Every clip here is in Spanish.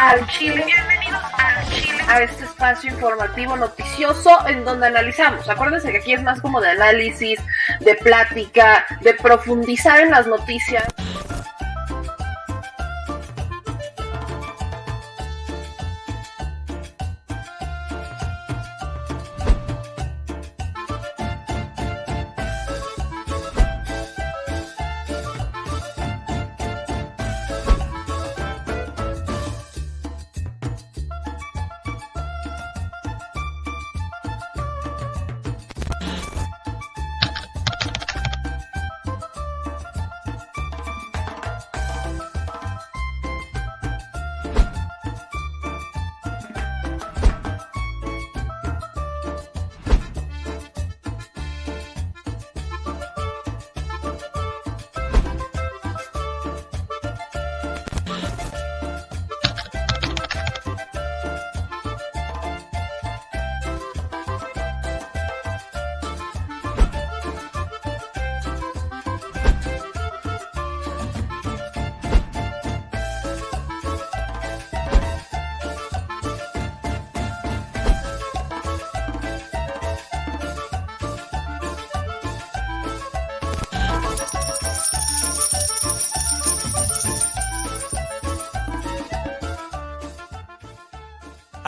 Al Chile. Bienvenidos al Chile. A este espacio informativo noticioso en donde analizamos. Acuérdense que aquí es más como de análisis, de plática, de profundizar en las noticias.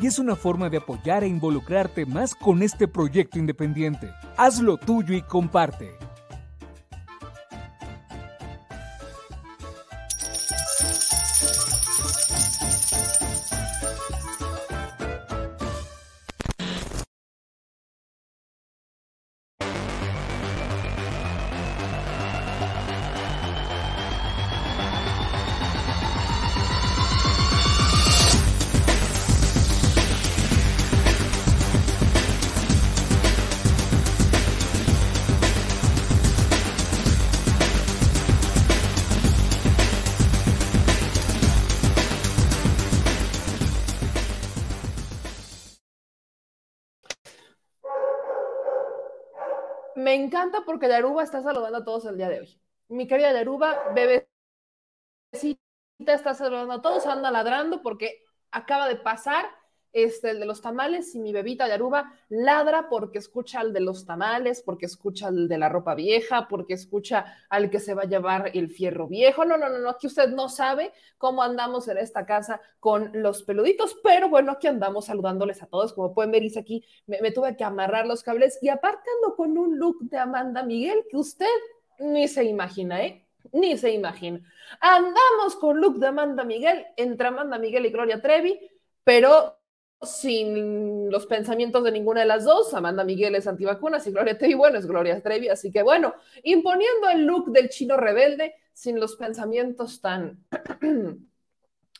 y es una forma de apoyar e involucrarte más con este proyecto independiente. Hazlo tuyo y comparte. Porque Yaruba está saludando a todos el día de hoy. Mi querida Yaruba, bebecita, está saludando a todos, anda ladrando porque acaba de pasar este, el de los tamales y mi bebita Yaruba ladra porque escucha al de los tamales, porque escucha al de la ropa vieja, porque escucha al que se va a llevar el fierro viejo. No, no, no, no, aquí usted no sabe cómo andamos en esta casa con los peluditos, pero bueno, aquí andamos saludándoles a todos. Como pueden ver, aquí, me, me tuve que amarrar los cables y aparte ando con un look de Amanda Miguel que usted ni se imagina, ¿eh? Ni se imagina. Andamos con look de Amanda Miguel, entre Amanda Miguel y Gloria Trevi, pero sin los pensamientos de ninguna de las dos. Amanda Miguel es antivacunas y Gloria Trevi, bueno, es Gloria Trevi. Así que bueno, imponiendo el look del chino rebelde sin los pensamientos tan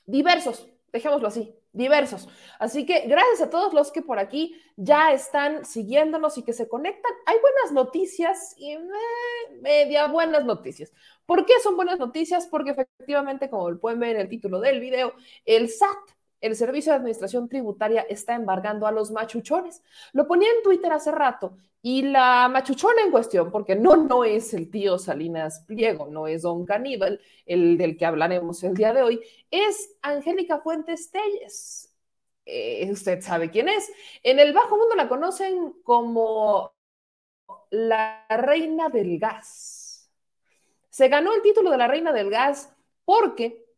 diversos, dejémoslo así, diversos. Así que gracias a todos los que por aquí ya están siguiéndonos y que se conectan. Hay buenas noticias y eh, media buenas noticias. ¿Por qué son buenas noticias? Porque efectivamente, como pueden ver en el título del video, el SAT el Servicio de Administración Tributaria está embargando a los machuchones. Lo ponía en Twitter hace rato y la machuchona en cuestión, porque no, no es el tío Salinas Pliego, no es Don Caníbal, el del que hablaremos el día de hoy, es Angélica Fuentes Telles. Eh, usted sabe quién es. En el bajo mundo la conocen como la reina del gas. Se ganó el título de la reina del gas porque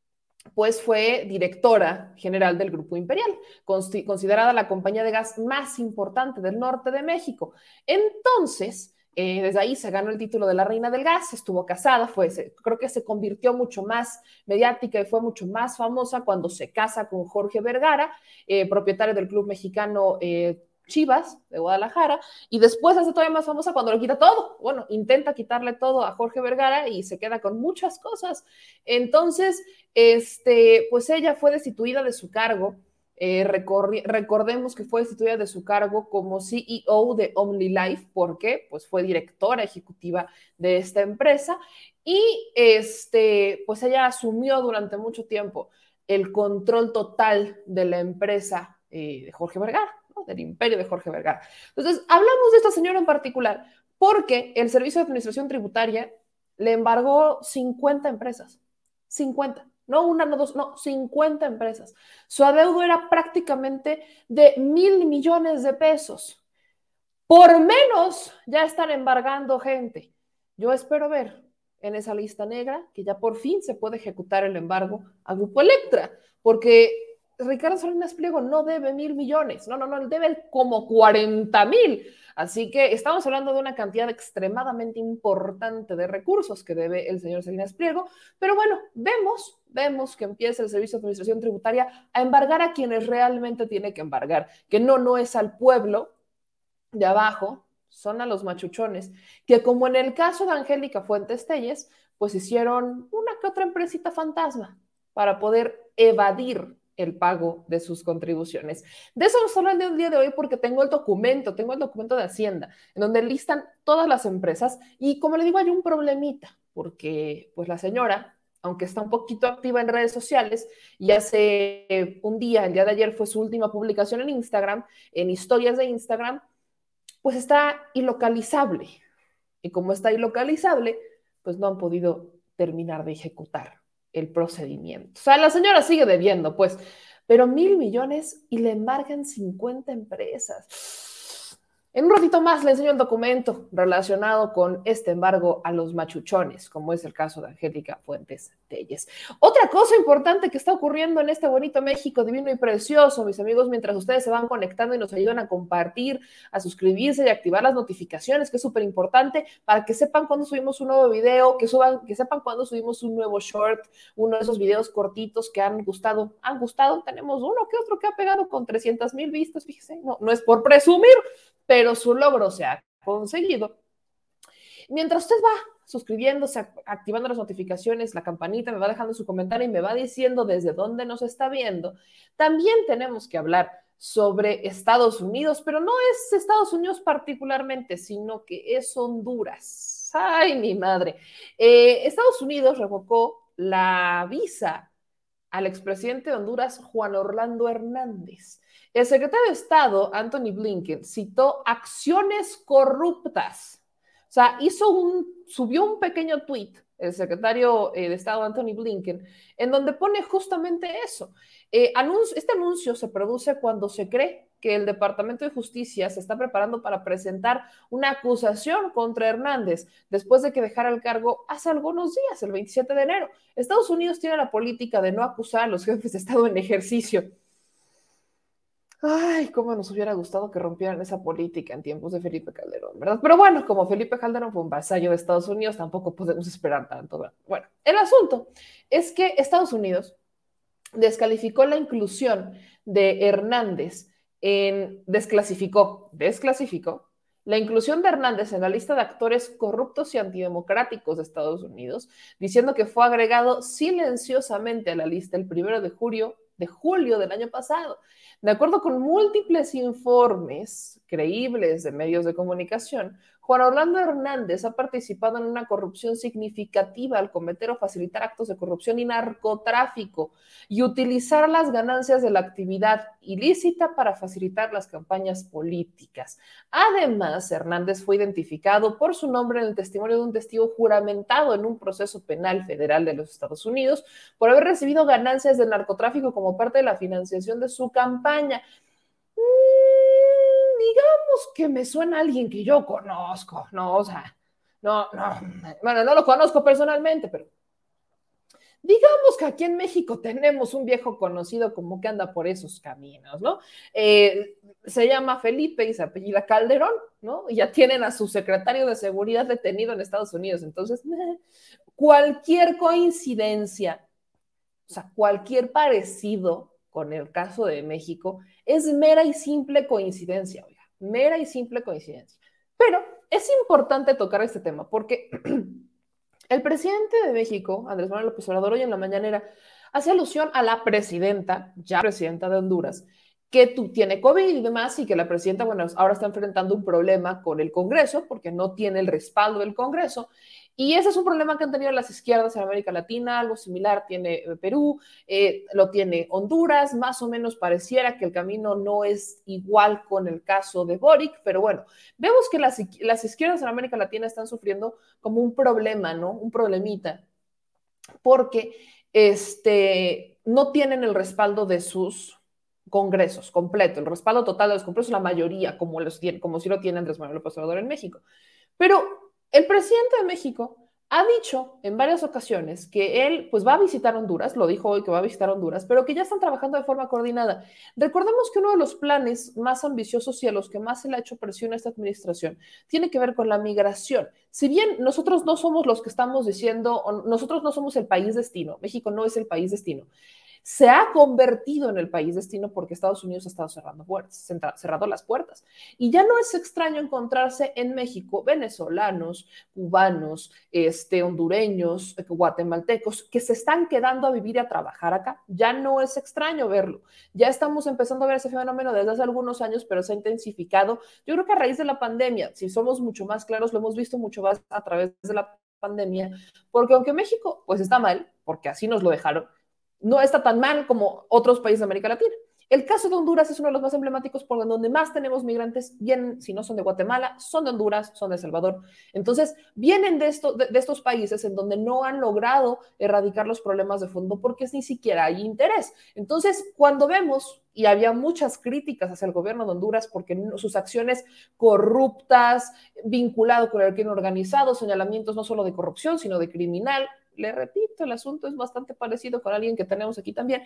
pues fue directora general del Grupo Imperial, considerada la compañía de gas más importante del norte de México. Entonces, eh, desde ahí se ganó el título de la reina del gas, estuvo casada, fue, creo que se convirtió mucho más mediática y fue mucho más famosa cuando se casa con Jorge Vergara, eh, propietario del club mexicano eh, Chivas de Guadalajara, y después hace todavía más famosa cuando lo quita todo. Bueno, intenta quitarle todo a Jorge Vergara y se queda con muchas cosas. Entonces, este, pues ella fue destituida de su cargo. Eh, recordemos que fue destituida de su cargo como CEO de OmniLife, porque pues fue directora ejecutiva de esta empresa y este, pues ella asumió durante mucho tiempo el control total de la empresa eh, de Jorge Vergara del imperio de Jorge Vergara. Entonces, hablamos de esta señora en particular porque el Servicio de Administración Tributaria le embargó 50 empresas. 50. No una, no dos, no, 50 empresas. Su adeudo era prácticamente de mil millones de pesos. Por menos ya están embargando gente. Yo espero ver en esa lista negra que ya por fin se puede ejecutar el embargo a Grupo Electra, porque Ricardo Salinas Pliego no debe mil millones, no, no, no, debe como 40 mil. Así que estamos hablando de una cantidad extremadamente importante de recursos que debe el señor Salinas Pliego, pero bueno, vemos, vemos que empieza el Servicio de Administración Tributaria a embargar a quienes realmente tiene que embargar, que no, no es al pueblo de abajo, son a los machuchones, que como en el caso de Angélica Fuentes Telles, pues hicieron una que otra empresita fantasma para poder evadir el pago de sus contribuciones. De eso nos hablan un día de hoy porque tengo el documento, tengo el documento de Hacienda, en donde listan todas las empresas y como le digo, hay un problemita, porque pues la señora, aunque está un poquito activa en redes sociales y hace un día, el día de ayer fue su última publicación en Instagram, en historias de Instagram, pues está ilocalizable. Y como está ilocalizable, pues no han podido terminar de ejecutar el procedimiento. O sea, la señora sigue debiendo, pues, pero mil millones y le embargan 50 empresas. En un ratito más le enseño el documento relacionado con este embargo a los machuchones, como es el caso de Angélica Fuentes Telles. Otra cosa importante que está ocurriendo en este bonito México divino y precioso, mis amigos, mientras ustedes se van conectando y nos ayudan a compartir, a suscribirse y activar las notificaciones, que es súper importante para que sepan cuando subimos un nuevo video, que, suban, que sepan cuando subimos un nuevo short, uno de esos videos cortitos que han gustado. ¿Han gustado? Tenemos uno que otro que ha pegado con 300 mil vistas, fíjese, no, no es por presumir, pero su logro se ha conseguido. Mientras usted va suscribiéndose, activando las notificaciones, la campanita, me va dejando su comentario y me va diciendo desde dónde nos está viendo, también tenemos que hablar sobre Estados Unidos, pero no es Estados Unidos particularmente, sino que es Honduras. Ay, mi madre. Eh, Estados Unidos revocó la visa al expresidente de Honduras, Juan Orlando Hernández. El secretario de Estado, Anthony Blinken, citó acciones corruptas. O sea, hizo un, subió un pequeño tweet, el secretario eh, de Estado, Anthony Blinken, en donde pone justamente eso. Eh, este anuncio se produce cuando se cree que el Departamento de Justicia se está preparando para presentar una acusación contra Hernández después de que dejara el cargo hace algunos días, el 27 de enero. Estados Unidos tiene la política de no acusar a los jefes de Estado en ejercicio Ay, cómo nos hubiera gustado que rompieran esa política en tiempos de Felipe Calderón, ¿verdad? Pero bueno, como Felipe Calderón fue un vasallo de Estados Unidos, tampoco podemos esperar tanto. ¿verdad? Bueno, el asunto es que Estados Unidos descalificó la inclusión de Hernández en desclasificó, desclasificó la inclusión de Hernández en la lista de actores corruptos y antidemocráticos de Estados Unidos, diciendo que fue agregado silenciosamente a la lista el primero de julio, de julio del año pasado. De acuerdo con múltiples informes creíbles de medios de comunicación, Juan Orlando Hernández ha participado en una corrupción significativa al cometer o facilitar actos de corrupción y narcotráfico y utilizar las ganancias de la actividad ilícita para facilitar las campañas políticas. Además, Hernández fue identificado por su nombre en el testimonio de un testigo juramentado en un proceso penal federal de los Estados Unidos por haber recibido ganancias del narcotráfico como parte de la financiación de su campaña digamos que me suena alguien que yo conozco, ¿no? O sea, no, no, bueno, no lo conozco personalmente, pero digamos que aquí en México tenemos un viejo conocido como que anda por esos caminos, ¿no? Eh, se llama Felipe y se apellida Calderón, ¿no? Y ya tienen a su secretario de seguridad detenido en Estados Unidos. Entonces, cualquier coincidencia, o sea, cualquier parecido con el caso de México es mera y simple coincidencia, mera y simple coincidencia. Pero es importante tocar este tema porque el presidente de México, Andrés Manuel López Obrador, hoy en la mañanera, hace alusión a la presidenta, ya presidenta de Honduras, que tú, tiene COVID y demás, y que la presidenta, bueno, ahora está enfrentando un problema con el Congreso, porque no tiene el respaldo del Congreso, y ese es un problema que han tenido las izquierdas en América Latina, algo similar tiene eh, Perú, eh, lo tiene Honduras, más o menos pareciera que el camino no es igual con el caso de Boric, pero bueno, vemos que las, las izquierdas en América Latina están sufriendo como un problema, ¿no? Un problemita, porque este, no tienen el respaldo de sus congresos completo, el respaldo total de los congresos, la mayoría, como, los como si lo tiene Andrés Manuel López en México. Pero el presidente de México ha dicho en varias ocasiones que él pues va a visitar Honduras, lo dijo hoy que va a visitar Honduras, pero que ya están trabajando de forma coordinada. Recordemos que uno de los planes más ambiciosos y a los que más se le ha hecho presión a esta administración tiene que ver con la migración. Si bien nosotros no somos los que estamos diciendo, nosotros no somos el país destino, México no es el país destino se ha convertido en el país destino porque Estados Unidos ha estado cerrando, puertas, cerrado las puertas. Y ya no es extraño encontrarse en México venezolanos, cubanos, este, hondureños, guatemaltecos, que se están quedando a vivir y a trabajar acá. Ya no es extraño verlo. Ya estamos empezando a ver ese fenómeno desde hace algunos años, pero se ha intensificado. Yo creo que a raíz de la pandemia, si somos mucho más claros, lo hemos visto mucho más a través de la pandemia, porque aunque México pues está mal, porque así nos lo dejaron, no está tan mal como otros países de América Latina. El caso de Honduras es uno de los más emblemáticos por donde más tenemos migrantes, vienen, si no son de Guatemala, son de Honduras, son de Salvador. Entonces, vienen de, esto, de, estos países en donde no han logrado erradicar los problemas de fondo porque ni siquiera hay interés. Entonces, cuando vemos, y había muchas críticas hacia el gobierno de Honduras porque sus acciones corruptas, vinculado con el crimen organizado, señalamientos no solo de corrupción, sino de criminal, le repito, el asunto es bastante parecido con alguien que tenemos aquí también,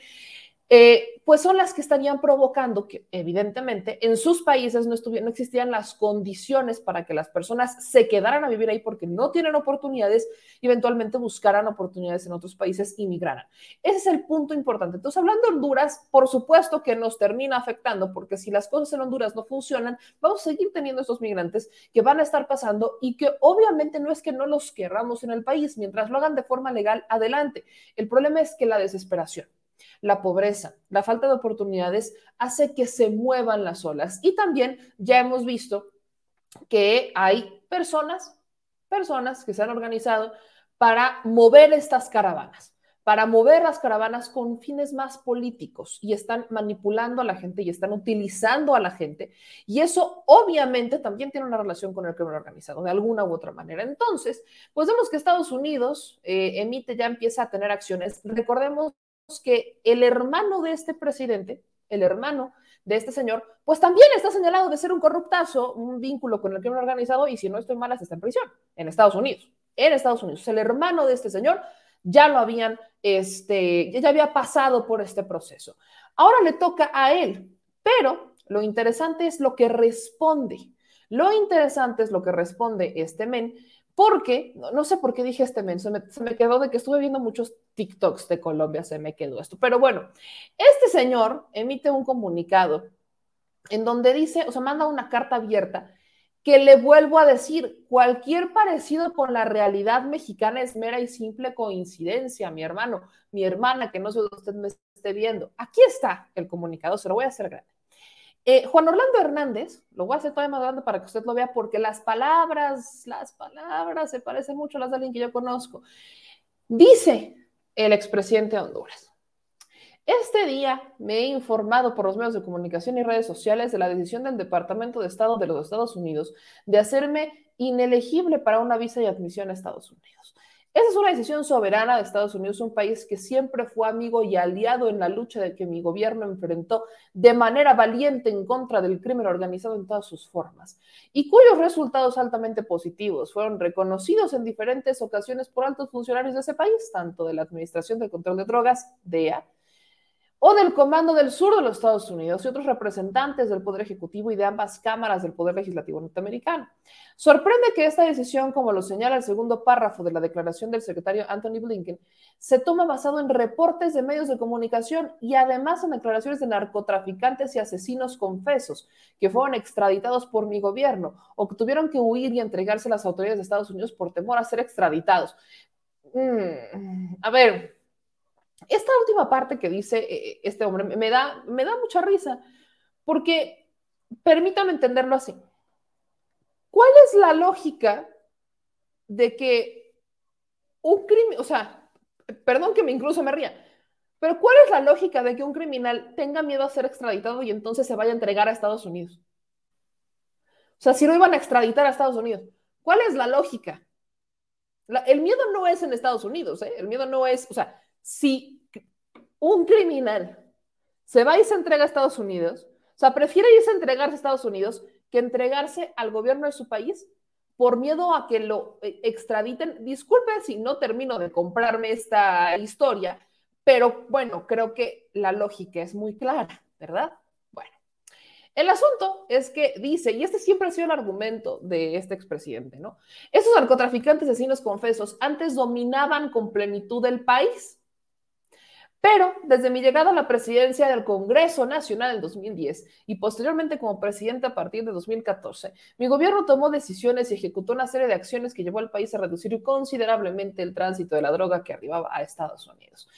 eh, pues son las que estarían provocando que evidentemente en sus países no, no existían las condiciones para que las personas se quedaran a vivir ahí porque no tienen oportunidades y eventualmente buscaran oportunidades en otros países y migraran. Ese es el punto importante. Entonces, hablando de Honduras, por supuesto que nos termina afectando porque si las cosas en Honduras no funcionan, vamos a seguir teniendo estos migrantes que van a estar pasando y que obviamente no es que no los querramos en el país, mientras lo hagan de forma legal, adelante. El problema es que la desesperación la pobreza, la falta de oportunidades hace que se muevan las olas. Y también ya hemos visto que hay personas, personas que se han organizado para mover estas caravanas, para mover las caravanas con fines más políticos y están manipulando a la gente y están utilizando a la gente. Y eso obviamente también tiene una relación con el crimen organizado, de alguna u otra manera. Entonces, pues vemos que Estados Unidos eh, emite, ya empieza a tener acciones. Recordemos que el hermano de este presidente, el hermano de este señor, pues también está señalado de ser un corruptazo, un vínculo con el crimen organizado y si no estoy mala, está en prisión en Estados Unidos. En Estados Unidos, el hermano de este señor ya lo habían, este, ya había pasado por este proceso. Ahora le toca a él, pero lo interesante es lo que responde. Lo interesante es lo que responde este men, porque, no, sé por qué dije este men, se me, quedó de que estuve viendo muchos TikToks de Colombia, se me quedó esto. Pero bueno, este señor emite un comunicado en donde dice, o sea, manda una carta abierta que le vuelvo a decir, cualquier parecido con la realidad mexicana es mera y simple coincidencia, mi hermano, mi hermana, que no sé si usted me esté viendo. Aquí está el comunicado, se lo voy a hacer grande. Eh, Juan Orlando Hernández, lo voy a hacer todavía más grande para que usted lo vea, porque las palabras, las palabras se parecen mucho a las de alguien que yo conozco. Dice el expresidente de Honduras. Este día me he informado por los medios de comunicación y redes sociales de la decisión del Departamento de Estado de los Estados Unidos de hacerme inelegible para una visa de admisión a Estados Unidos. Esa es una decisión soberana de Estados Unidos, un país que siempre fue amigo y aliado en la lucha de que mi gobierno enfrentó de manera valiente en contra del crimen organizado en todas sus formas, y cuyos resultados altamente positivos fueron reconocidos en diferentes ocasiones por altos funcionarios de ese país, tanto de la Administración de Control de Drogas, DEA, o del Comando del Sur de los Estados Unidos y otros representantes del Poder Ejecutivo y de ambas cámaras del Poder Legislativo norteamericano. Sorprende que esta decisión, como lo señala el segundo párrafo de la declaración del secretario Anthony Blinken, se toma basado en reportes de medios de comunicación y además en declaraciones de narcotraficantes y asesinos confesos que fueron extraditados por mi gobierno o que tuvieron que huir y entregarse a las autoridades de Estados Unidos por temor a ser extraditados. Mm, a ver, esta última parte que dice eh, este hombre me da, me da mucha risa, porque permítame entenderlo así. ¿Cuál es la lógica de que un crimen, o sea, perdón que me incluso me ría, pero ¿cuál es la lógica de que un criminal tenga miedo a ser extraditado y entonces se vaya a entregar a Estados Unidos? O sea, si no iban a extraditar a Estados Unidos, ¿cuál es la lógica? el miedo no es en Estados Unidos, ¿eh? el miedo no es, o sea, si un criminal se va y se entrega a Estados Unidos, o sea, prefiere irse a entregarse a Estados Unidos que entregarse al gobierno de su país por miedo a que lo eh, extraditen. Disculpe si no termino de comprarme esta historia, pero bueno, creo que la lógica es muy clara, ¿verdad? Bueno, el asunto es que dice, y este siempre ha sido el argumento de este expresidente, ¿no? Esos narcotraficantes asesinos confesos antes dominaban con plenitud el país pero desde mi llegada a la presidencia del Congreso Nacional en 2010 y posteriormente como presidente a partir de 2014, mi gobierno tomó decisiones y ejecutó una serie de acciones que llevó al país a reducir considerablemente el tránsito de la droga que arribaba a Estados Unidos.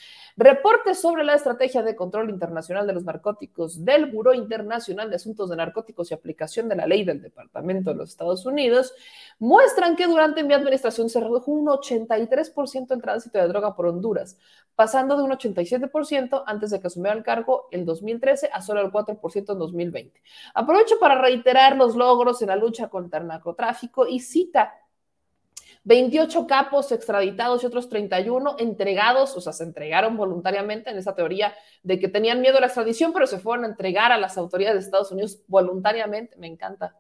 Reportes sobre la estrategia de control internacional de los narcóticos del Buró Internacional de Asuntos de Narcóticos y aplicación de la ley del Departamento de los Estados Unidos muestran que durante mi administración se redujo un 83% el tránsito de droga por Honduras, pasando de un 87% antes de que asumiera el cargo en 2013 a solo el 4% en 2020. Aprovecho para reiterar los logros en la lucha contra el narcotráfico y cita 28 capos extraditados y otros 31 entregados, o sea, se entregaron voluntariamente en esa teoría de que tenían miedo a la extradición, pero se fueron a entregar a las autoridades de Estados Unidos voluntariamente. Me encanta.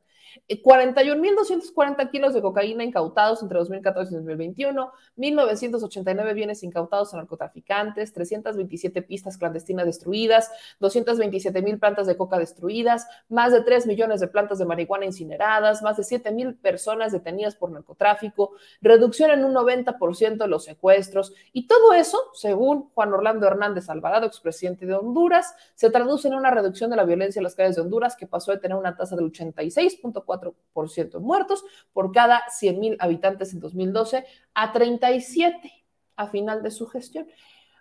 41.240 kilos de cocaína incautados entre 2014 y 2021, 1.989 bienes incautados a narcotraficantes, 327 pistas clandestinas destruidas, 227.000 plantas de coca destruidas, más de 3 millones de plantas de marihuana incineradas, más de 7.000 personas detenidas por narcotráfico, reducción en un 90% de los secuestros. Y todo eso, según Juan Orlando Hernández Alvarado, expresidente de Honduras, se traduce en una reducción de la violencia en las calles de Honduras que pasó de tener una tasa del 86.4 4% muertos por cada 100 habitantes en 2012 a 37 a final de su gestión.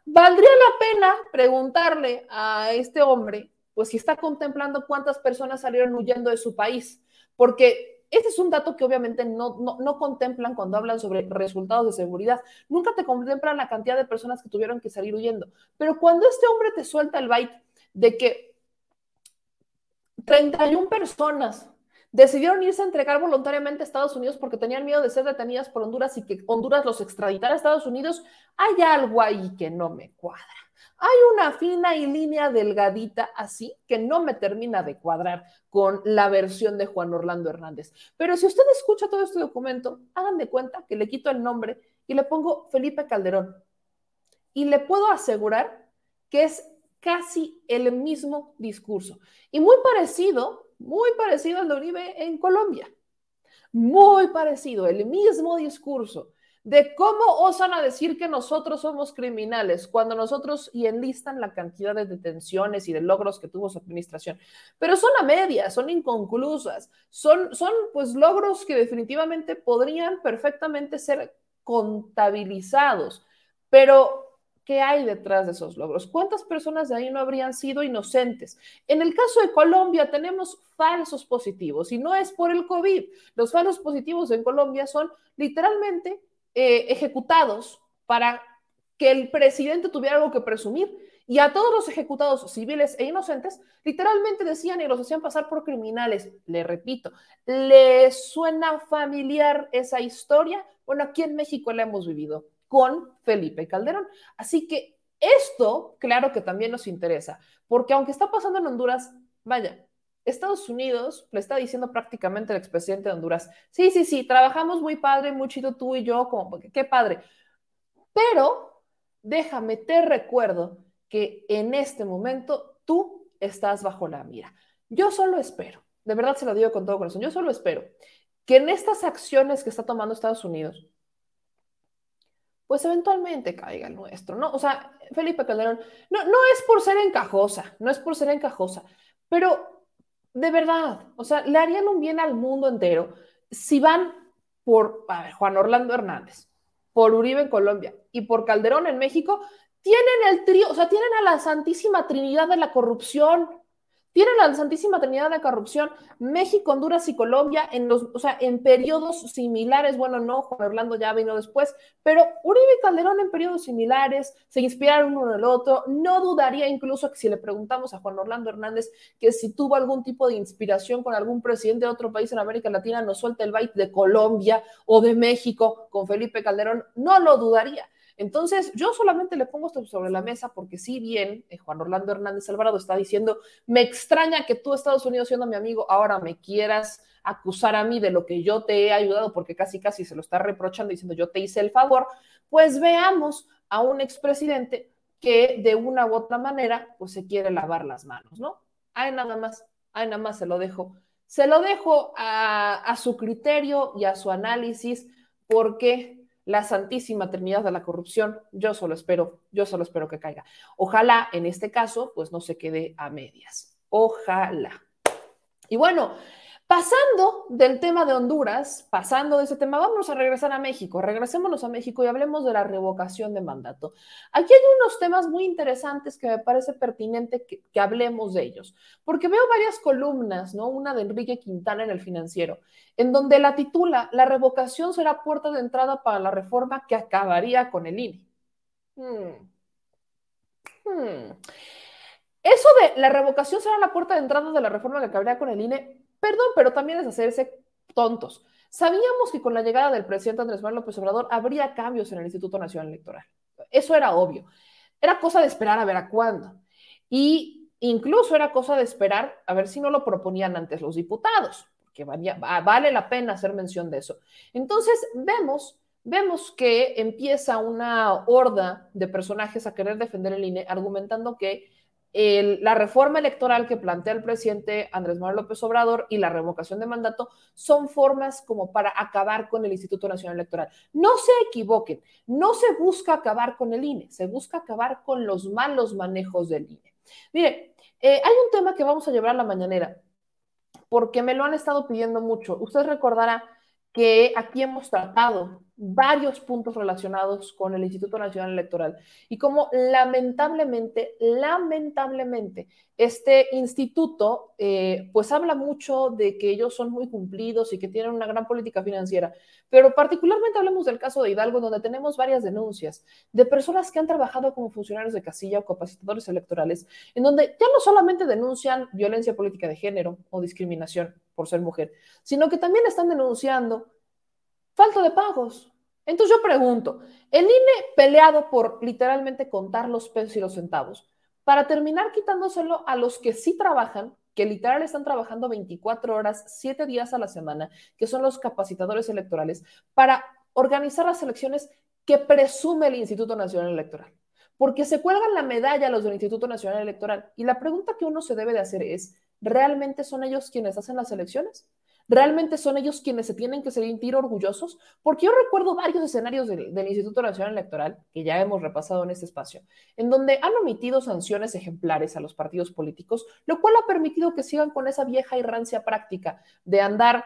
Valdría la pena preguntarle a este hombre, pues si está contemplando cuántas personas salieron huyendo de su país, porque este es un dato que obviamente no, no, no, contemplan cuando hablan sobre resultados de seguridad. Nunca te contemplan la cantidad de personas que tuvieron que salir huyendo. Pero cuando este hombre te suelta el byte de que 31 personas decidieron irse a entregar voluntariamente a Estados Unidos porque tenían miedo de ser detenidas por Honduras y que Honduras los extraditara a Estados Unidos, hay algo ahí que no me cuadra. Hay una fina y línea delgadita así que no me termina de cuadrar con la versión de Juan Orlando Hernández. Pero si usted escucha todo este documento, hagan de cuenta que le quito el nombre y le pongo Felipe Calderón. Y le puedo asegurar que es casi el mismo discurso. Y muy parecido muy parecido al de Uribe en Colombia. Muy parecido, el mismo discurso de cómo osan a decir que nosotros somos criminales cuando nosotros y enlistan la cantidad de detenciones y de logros que tuvo su administración. Pero son a medias, son inconclusas, son, son pues logros que definitivamente podrían perfectamente ser contabilizados, pero ¿Qué hay detrás de esos logros? ¿Cuántas personas de ahí no habrían sido inocentes? En el caso de Colombia tenemos falsos positivos y no es por el COVID. Los falsos positivos en Colombia son literalmente eh, ejecutados para que el presidente tuviera algo que presumir. Y a todos los ejecutados civiles e inocentes, literalmente decían y los hacían pasar por criminales. Le repito, ¿le suena familiar esa historia? Bueno, aquí en México la hemos vivido con Felipe Calderón. Así que esto, claro que también nos interesa, porque aunque está pasando en Honduras, vaya, Estados Unidos le está diciendo prácticamente al expresidente de Honduras, sí, sí, sí, trabajamos muy padre, muy chido tú y yo, como, qué padre, pero déjame, te recuerdo que en este momento tú estás bajo la mira. Yo solo espero, de verdad se lo digo con todo corazón, yo solo espero que en estas acciones que está tomando Estados Unidos, pues eventualmente caiga el nuestro, ¿no? O sea, Felipe Calderón, no, no es por ser encajosa, no es por ser encajosa, pero de verdad, o sea, le harían un bien al mundo entero si van por Juan Orlando Hernández, por Uribe en Colombia y por Calderón en México, tienen el trío, o sea, tienen a la Santísima Trinidad de la corrupción, tienen la Santísima Trinidad de Corrupción, México, Honduras y Colombia en los, o sea, en periodos similares. Bueno, no, Juan Orlando ya vino después, pero Uribe y Calderón en periodos similares, se inspiraron uno en el otro. No dudaría incluso que si le preguntamos a Juan Orlando Hernández que si tuvo algún tipo de inspiración con algún presidente de otro país en América Latina, nos suelta el byte de Colombia o de México con Felipe Calderón, no lo dudaría. Entonces, yo solamente le pongo esto sobre la mesa porque si bien eh, Juan Orlando Hernández Alvarado está diciendo, me extraña que tú, Estados Unidos, siendo mi amigo, ahora me quieras acusar a mí de lo que yo te he ayudado, porque casi casi se lo está reprochando diciendo yo te hice el favor, pues veamos a un expresidente que de una u otra manera pues se quiere lavar las manos, ¿no? Ay, nada más, ay, nada más se lo dejo. Se lo dejo a su criterio y a su análisis porque la Santísima Trinidad de la corrupción, yo solo espero, yo solo espero que caiga. Ojalá en este caso, pues no se quede a medias. Ojalá. Y bueno, Pasando del tema de Honduras, pasando de ese tema, vamos a regresar a México. Regresémonos a México y hablemos de la revocación de mandato. Aquí hay unos temas muy interesantes que me parece pertinente que, hablemos de ellos, porque veo varias columnas, ¿no? Una de Enrique Quintana en el financiero, en donde la titula La revocación será puerta de entrada para la reforma que acabaría con el INE. Hmm. Hmm. Eso de la revocación será la puerta de entrada de la reforma que acabaría con el INE Perdón, pero también es hacerse tontos. Sabíamos que con la llegada del presidente Andrés Manuel López Obrador habría cambios en el Instituto Nacional Electoral. Eso era obvio. Era cosa de esperar a ver a cuándo. Y incluso era cosa de esperar a ver si no lo proponían antes los diputados, porque vale la pena hacer mención de eso. Entonces, vemos, vemos que empieza una horda de personajes a querer defender el INE argumentando que la reforma electoral que plantea el presidente Andrés Manuel López Obrador y la revocación de mandato son formas como para acabar con el Instituto Nacional Electoral. No se equivoquen, no se busca acabar con el INE, se busca acabar con los malos manejos del INE. Mire, eh, hay un tema que vamos a llevar a la mañanera, porque me lo han estado pidiendo mucho. Usted recordará que aquí hemos tratado varios puntos relacionados con el Instituto Nacional Electoral y como lamentablemente, lamentablemente, este instituto eh, pues habla mucho de que ellos son muy cumplidos y que tienen una gran política financiera, pero particularmente hablemos del caso de Hidalgo, donde tenemos varias denuncias de personas que han trabajado como funcionarios de casilla o capacitadores electorales, en donde ya no solamente denuncian violencia política de género o discriminación por ser mujer, sino que también están denunciando falta de pagos. Entonces yo pregunto, el INE peleado por literalmente contar los pesos y los centavos, para terminar quitándoselo a los que sí trabajan, que literal están trabajando 24 horas, 7 días a la semana, que son los capacitadores electorales, para organizar las elecciones que presume el Instituto Nacional Electoral. Porque se cuelgan la medalla los del Instituto Nacional Electoral. Y la pregunta que uno se debe de hacer es, ¿realmente son ellos quienes hacen las elecciones? ¿Realmente son ellos quienes se tienen que sentir orgullosos? Porque yo recuerdo varios escenarios del, Instituto Nacional Electoral, que ya hemos repasado en este espacio, en donde han omitido sanciones ejemplares a los partidos políticos, lo cual ha permitido que sigan con esa vieja y rancia práctica de andar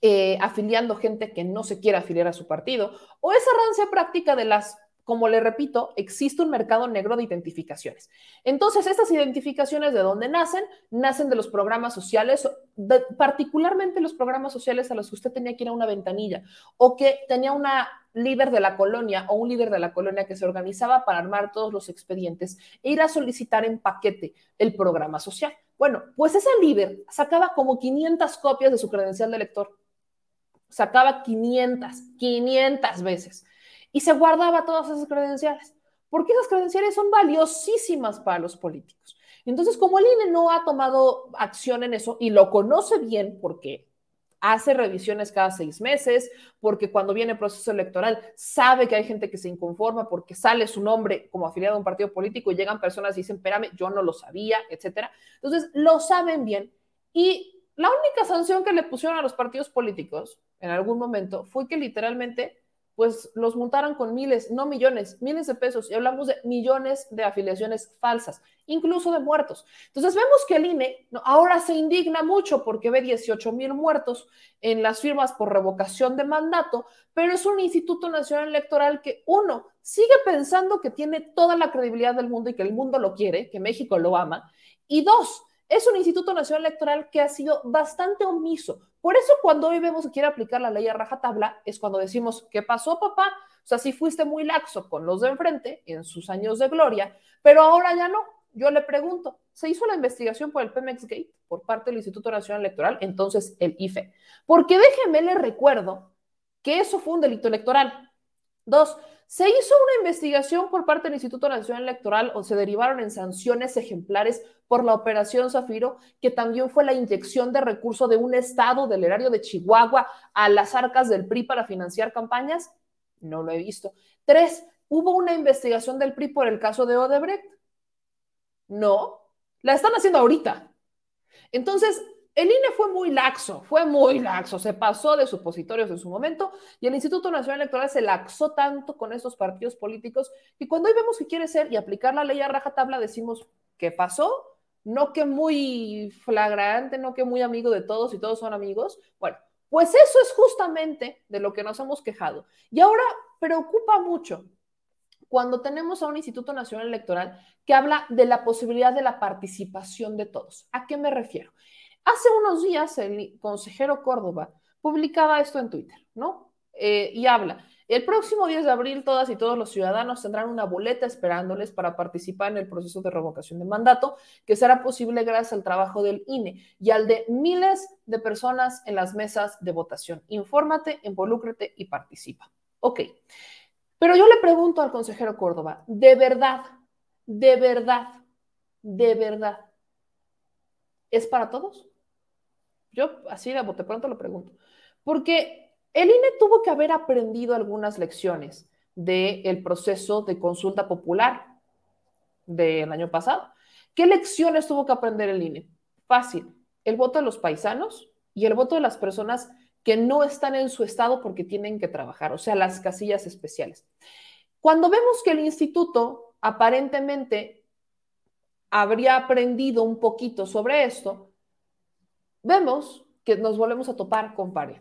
eh, afiliando gente que no se quiere afiliar a su partido, o esa rancia práctica de las como le repito, existe un mercado negro de identificaciones. Entonces, estas identificaciones de dónde nacen, nacen de los programas sociales, particularmente los programas sociales a los que usted tenía que ir a una ventanilla o que tenía una líder de la colonia o un líder de la colonia que se organizaba para armar todos los expedientes e ir a solicitar en paquete el programa social. Bueno, pues ese líder sacaba como 500 copias de su credencial de lector. Sacaba 500, 500 veces y se guardaba todas esas credenciales, porque esas credenciales son valiosísimas para los políticos. Entonces, como el INE no ha tomado acción en eso y lo conoce bien porque hace revisiones cada seis meses, porque cuando viene el proceso electoral sabe que hay gente que se inconforma porque sale su nombre como afiliado a un partido político y llegan personas y dicen, espérame, yo no lo sabía, etcétera. Entonces, lo saben bien y la única sanción que le pusieron a los partidos políticos en algún momento fue que literalmente pues los multaron con miles, no millones, miles de pesos, y hablamos de millones de afiliaciones falsas, incluso de muertos. Entonces vemos que el INE ahora se indigna mucho porque ve 18 mil muertos en las firmas por revocación de mandato, pero es un Instituto Nacional Electoral que, uno, sigue pensando que tiene toda la credibilidad del mundo y que el mundo lo quiere, que México lo ama, y dos, es un Instituto Nacional Electoral que ha sido bastante omiso por eso cuando hoy vemos que quiere aplicar la ley a rajatabla, es cuando decimos, ¿qué pasó, papá? O sea, sí fuiste muy laxo con los de enfrente en sus años de gloria, pero ahora ya no. Yo le pregunto, ¿se hizo la investigación por el Pemex Gate por parte del Instituto Nacional Electoral? Entonces, el IFE. Porque déjeme le recuerdo que eso fue un delito electoral. Dos, se hizo una investigación por parte del Instituto Nacional Electoral o se derivaron en sanciones ejemplares por la operación Zafiro, que también fue la inyección de recursos de un estado del erario de Chihuahua a las arcas del PRI para financiar campañas. No lo he visto. Tres, ¿hubo una investigación del PRI por el caso de Odebrecht? No, la están haciendo ahorita. Entonces, el INE fue muy laxo, fue muy laxo, se pasó de supositorios en su momento y el Instituto Nacional Electoral se laxó tanto con estos partidos políticos y cuando hoy vemos que quiere ser y aplicar la ley a rajatabla decimos, ¿qué pasó? No que muy flagrante, no que muy amigo de todos y todos son amigos. Bueno, pues eso es justamente de lo que nos hemos quejado. Y ahora preocupa mucho cuando tenemos a un Instituto Nacional Electoral que habla de la posibilidad de la participación de todos. ¿A qué me refiero? Hace unos días el consejero Córdoba publicaba esto en Twitter, ¿no? Eh, y habla, el próximo 10 de abril todas y todos los ciudadanos tendrán una boleta esperándoles para participar en el proceso de revocación de mandato, que será posible gracias al trabajo del INE y al de miles de personas en las mesas de votación. Infórmate, involúcrate y participa. Ok, pero yo le pregunto al consejero Córdoba, ¿de verdad, de verdad, de verdad, es para todos? Yo así de bote pronto lo pregunto. Porque el INE tuvo que haber aprendido algunas lecciones del proceso de consulta popular del año pasado. ¿Qué lecciones tuvo que aprender el INE? Fácil, el voto de los paisanos y el voto de las personas que no están en su estado porque tienen que trabajar, o sea, las casillas especiales. Cuando vemos que el instituto aparentemente habría aprendido un poquito sobre esto, vemos que nos volvemos a topar con pared.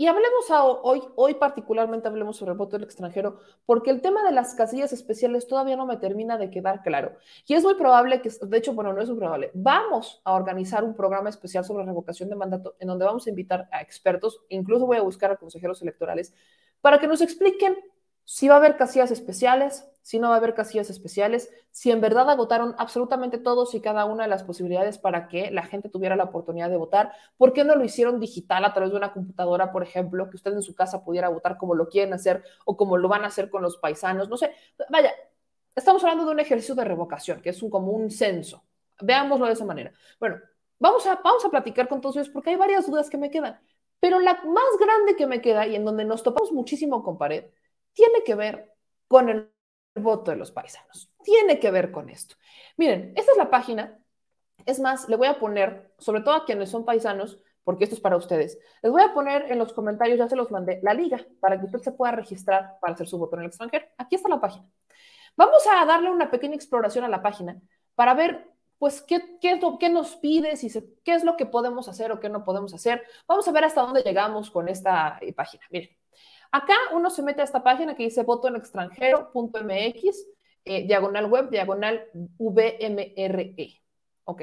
Y hablemos hoy, hoy particularmente hablemos sobre el voto del extranjero, porque el tema de las casillas especiales todavía no me termina de quedar claro. Y es muy probable que, de hecho, bueno, no es muy probable, vamos a organizar un programa especial sobre revocación de mandato en donde vamos a invitar a expertos, incluso voy a buscar a consejeros electorales, para que nos expliquen si va a haber casillas especiales, si no va a haber casillas especiales, si en verdad agotaron absolutamente todos y cada una de las posibilidades para que la gente tuviera la oportunidad de votar, ¿por qué no lo hicieron digital a través de una computadora, por ejemplo, que usted en su casa pudiera votar como lo quieren hacer o como lo van a hacer con los paisanos? No sé, vaya, estamos hablando de un ejercicio de revocación, que es un, como un censo. Veámoslo de esa manera. Bueno, vamos a, vamos a platicar con todos ellos porque hay varias dudas que me quedan. Pero la más grande que me queda y en donde nos topamos muchísimo con pared, tiene que ver con el voto de los paisanos. Tiene que ver con esto. Miren, esta es la página. Es más, le voy a poner, sobre todo a quienes son paisanos, porque esto es para ustedes, les voy a poner en los comentarios, ya se los mandé, la liga para que usted se pueda registrar para hacer su voto en el extranjero. Aquí está la página. Vamos a darle una pequeña exploración a la página para ver, pues, qué, qué, qué nos pide, si qué es lo que podemos hacer o qué no podemos hacer. Vamos a ver hasta dónde llegamos con esta eh, página. Miren, Acá uno se mete a esta página que dice votoenextranjero.mx, eh, diagonal web, diagonal VMRE. Ok.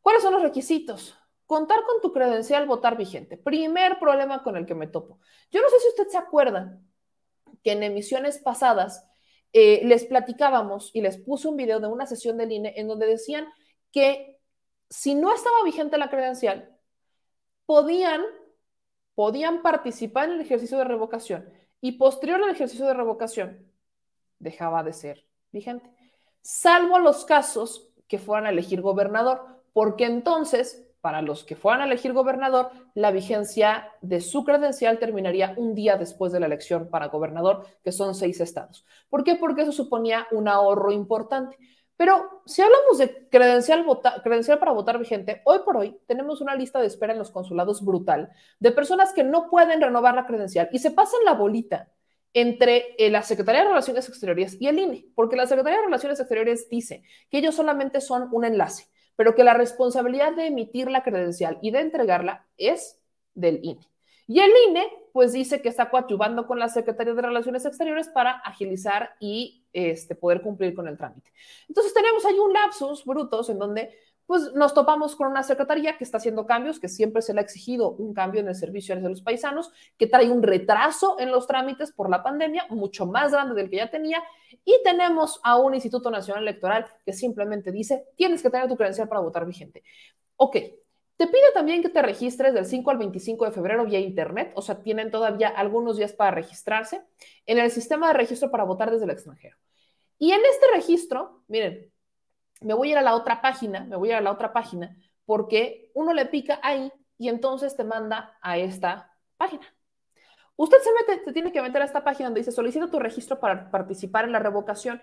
¿Cuáles son los requisitos? Contar con tu credencial votar vigente. Primer problema con el que me topo. Yo no sé si usted se acuerda que en emisiones pasadas eh, les platicábamos y les puse un video de una sesión del INE en donde decían que si no estaba vigente la credencial, podían, podían participar en el ejercicio de revocación y posterior al ejercicio de revocación dejaba de ser vigente, salvo los casos que fueran a elegir gobernador, porque entonces para los que fueran a elegir gobernador, la vigencia de su credencial terminaría un día después de la elección para gobernador, que son seis estados. ¿Por qué? Porque eso suponía un ahorro importante. Pero si hablamos de credencial, credencial para votar vigente, hoy por hoy tenemos una lista de espera en los consulados brutal de personas que no pueden renovar la credencial y se pasan la bolita entre eh, la Secretaría de Relaciones Exteriores y el INE, porque la Secretaría de Relaciones Exteriores dice que ellos solamente son un enlace pero que la responsabilidad de emitir la credencial y de entregarla es del INE. Y el INE, pues dice que está coadyuvando con la Secretaría de Relaciones Exteriores para agilizar y este, poder cumplir con el trámite. Entonces tenemos ahí un lapsus brutos en donde pues nos topamos con una secretaría que está haciendo cambios, que siempre se le ha exigido un cambio en el servicio de los paisanos, que trae un retraso en los trámites por la pandemia, mucho más grande del que ya tenía, y tenemos a un Instituto Nacional Electoral que simplemente dice, tienes que tener tu credencial para votar vigente. Ok, te pide también que te registres del 5 al 25 de febrero vía Internet, o sea, tienen todavía algunos días para registrarse en el sistema de registro para votar desde el extranjero. Y en este registro, miren, me voy a ir a la otra página, me voy a ir a la otra página, porque uno le pica ahí y entonces te manda a esta página. Usted se mete, se tiene que meter a esta página donde dice solicita tu registro para participar en la revocación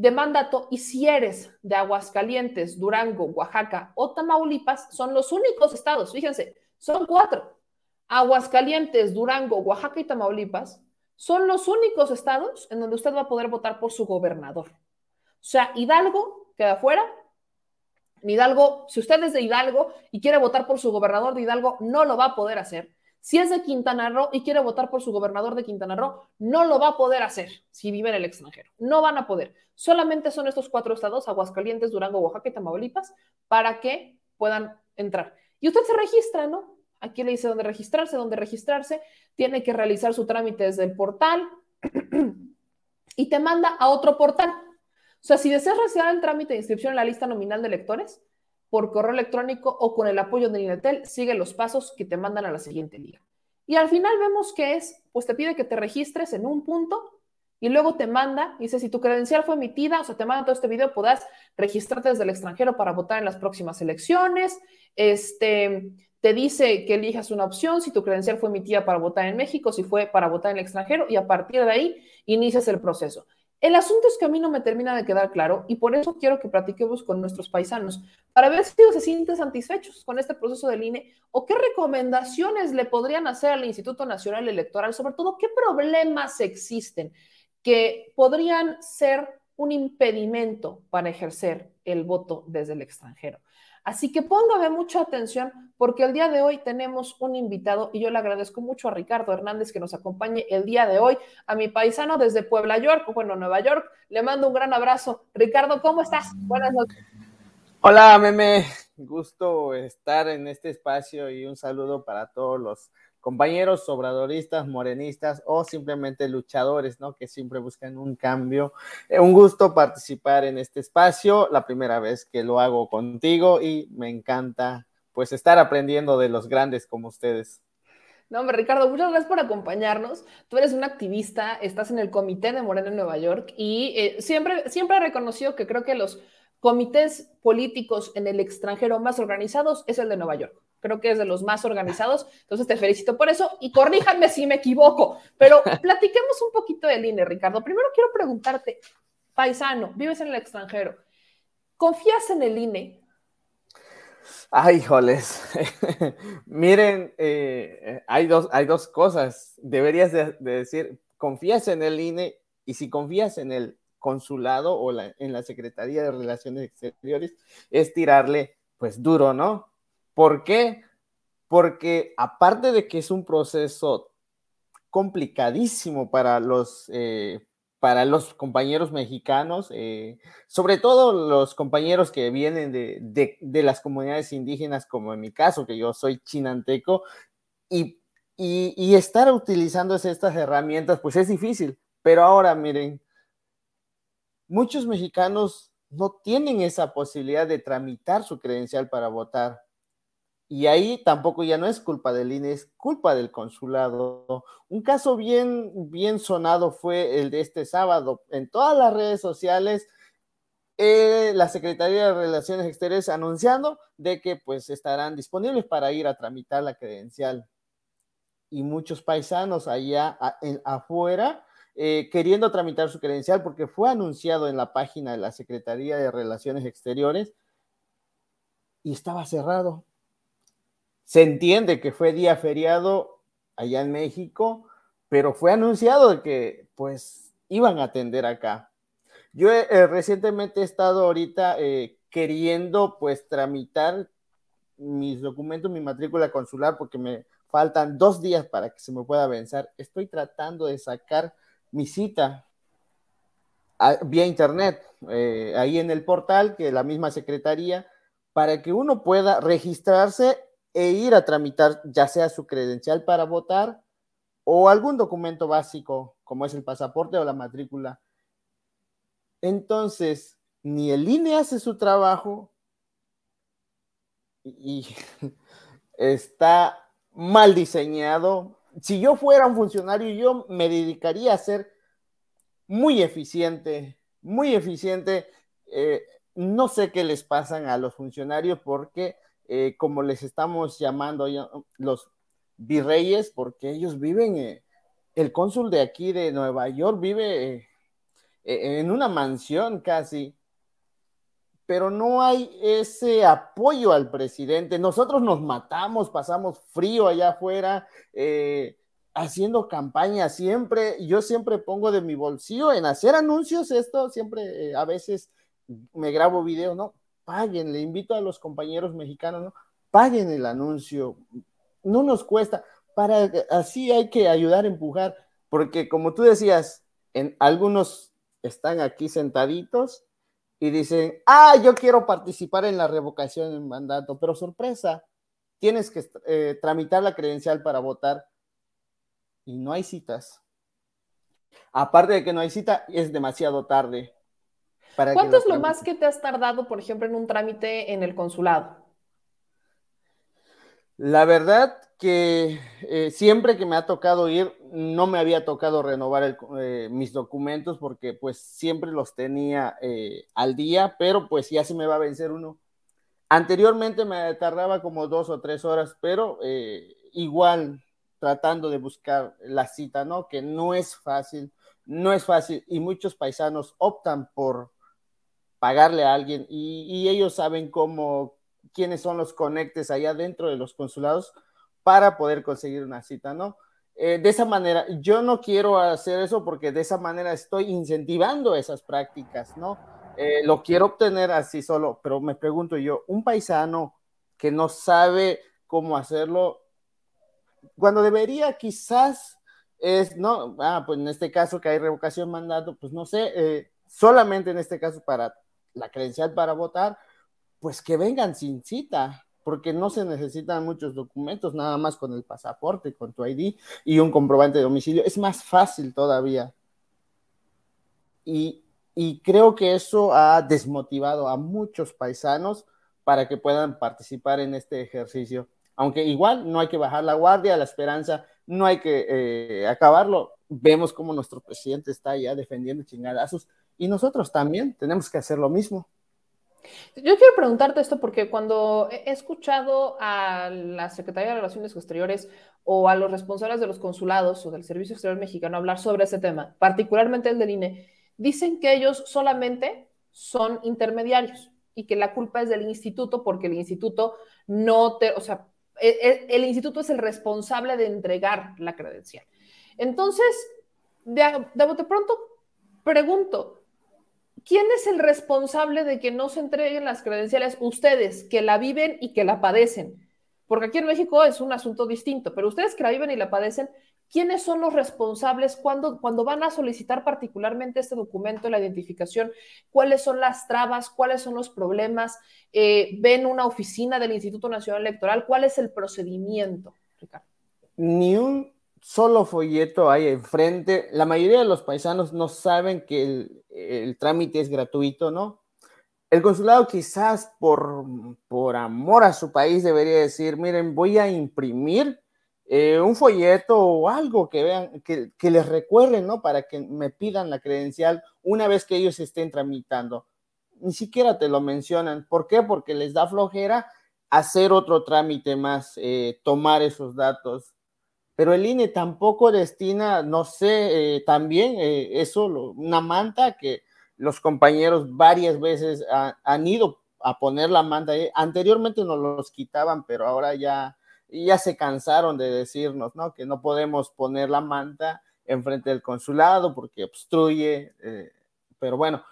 de mandato y si eres de Aguascalientes, Durango, Oaxaca o Tamaulipas, son los únicos estados, fíjense, son cuatro. Aguascalientes, Durango, Oaxaca y Tamaulipas son los únicos estados en donde usted va a poder votar por su gobernador. O sea, Hidalgo queda fuera. Hidalgo, si usted es de Hidalgo y quiere votar por su gobernador de Hidalgo, no lo va a poder hacer. Si es de Quintana Roo y quiere votar por su gobernador de Quintana Roo, no lo va a poder hacer si vive en el extranjero. No van a poder. Solamente son estos cuatro estados, Aguascalientes, Durango, Oaxaca y Tamaulipas, para que puedan entrar. Y usted se registra, ¿no? Aquí le dice dónde registrarse, dónde registrarse. Tiene que realizar su trámite desde el portal y te manda a otro portal. O sea, si deseas realizar el trámite de inscripción en la lista nominal de electores, por correo electrónico o con el apoyo de Inetel, sigue los pasos que te mandan a la siguiente liga. Y al final vemos que es, pues te pide que te registres en un punto y luego te manda, dice, si tu credencial fue emitida, o sea, te manda todo este video, podrás registrarte desde el extranjero para votar en las próximas elecciones. Este, te dice que elijas una opción, si tu credencial fue emitida para votar en México, si fue para votar en el extranjero, y a partir de ahí inicias el proceso. El asunto es que a mí no me termina de quedar claro y por eso quiero que platiquemos con nuestros paisanos para ver si ellos se sienten satisfechos con este proceso del INE o qué recomendaciones le podrían hacer al Instituto Nacional Electoral, sobre todo qué problemas existen que podrían ser un impedimento para ejercer el voto desde el extranjero. Así que póngame mucha atención porque el día de hoy tenemos un invitado y yo le agradezco mucho a Ricardo Hernández que nos acompañe el día de hoy, a mi paisano desde Puebla, York, bueno, Nueva York. Le mando un gran abrazo. Ricardo, ¿cómo estás? Buenas noches. Hola, meme. Gusto estar en este espacio y un saludo para todos los compañeros obradoristas, morenistas o simplemente luchadores, ¿no? Que siempre buscan un cambio. Eh, un gusto participar en este espacio, la primera vez que lo hago contigo y me encanta pues estar aprendiendo de los grandes como ustedes. No, hombre, Ricardo, muchas gracias por acompañarnos. Tú eres un activista, estás en el comité de Morena en Nueva York y eh, siempre, siempre he reconocido que creo que los comités políticos en el extranjero más organizados es el de Nueva York creo que es de los más organizados, entonces te felicito por eso y corríjanme si me equivoco, pero platiquemos un poquito del INE, Ricardo. Primero quiero preguntarte, paisano, vives en el extranjero, ¿confías en el INE? Ay, híjoles. Miren, eh, hay, dos, hay dos cosas. Deberías de, decir, confías en el INE y si confías en el consulado o en la Secretaría de Relaciones Exteriores, es tirarle pues duro, ¿no? ¿Por qué? Porque aparte de que es un proceso complicadísimo para los, eh, para los compañeros mexicanos, eh, sobre todo los compañeros que vienen de, las comunidades indígenas, como en mi caso, que yo soy chinanteco, y, y estar utilizando estas herramientas, pues es difícil. Pero ahora, miren, muchos mexicanos no tienen esa posibilidad de tramitar su credencial para votar. Y ahí tampoco ya no es culpa del INE, es culpa del consulado. Un caso bien, bien sonado fue el de este sábado. En todas las redes sociales, eh, la Secretaría de Relaciones Exteriores anunciando de que pues estarán disponibles para ir a tramitar la credencial. Y muchos paisanos allá afuera eh, queriendo tramitar su credencial porque fue anunciado en la página de la Secretaría de Relaciones Exteriores y estaba cerrado se entiende que fue día feriado allá en México, pero fue anunciado que pues iban a atender acá. Yo eh, recientemente he estado ahorita eh, queriendo pues tramitar mis documentos, mi matrícula consular, porque me faltan dos días para que se me pueda vencer. Estoy tratando de sacar mi cita vía internet, eh, ahí en el portal que la misma secretaría, para que uno pueda registrarse e ir a tramitar ya sea su credencial para votar o algún documento básico como es el pasaporte o la matrícula. Entonces, ni el INE hace su trabajo y está mal diseñado. Si yo fuera un funcionario, yo me dedicaría a ser muy eficiente, muy eficiente. Eh, no sé qué les pasan a los funcionarios porque eh, como les estamos llamando los virreyes, porque ellos viven, eh, el cónsul de aquí de Nueva York vive eh, en una mansión casi, pero no hay ese apoyo al presidente. Nosotros nos matamos, pasamos frío allá afuera, haciendo campaña siempre. Yo siempre pongo de mi bolsillo en hacer anuncios, esto siempre, a veces me grabo video, ¿no? Paguen, le invito a los compañeros mexicanos, ¿no? Paguen el anuncio, no nos cuesta, para así hay que ayudar a empujar, porque como tú decías, en algunos están aquí sentaditos y dicen, ah, yo quiero participar en la revocación del mandato, pero sorpresa, tienes que eh, tramitar la credencial para votar y no hay citas. Aparte de que no hay cita, es demasiado tarde. ¿Cuánto es lo más que te has tardado, por ejemplo, en un trámite en el consulado? La verdad que eh, siempre que me ha tocado ir, no me había tocado renovar eh, mis documentos porque pues siempre los tenía eh, al día, pero pues ya se me va a vencer uno. Anteriormente me tardaba como dos o tres horas, pero igual tratando de buscar la cita, ¿no? Que no es fácil, no es fácil y muchos paisanos optan por pagarle a alguien y, ellos saben cómo, quiénes son los conectes allá dentro de los consulados para poder conseguir una cita, ¿no? Eh, de esa manera, yo no quiero hacer eso porque de esa manera estoy incentivando esas prácticas, ¿no? Eh, lo quiero obtener así solo, pero me pregunto yo, un paisano que no sabe cómo hacerlo, cuando debería quizás es, no, ah, pues en este caso que hay revocación mandato, pues no sé, eh, solamente en este caso para la credencial para votar, pues que vengan sin cita, porque no se necesitan muchos documentos, nada más con el pasaporte, con tu ID y un comprobante de domicilio. Es más fácil todavía. Y, y creo que eso ha desmotivado a muchos paisanos para que puedan participar en este ejercicio. Aunque igual no hay que bajar la guardia, la esperanza, no hay que eh, acabarlo. Vemos como nuestro presidente está ya defendiendo chingadazos y nosotros también tenemos que hacer lo mismo. Yo quiero preguntarte esto porque cuando he escuchado a la Secretaría de Relaciones Exteriores o a los responsables de los consulados o del Servicio Exterior Mexicano hablar sobre ese tema, particularmente el del INE, dicen que ellos solamente son intermediarios y que la culpa es del instituto porque el instituto no te, o sea, el, e, el instituto es el responsable de entregar la credencial. Entonces, de, de pronto pregunto, ¿quién es el responsable de que no se entreguen las credenciales? Ustedes, que la viven y que la padecen. Porque aquí en México es un asunto distinto, pero ustedes que la viven y la padecen, quiénes son los responsables cuando, cuando van a solicitar particularmente este documento la identificación, cuáles son las trabas, cuáles son los problemas, eh, ven una oficina del Instituto Nacional Electoral, cuál es el procedimiento, Ricardo. Ni un solo folleto hay enfrente. La mayoría de los paisanos no saben que el, trámite es gratuito, ¿no? El consulado quizás por, por amor a su país debería decir, miren, voy a imprimir eh, un folleto o algo que vean, que, que, les recuerden, ¿no? Para que me pidan la credencial una vez que ellos estén tramitando. Ni siquiera te lo mencionan. ¿Por qué? Porque les da flojera hacer otro trámite más, eh, tomar esos datos. Pero el INE tampoco destina, no sé, eh, también eh, eso, una manta que los compañeros varias veces ha, han ido a poner la manta. Anteriormente nos los quitaban, pero ahora ya ya se cansaron de decirnos, ¿no? Que no podemos poner la manta enfrente del consulado porque obstruye, eh, pero bueno.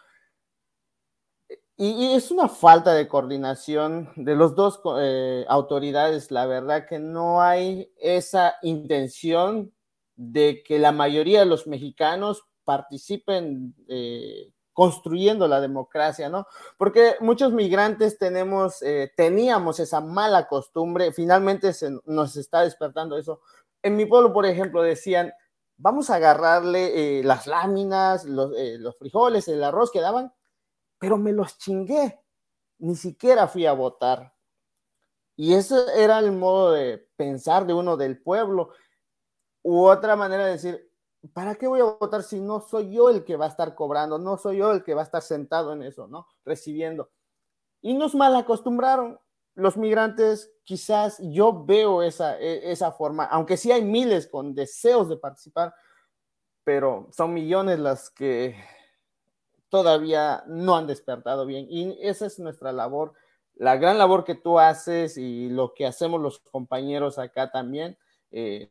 Y, es una falta de coordinación de los dos eh, autoridades, la verdad que no hay esa intención de que la mayoría de los mexicanos participen eh, construyendo la democracia, ¿no? Porque muchos migrantes tenemos, eh, teníamos esa mala costumbre, finalmente se nos está despertando eso. En mi pueblo, por ejemplo, decían, vamos a agarrarle las láminas, los frijoles, el arroz que daban, pero me los chingué, ni siquiera fui a votar. Y ese era el modo de pensar de uno del pueblo. U otra manera de decir, ¿para qué voy a votar si no soy yo el que va a estar cobrando, no soy yo el que va a estar sentado en eso, ¿no? Recibiendo. Y nos mal acostumbraron. Los migrantes, quizás yo veo esa, e, esa forma, aunque sí hay miles con deseos de participar, pero son millones las que todavía no han despertado bien. Y esa es nuestra labor, la gran labor que tú haces y lo que hacemos los compañeros acá también. Eh,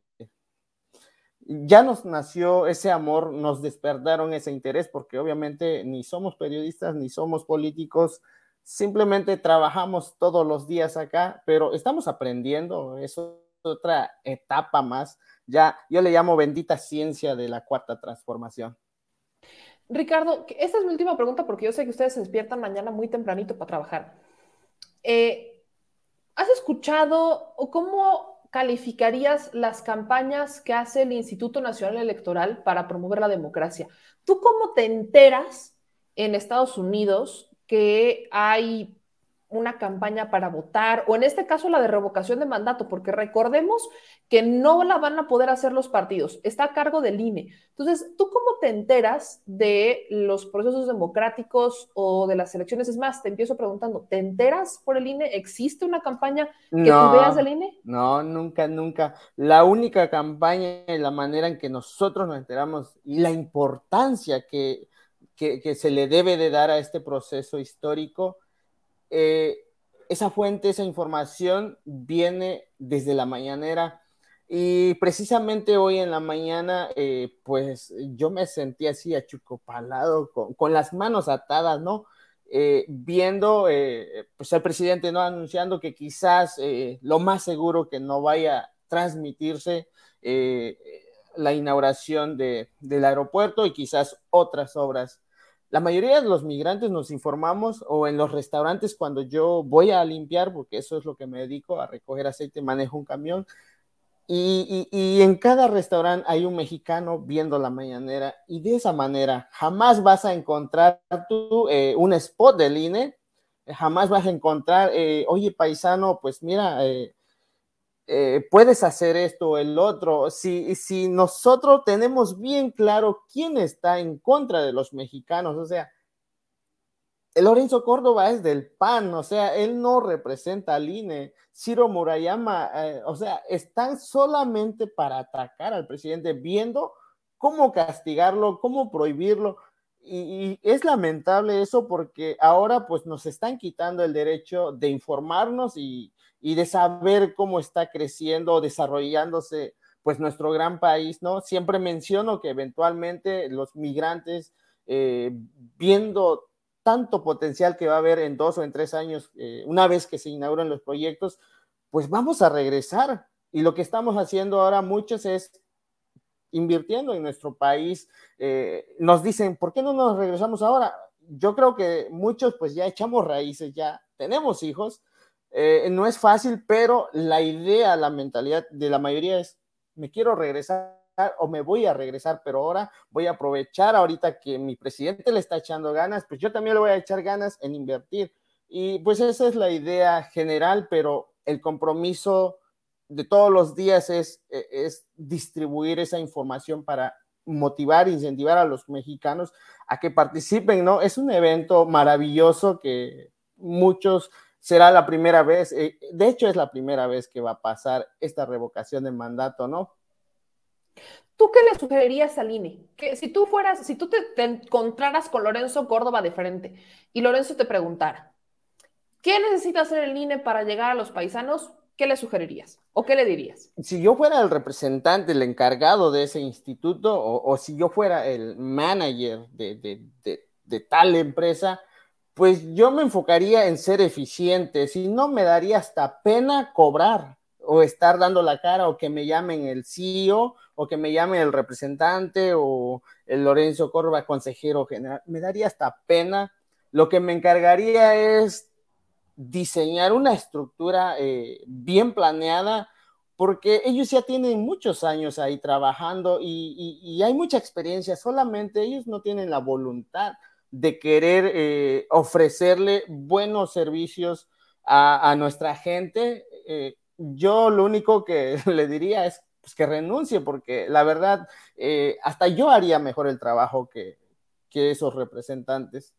ya nos nació ese amor, nos despertaron ese interés, porque obviamente ni somos periodistas ni somos políticos, simplemente trabajamos todos los días acá, pero estamos aprendiendo, es otra etapa más, ya yo le llamo bendita ciencia de la cuarta transformación. Ricardo, esta es mi última pregunta porque yo sé que ustedes se despiertan mañana muy tempranito para trabajar. Eh, ¿Has escuchado o cómo calificarías las campañas que hace el Instituto Nacional Electoral para promover la democracia? ¿Tú cómo te enteras en Estados Unidos que hay una campaña para votar, o en este caso la de revocación de mandato, porque recordemos que no la van a poder hacer los partidos, está a cargo del INE. Entonces, ¿tú cómo te enteras de los procesos democráticos o de las elecciones? Es más, te empiezo preguntando, ¿te enteras por el INE? ¿Existe una campaña que tú veas del INE? No, nunca, nunca. La única campaña la manera en que nosotros nos enteramos y la importancia que, que, que se le debe de dar a este proceso histórico eh, esa fuente, esa información viene desde la mañanera. Y precisamente hoy en la mañana, eh, pues yo me sentí así achucopalado, con, con las manos atadas, ¿no? Eh, viendo, eh, pues el presidente, ¿no? Anunciando que quizás lo más seguro que no vaya a transmitirse la inauguración de, del aeropuerto y quizás otras obras la mayoría de los migrantes nos informamos o en los restaurantes cuando yo voy a limpiar, porque eso es lo que me dedico, a recoger aceite, manejo un camión, y, y, en cada restaurante hay un mexicano viendo la mañanera y de esa manera jamás vas a encontrar tú eh, un spot del INE, jamás vas a encontrar, eh, oye paisano, pues mira, eh, eh, puedes hacer esto o el otro. Si, si nosotros tenemos bien claro quién está en contra de los mexicanos, o sea, Lorenzo Córdoba es del PAN, o sea, él no representa al INE. Ciro Murayama, eh, o sea, están solamente para atacar al presidente, viendo cómo castigarlo, cómo prohibirlo. Y, y, es lamentable eso porque ahora pues nos están quitando el derecho de informarnos y, y de saber cómo está creciendo, desarrollándose pues nuestro gran país, ¿no? Siempre menciono que eventualmente los migrantes, eh, viendo tanto potencial que va a haber en dos o en tres años, eh, una vez que se inauguren los proyectos, pues vamos a regresar. Y lo que estamos haciendo ahora muchos es invirtiendo en nuestro país. Eh, nos dicen, ¿por qué no nos regresamos ahora? Yo creo que muchos pues ya echamos raíces, ya tenemos hijos. Eh, no es fácil, pero la idea, la mentalidad de la mayoría es, me quiero regresar o me voy a regresar, pero ahora voy a aprovechar ahorita que mi presidente le está echando ganas, pues yo también le voy a echar ganas en invertir. Y pues esa es la idea general, pero el compromiso de todos los días es, e, es distribuir esa información para motivar, incentivar a los mexicanos a que participen, ¿no? Es un evento maravilloso que muchos será la primera vez, eh, de hecho es la primera vez que va a pasar esta revocación de mandato, ¿no? ¿Tú qué le sugerirías al INE? Que si tú fueras, si tú te, encontraras con Lorenzo Córdoba de frente y Lorenzo te preguntara, ¿qué necesita hacer el INE para llegar a los paisanos? ¿Qué le sugerirías o qué le dirías? Si yo fuera el representante, el encargado de ese instituto o, si yo fuera el manager de, de tal empresa, pues yo me enfocaría en ser eficiente, si no me daría hasta pena cobrar o estar dando la cara o que me llamen el CEO o que me llame el representante o el Lorenzo Córdoba, consejero general, me daría hasta pena. Lo que me encargaría es diseñar una estructura eh, bien planeada, porque ellos ya tienen muchos años ahí trabajando y, hay mucha experiencia, solamente ellos no tienen la voluntad de querer eh, ofrecerle buenos servicios a, nuestra gente. Eh, yo lo único que le diría es pues, que renuncie, porque la verdad, eh, hasta yo haría mejor el trabajo que, que esos representantes.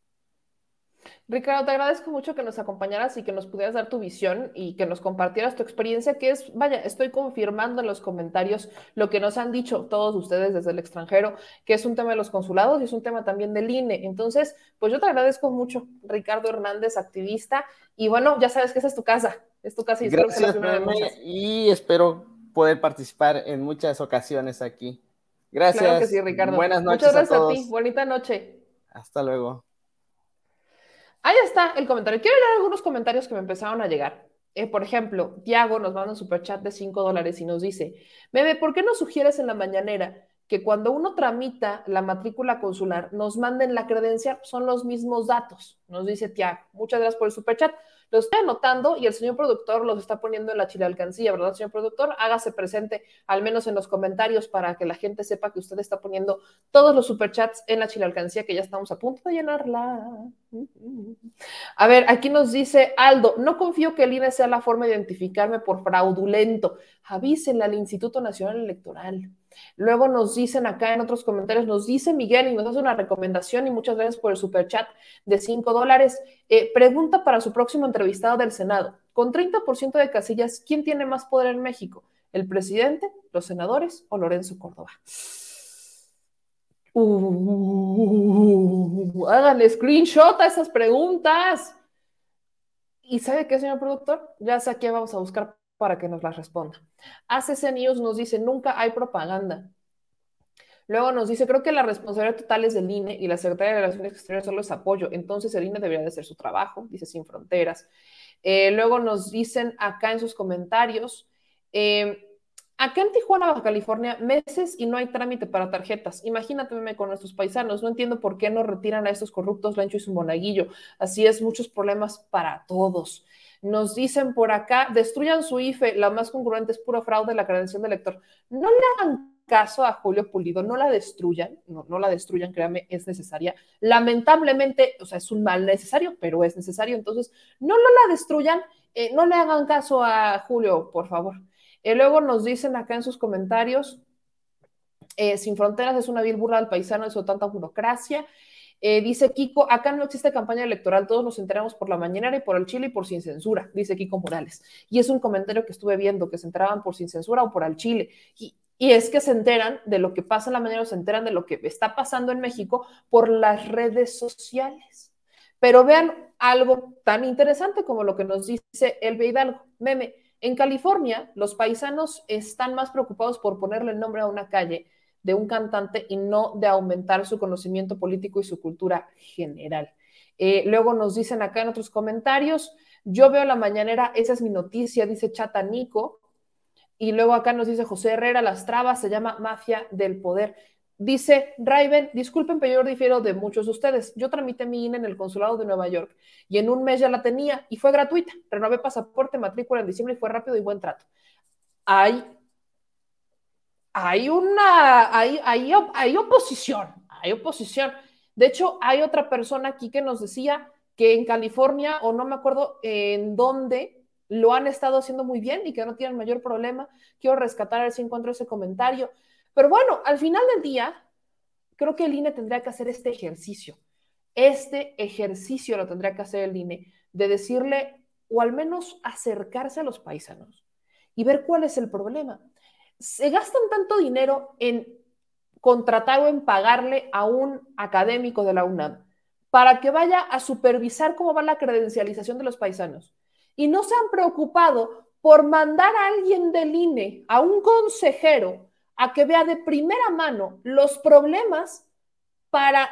Ricardo, te agradezco mucho que nos acompañaras y que nos pudieras dar tu visión y que nos compartieras tu experiencia, que es, vaya, estoy confirmando en los comentarios lo que nos han dicho todos ustedes desde el extranjero, que es un tema de los consulados y es un tema también del INE. Entonces, pues yo te agradezco mucho, Ricardo Hernández, activista, y bueno, ya sabes que esa es tu casa, es tu casa y Gracias, Y espero poder participar en muchas ocasiones aquí. Gracias. Claro que sí, Ricardo. Buenas noches. Muchas gracias a, ti. Bonita noche. Hasta luego. Ahí está el comentario. Quiero leer algunos comentarios que me empezaron a llegar. Eh, por ejemplo, Tiago nos manda un superchat de 5 dólares y nos dice, Bebe, ¿por qué no sugieres en la mañanera que cuando uno tramita la matrícula consular nos manden la credencial? Son los mismos datos, nos dice Tiago. Muchas gracias por el superchat. Lo estoy anotando y el señor productor los está poniendo en la chile alcancía, ¿verdad, señor productor? Hágase presente, al menos en los comentarios, para que la gente sepa que usted está poniendo todos los superchats en la chile alcancía, que ya estamos a punto de llenarla. A ver, aquí nos dice Aldo, no confío que el INE sea la forma de identificarme por fraudulento. Avísenle al Instituto Nacional Electoral. Luego nos dicen acá en otros comentarios, nos dice Miguel y nos hace una recomendación y muchas gracias por el super chat de 5 dólares. Eh, pregunta para su próximo entrevistado del Senado. Con 30% de casillas, ¿quién tiene más poder en México? ¿El presidente, los senadores o Lorenzo Córdoba? Uh, háganle screenshot a esas preguntas. ¿Y sabe qué, señor productor? Ya sé que vamos a buscar para que nos las responda. ACC News nos dice, nunca hay propaganda. Luego nos dice, creo que la responsabilidad total es del INE y la Secretaría de Relaciones Exteriores solo es apoyo. Entonces el INE debería de hacer su trabajo, dice Sin Fronteras. Eh, luego nos dicen acá en sus comentarios, eh, acá en Tijuana, Baja California, meses y no hay trámite para tarjetas. Imagínate con nuestros paisanos. No entiendo por qué no retiran a estos corruptos Lancho y su monaguillo. Así es, muchos problemas para todos. Nos dicen por acá, destruyan su IFE, la más congruente es puro fraude la credencial de elector. No le hagan caso a Julio Pulido, no la destruyan, no, no la destruyan, créame, es necesaria. Lamentablemente, o sea, es un mal necesario, pero es necesario, entonces no, no la destruyan, eh, no le hagan caso a Julio, por favor. Y eh, luego nos dicen acá en sus comentarios, eh, Sin Fronteras es una vil burla al paisano, eso tanta burocracia. Eh, dice Kiko, acá no existe campaña electoral, todos nos enteramos por la mañanera y por el Chile y por sin censura, dice Kiko Morales. Y es un comentario que estuve viendo, que se enteraban por sin censura o por al Chile. Y, es que se enteran de lo que pasa en la mañana, se enteran de lo que está pasando en México por las redes sociales. Pero vean algo tan interesante como lo que nos dice el Hidalgo. Meme, en California los paisanos están más preocupados por ponerle el nombre a una calle de un cantante y no de aumentar su conocimiento político y su cultura general. Eh, luego nos dicen acá en otros comentarios, yo veo la mañanera, esa es mi noticia, dice Chata Nico. Y luego acá nos dice José Herrera, las trabas se llama mafia del poder. Dice Raven, disculpen, pero yo difiero de muchos de ustedes. Yo tramité mi INE en el consulado de Nueva York y en un mes ya la tenía y fue gratuita. Renové pasaporte, matrícula en diciembre y fue rápido y buen trato. Hay, hay una, hay, hay, hay oposición, hay oposición. De hecho, hay otra persona aquí que nos decía que en California, o no me acuerdo en dónde, lo han estado haciendo muy bien y que no tienen mayor problema. Quiero rescatar a ver si encuentro ese comentario. Pero bueno, al final del día, creo que el INE tendría que hacer este ejercicio. Este ejercicio lo tendría que hacer el INE, de decirle, o al menos acercarse a los paisanos y ver cuál es el problema. Se gastan tanto dinero en contratar o en pagarle a un académico de la UNAM para que vaya a supervisar cómo va la credencialización de los paisanos. Y no se han preocupado por mandar a alguien del INE, a un consejero, a que vea de primera mano los problemas para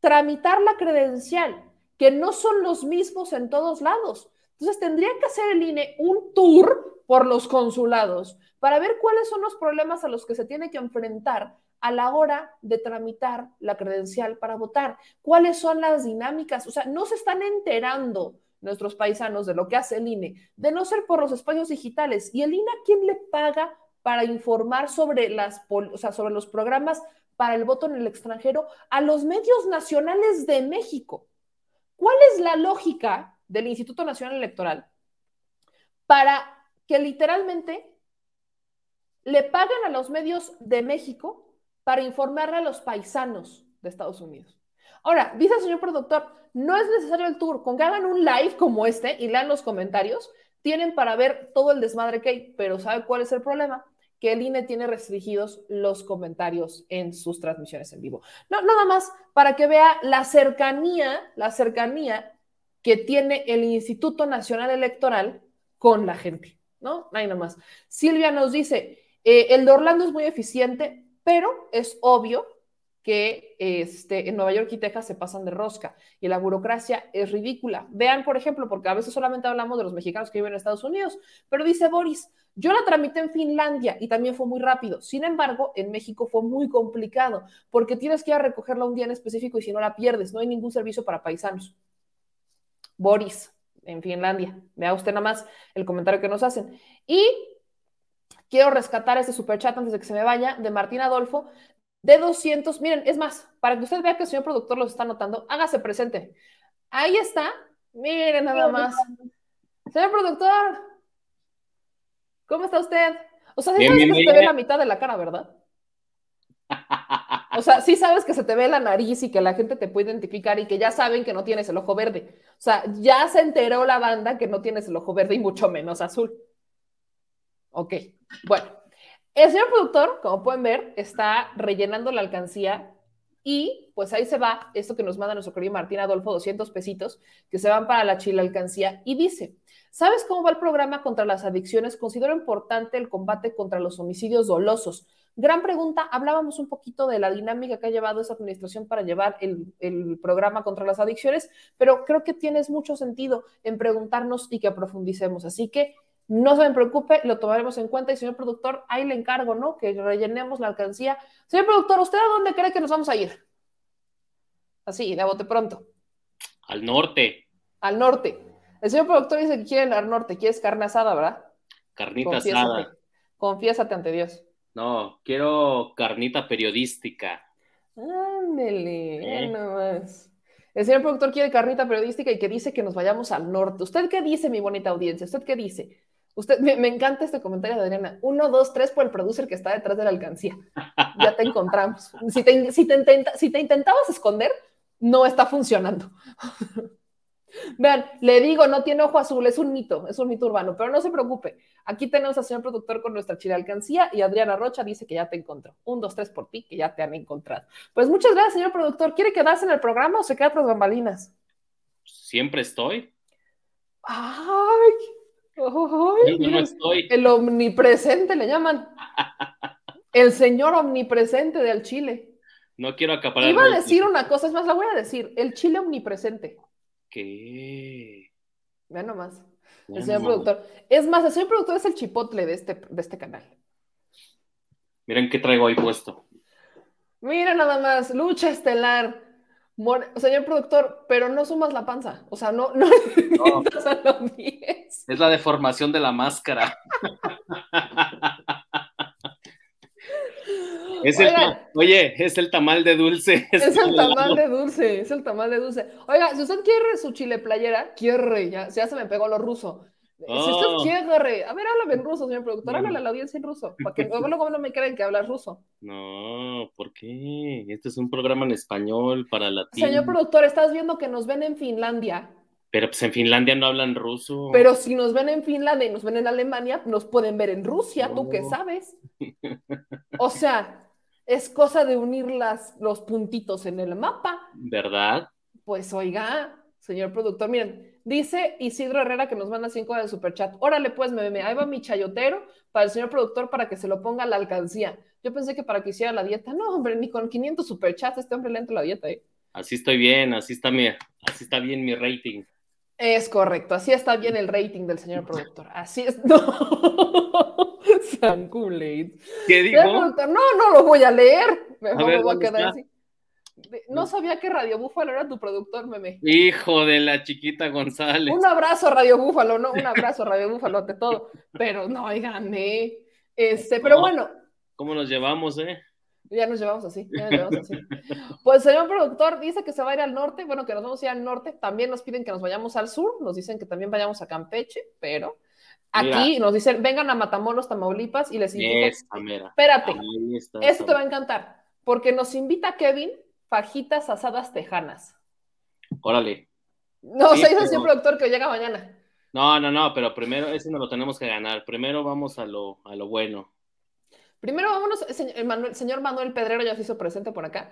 tramitar la credencial, que no son los mismos en todos lados. Entonces tendría que hacer el INE un tour por los consulados para ver cuáles son los problemas a los que se tiene que enfrentar a la hora de tramitar la credencial para votar. ¿Cuáles son las dinámicas? O sea, no se están enterando nuestros paisanos de lo que hace el INE, de no ser por los espacios digitales. ¿Y el INE quién le paga para informar sobre, las, o sea, sobre los programas para el voto en el extranjero? A los medios nacionales de México. ¿Cuál es la lógica del Instituto Nacional Electoral para que literalmente le paguen a los medios de México para informarle a los paisanos de Estados Unidos. Ahora, dice el señor productor, no es necesario el tour, con que hagan un live como este y lean los comentarios, tienen para ver todo el desmadre que hay, pero ¿sabe cuál es el problema? Que el INE tiene restringidos los comentarios en sus transmisiones en vivo. No, nada más para que vea la cercanía, la cercanía que tiene el Instituto Nacional Electoral con la gente, ¿no? Ahí nomás. Silvia nos dice, eh, el de Orlando es muy eficiente, pero es obvio que este, en Nueva York y Texas se pasan de rosca y la burocracia es ridícula. Vean, por ejemplo, porque a veces solamente hablamos de los mexicanos que viven en Estados Unidos, pero dice Boris, yo la tramité en Finlandia y también fue muy rápido. Sin embargo, en México fue muy complicado porque tienes que ir a recogerla un día en específico y si no la pierdes, no hay ningún servicio para paisanos. Boris, en Finlandia. Vea usted nada más el comentario que nos hacen. Y quiero rescatar ese superchat antes de que se me vaya de Martín Adolfo de 200. Miren, es más, para que usted vea que el señor productor los está notando, hágase presente. Ahí está. Miren nada más. Señor productor, ¿cómo está usted? O sea, sí sabes que se te ve la mitad de la cara, ¿verdad? O sea, sí sabes que se te ve la nariz y que la gente te puede identificar y que ya saben que no tienes el ojo verde. O sea, ya se enteró la banda que no tienes el ojo verde y mucho menos azul. Ok, bueno. El señor productor, como pueden ver, está rellenando la alcancía y pues ahí se va esto que nos manda nuestro querido Martín Adolfo, 200 pesitos, que se van para la chila alcancía y dice, ¿sabes cómo va el programa contra las adicciones? Considero importante el combate contra los homicidios dolosos. Gran pregunta, hablábamos un poquito de la dinámica que ha llevado esa administración para llevar el, el programa contra las adicciones, pero creo que tienes mucho sentido en preguntarnos y que profundicemos. Así que no se me preocupe, lo tomaremos en cuenta. Y señor productor, ahí le encargo, ¿no? Que rellenemos la alcancía. Señor productor, ¿usted a dónde cree que nos vamos a ir? Así, de bote pronto. Al norte. Al norte. El señor productor dice que quiere al norte, quieres carne asada, ¿verdad? Carnita asada. Confiésate ante Dios. No, quiero carnita periodística. Ándele, ¿Eh? más. El señor productor quiere carnita periodística y que dice que nos vayamos al norte. ¿Usted qué dice, mi bonita audiencia? ¿Usted qué dice? Usted, me, encanta este comentario de Adriana. Uno, dos, tres por el producer que está detrás de la alcancía. Ya te encontramos. Si te, si te intentabas esconder, no está funcionando. Vean, le digo, no tiene ojo azul, es un mito, es un mito urbano, pero no se preocupe. Aquí tenemos al señor productor con nuestra chile alcancía y Adriana Rocha dice que ya te encontró. Un, dos, tres por ti, que ya te han encontrado. Pues muchas gracias, señor productor. ¿Quiere quedarse en el programa o se queda tras bambalinas? Siempre estoy. Ay, El omnipresente le llaman. El señor omnipresente del Chile. No quiero acaparar. Iba a decir una cosa, es más, la voy a decir. El Chile omnipresente. ¿Qué? Vean nomás. El señor productor. Es más, el señor productor es el chipotle de este, de este canal. Miren qué traigo ahí puesto. Mira nada más, lucha estelar. Señor productor, pero no sumas la panza. O sea, no, no, no. Es la deformación de la máscara. Es el, oye, es el tamal de dulce. Es, el tamal de dulce, es el tamal de dulce. Oiga, si usted quiere su chile playera, quiere, ya, ya se me pegó lo ruso. Si oh. quiere, a ver, háblame en ruso, señor productor, háblale a la audiencia en ruso, para que luego no me creen que habla ruso. No, ¿por qué? Este es un programa en español para latinos. Señor productor, estás viendo que nos ven en Finlandia. Pero pues en Finlandia no hablan ruso. Pero si nos ven en Finlandia y nos ven en Alemania, nos pueden ver en Rusia, tú qué sabes. O sea, es cosa de unir las, los puntitos en el mapa. ¿Verdad? Pues oiga, señor productor, miren, dice Isidro Herrera que nos manda cinco de superchat. Órale, pues, me, ahí va mi chayotero para el señor productor para que se lo ponga a la alcancía. Yo pensé que para que hiciera la dieta. No, hombre, ni con 500 superchats este hombre le entra la dieta, ¿eh? Así estoy bien, así está, mi, así está bien mi rating. Es correcto, así está bien el rating del señor productor. Así es. No. San ¿Qué dijo? No, no lo voy a leer. Me, voy a quedar así. No sabía que Radio Búfalo era tu productor, meme. Hijo de la chiquita González. Un abrazo, Radio Búfalo, no, un abrazo, Radio Búfalo, ante todo. Pero no, gané. Este, pero bueno. ¿Cómo nos llevamos, eh? Ya nos llevamos así, ya nos llevamos así. Pues el señor productor dice que se va a ir al norte, bueno, que nos vamos a ir al norte, también nos piden que nos vayamos al sur, nos dicen que también vayamos a Campeche, pero aquí nos dicen, vengan a Matamoros, Tamaulipas, y les invito. Espérate, esto te va a encantar, porque nos invita Kevin fajitas asadas tejanas. Órale. No, se dice el señor productor que llega mañana. No, no, no, pero primero, ese no lo tenemos que ganar. Primero vamos a lo, a lo bueno. Primero vámonos, el, señor Manuel Pedrero ya se hizo presente por acá.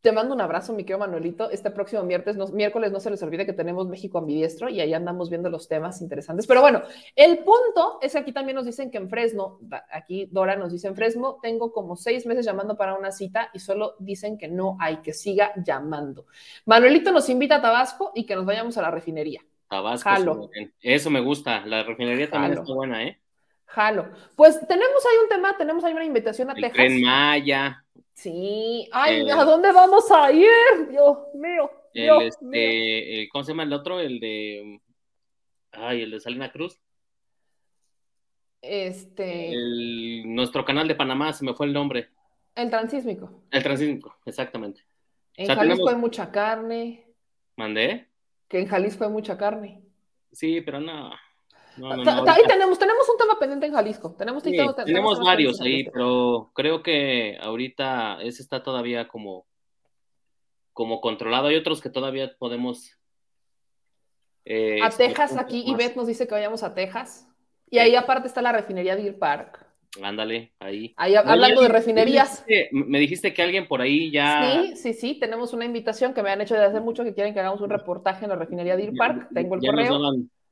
Te mando un abrazo, mi querido Manuelito. Este próximo miércoles, miércoles no se les olvide que tenemos México ambidiestro y ahí andamos viendo los temas interesantes. Pero bueno, el punto es que aquí también nos dicen que en Fresno, aquí Dora nos dice en Fresno, tengo como seis meses llamando para una cita y solo dicen que no hay, que siga llamando. Manuelito nos invita a Tabasco y que nos vayamos a la refinería. Tabasco. Eso me gusta. La refinería también está buena, ¿eh? Jalo. Pues tenemos ahí un tema, tenemos ahí una invitación a el Texas. Tren Maya. Sí. Ay, ¿a dónde vamos a ir? Dios mío. El, este, ¿Cómo se llama el otro? El de. Ay, el de Salina Cruz. Este. nuestro canal de Panamá, se me fue el nombre. El transísmico. El transísmico, exactamente. En Jalisco hay mucha carne. ¿Mandé? Que en Jalisco hay mucha carne. Sí, pero no. Ahí tenemos, tenemos un tema pendiente en Jalisco. Tenemos, tenemos, varios ahí, pero creo que ahorita ese está todavía como, como controlado. Hay otros que todavía podemos. Eh, a Texas, aquí Ivette nos dice que vayamos a Texas. Y ahí aparte está la refinería Deer Park. Ándale, ahí. Ahí hablando de refinerías. Me dijiste, que alguien por ahí ya. Sí, sí, sí, tenemos una invitación que me han hecho desde hace mucho que quieren que hagamos un reportaje en la refinería Deer Park. Tengo el correo.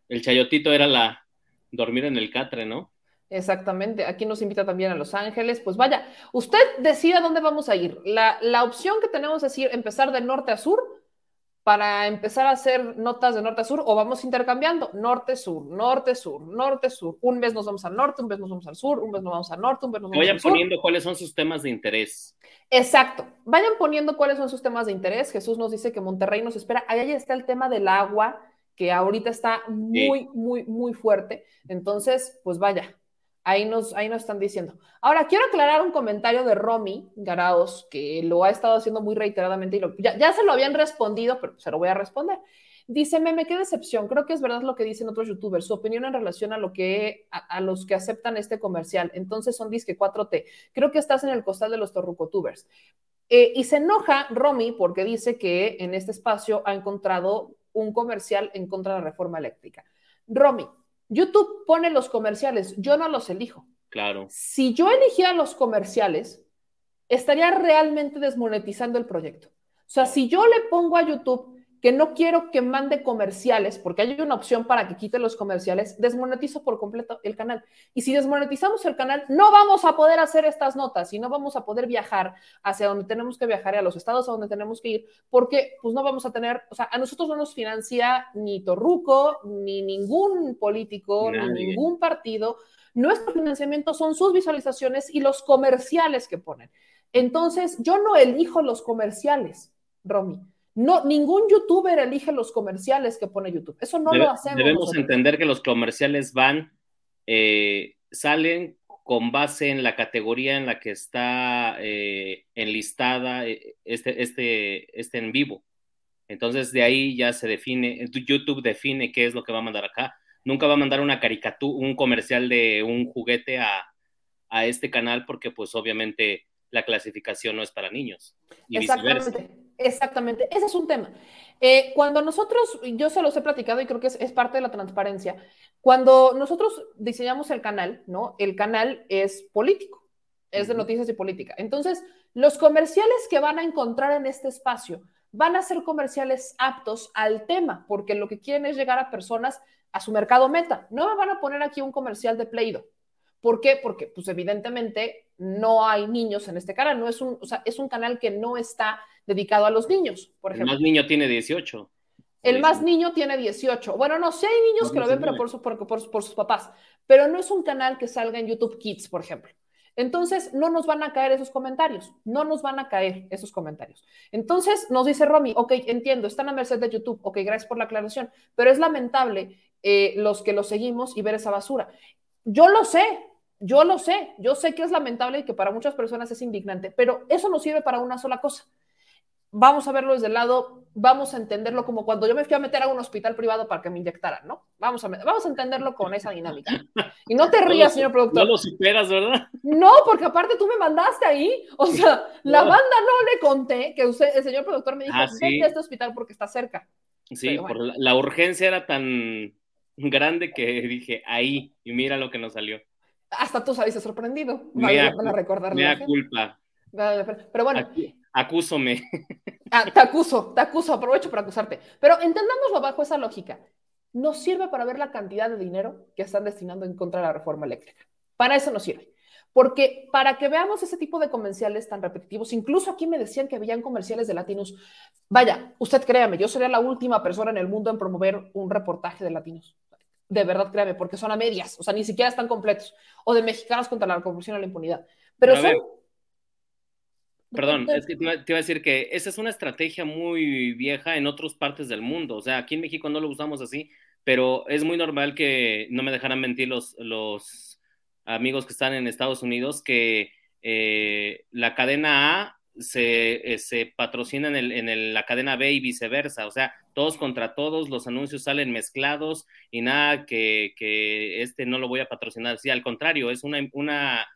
El chayotito era la dormir en el catre, ¿no? Exactamente. Aquí nos invita también a Los Ángeles. Pues vaya, usted decide a dónde vamos a ir. La, la opción que tenemos es ir, empezar de norte a sur para empezar a hacer notas de norte a sur o vamos intercambiando norte-sur, norte-sur, norte-sur. Un mes nos vamos al norte, un mes nos vamos al sur, un mes nos vamos al norte, un mes nos vamos Vayan poniendo cuáles son sus temas de interés. Exacto. Vayan poniendo cuáles son sus temas de interés. Jesús nos dice que Monterrey nos espera. Ahí está el tema del agua que ahorita está muy, muy, muy fuerte. Entonces, pues vaya, ahí nos, ahí nos están diciendo. Ahora, quiero aclarar un comentario de Romy Garaos, que lo ha estado haciendo muy reiteradamente y ya, se lo habían respondido, pero se lo voy a responder. Dice, meme, qué decepción. Creo que es verdad lo que dicen otros youtubers. Su opinión en relación a lo que a, los que aceptan este comercial. Entonces son disque 4T. Creo que estás en el costal de los torrucotubers. Eh, y se enoja Romy porque dice que en este espacio ha encontrado un comercial en contra de la reforma eléctrica. Romy, YouTube pone los comerciales, yo no los elijo. Claro. Si yo eligiera los comerciales, estaría realmente desmonetizando el proyecto. O sea, si yo le pongo a YouTube que no quiero que mande comerciales, porque hay una opción para que quite los comerciales, desmonetizo por completo el canal. Y si desmonetizamos el canal, no vamos a poder hacer estas notas y no vamos a poder viajar hacia donde tenemos que viajar y a los estados a donde tenemos que ir, porque pues no vamos a tener, o sea, a nosotros no nos financia ni Torruco, ni ningún político, ni ningún partido. Nuestro financiamiento son sus visualizaciones y los comerciales que ponen. Entonces, yo no elijo los comerciales, Romy no, ningún youtuber elige los comerciales que pone YouTube. Eso no lo hacemos. Debemos entender que los comerciales van, eh, salen con base en la categoría en la que está eh, enlistada eh, este, este, este en vivo. Entonces de ahí ya se define, YouTube define qué es lo que va a mandar acá. Nunca va a mandar una caricatura, un comercial de un juguete a, a este canal porque pues obviamente la clasificación no es para niños. Exactamente, exactamente. Ese es un tema. Eh, cuando nosotros, yo se los he platicado y creo que es, parte de la transparencia, cuando nosotros diseñamos el canal, ¿no? El canal es político, es de noticias y política. Entonces, los comerciales que van a encontrar en este espacio van a ser comerciales aptos al tema, porque lo que quieren es llegar a personas a su mercado meta. No me van a poner aquí un comercial de Play-Doh. ¿Por qué? Porque, pues evidentemente, no hay niños en este canal, no es un, o sea, es un canal que no está dedicado a los niños, por ejemplo. El más niño tiene 18. El más niño tiene 18. Bueno, no, sí hay niños que lo ven, pero por, por, por, sus papás. Pero no es un canal que salga en YouTube Kids, por ejemplo. Entonces, no nos van a caer esos comentarios, no nos van a caer esos comentarios. Entonces, nos dice Romy, ok, entiendo, están a merced de YouTube, ok, gracias por la aclaración, pero es lamentable eh, los que lo seguimos y ver esa basura. Yo lo sé, yo lo sé, yo sé que es lamentable y que para muchas personas es indignante, pero eso no sirve para una sola cosa. Vamos a verlo desde el lado, vamos a entenderlo como cuando yo me fui a meter a un hospital privado para que me inyectaran, ¿no? Vamos a, vamos a entenderlo con esa dinámica. Y no te rías, señor productor. No lo superas, ¿verdad? No, porque aparte tú me mandaste ahí, o sea, la banda no le conté que usted, el señor productor me dijo, ah, vete a este hospital porque está cerca. Sí, por la urgencia era tan grande que dije, ahí, y mira lo que nos salió. Hasta tú saliste sorprendido. Vaya, a recordarlo. Me da culpa. Pero bueno. acúsome. Ah, te acuso, te acuso, aprovecho para acusarte. Pero entendámoslo bajo esa lógica. No sirve para ver la cantidad de dinero que están destinando en contra de la reforma eléctrica. Para eso no sirve. Porque para que veamos ese tipo de comerciales tan repetitivos, incluso aquí me decían que veían comerciales de Latinos. Vaya, usted créame, yo sería la última persona en el mundo en promover un reportaje de Latinos de verdad créame, porque son a medias, o sea, ni siquiera están completos, o de mexicanos contra la corrupción y la impunidad. Pero, son... Perdón, es que te iba, a decir que esa es una estrategia muy vieja en otras partes del mundo, o sea, aquí en México no lo usamos así, pero es muy normal que, no me dejarán mentir los, los amigos que están en Estados Unidos, que eh, la cadena A se, eh, se patrocina en, el, en la cadena B y viceversa, o sea, todos contra todos, los anuncios salen mezclados y nada que, que este no lo voy a patrocinar, sí, al contrario, es una, una